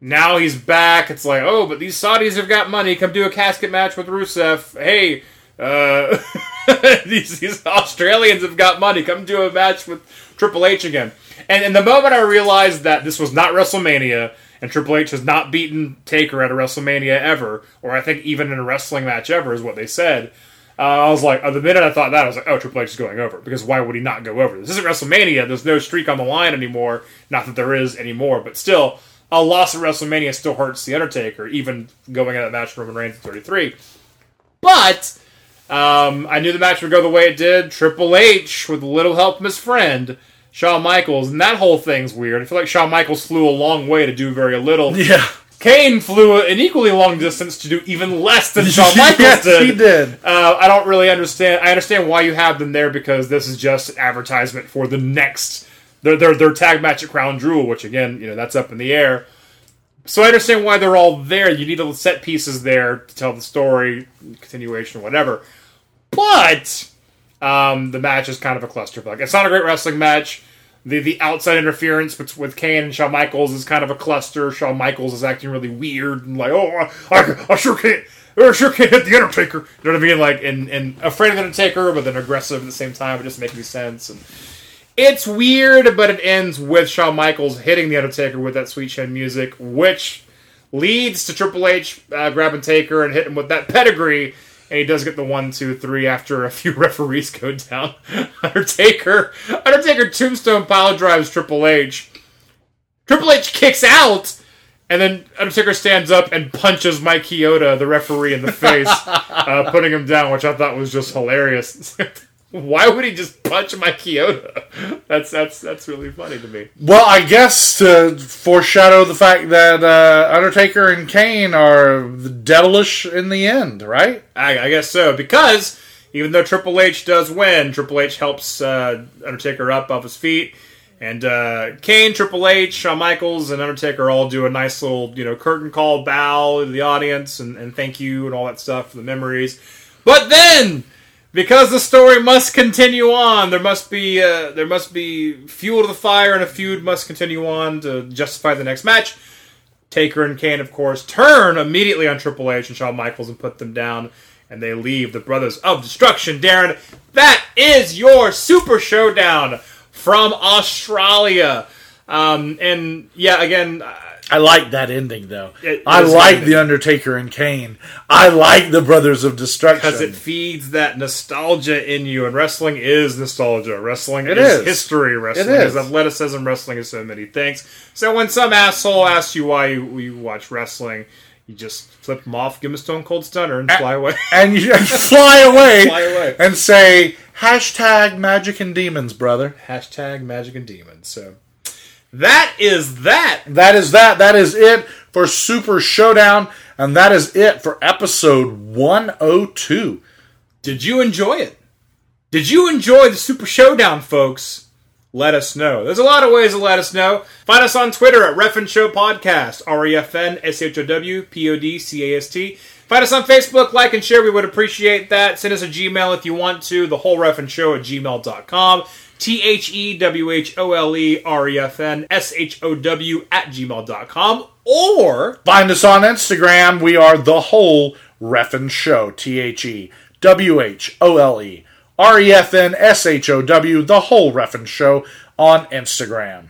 Now he's back. It's like, oh, but these Saudis have got money. Come do a casket match with Rusev. Hey, uh, [LAUGHS] these, these Australians have got money. Come do a match with Triple H again. And, and the moment I realized that this was not WrestleMania and Triple H has not beaten Taker at a WrestleMania ever, or I think even in a wrestling match ever, is what they said. Uh, I was like, uh, the minute I thought that, I was like, oh, Triple H is going over. Because why would he not go over? This isn't WrestleMania. There's no streak on the line anymore. Not that there is anymore, but still, a loss at WrestleMania still hurts the Undertaker, even going into that match with Roman Reigns in 33. But um, I knew the match would go the way it did. Triple H with a little help from his friend Shawn Michaels, and that whole thing's weird. I feel like Shawn Michaels flew a long way to do very little. [LAUGHS] Yeah. Kane flew an equally long distance to do even less than [LAUGHS] Shawn Michaels yes, did. he did. Uh, I don't really understand. I understand why you have them there because this is just an advertisement for the next their their, their tag match at Crown Jewel, which again, you know, that's up in the air. So I understand why they're all there. You need little set pieces there to tell the story, continuation, whatever. But um, the match is kind of a clusterfuck. It's not a great wrestling match. The the outside interference with, Kane and Shawn Michaels is kind of a cluster. Shawn Michaels is acting really weird and like, oh, I, I, I sure can't. I sure can't hit the Undertaker. You know what I mean? Like, and, and afraid of the Undertaker, but then aggressive at the same time. It doesn't make any sense. And it's weird, but it ends with Shawn Michaels hitting the Undertaker with that sweet chin music, which leads to Triple H uh, grabbing Taker and hitting him with that pedigree. And he does get the one, two, three after a few [LAUGHS] referees go down. [LAUGHS] Undertaker, Undertaker tombstone pile drives Triple H. Triple H kicks out, and then Undertaker stands up and punches Mike Chioda, the referee, in the face, [LAUGHS] uh, putting him down, which I thought was just hilarious. Why would he just punch my Chioda? [LAUGHS] That's that's that's really funny to me. Well, I guess to foreshadow the fact that uh, Undertaker and Kane are devilish in the end, right? I, I guess so because even though Triple H does win, Triple H helps uh, Undertaker up off his feet, and uh, Kane, Triple H, Shawn Michaels, and Undertaker all do a nice little you know curtain call bow to the audience and, and thank you and all that stuff for the memories. But then because the story must continue on, there must be uh, there must be fuel to the fire, and a feud must continue on to justify the next match. Taker and Kane, of course, turn immediately on Triple H and Shawn Michaels and put them down, and they leave the Brothers of Destruction. Daryn, that is your Super Showdown from Australia. Um, and yeah, again, I like that ending though. It I like ending. the Undertaker and Kane. I like the Brothers of Destruction. because it feeds that nostalgia in you, and wrestling is nostalgia. Wrestling It is, is. history. Wrestling It is. is. athleticism. Wrestling is so many things. So when some asshole asks you why you, you watch wrestling, you just flip them off, give them a stone cold stunner, and fly away. [LAUGHS] and you fly [LAUGHS] away, Fly away. and say hashtag magic and demons, brother. Hashtag magic and demons. So that is that. That is that. That is it for Super Showdown, and that is it for episode 102. Did you enjoy it? Did you enjoy the Super Showdown, folks? Let us know. There's a lot of ways to let us know. Find us on Twitter at Refn Show Podcast, R E F N S H O W P O D C A S T. Find us on Facebook, like and share. We would appreciate that. Send us a Gmail if you want to, the whole Refn Show at gmail.com. T H E W H O L E R E F N S H O W at gmail.com. Or Find us on Instagram. We are the whole Refn Show. T H E W H O L E R E F N S H O W. The whole Ref'n Show on Instagram.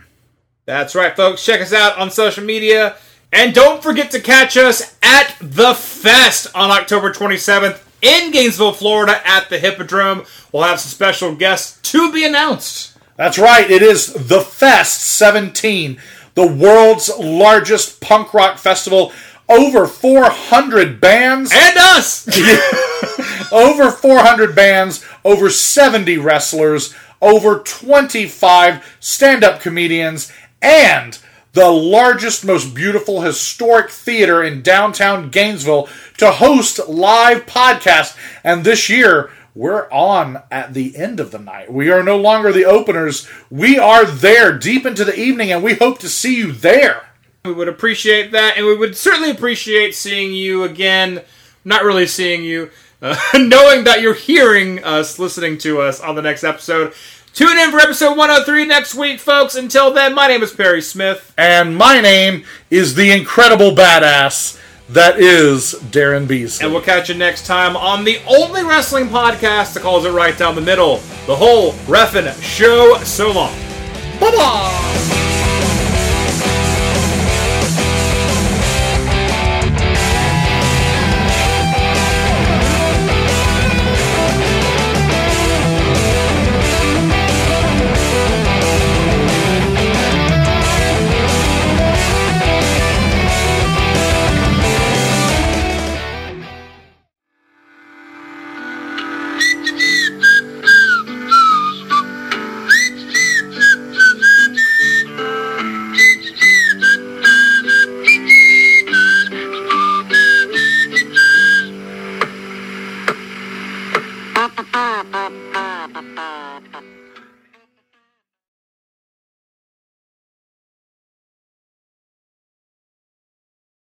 That's right, folks. Check us out on social media. And don't forget to catch us at The Fest on October 27th in Gainesville, Florida at the Hippodrome. We'll have some special guests to be announced. That's right. It is the Fest 17, the world's largest punk rock festival. Over 400 bands. And us! [LAUGHS] over 400 bands, over 70 wrestlers, over 25 stand up comedians, and the largest, most beautiful historic theater in downtown Gainesville to host live podcasts. And this year, we're on at the end of the night. We are no longer the openers. We are there deep into the evening, and we hope to see you there. We would appreciate that, and we would certainly appreciate seeing you again. Not really seeing you, uh, [LAUGHS] knowing that you're hearing us, listening to us on the next episode. Tune in for episode 103 next week, folks. Until then, my name is Perry Smith. And my name is the incredible badass that is Daryn Beasley. And we'll catch you next time on the only wrestling podcast that calls it right down the middle. The whole Ref'n Show. So long. Bye bye.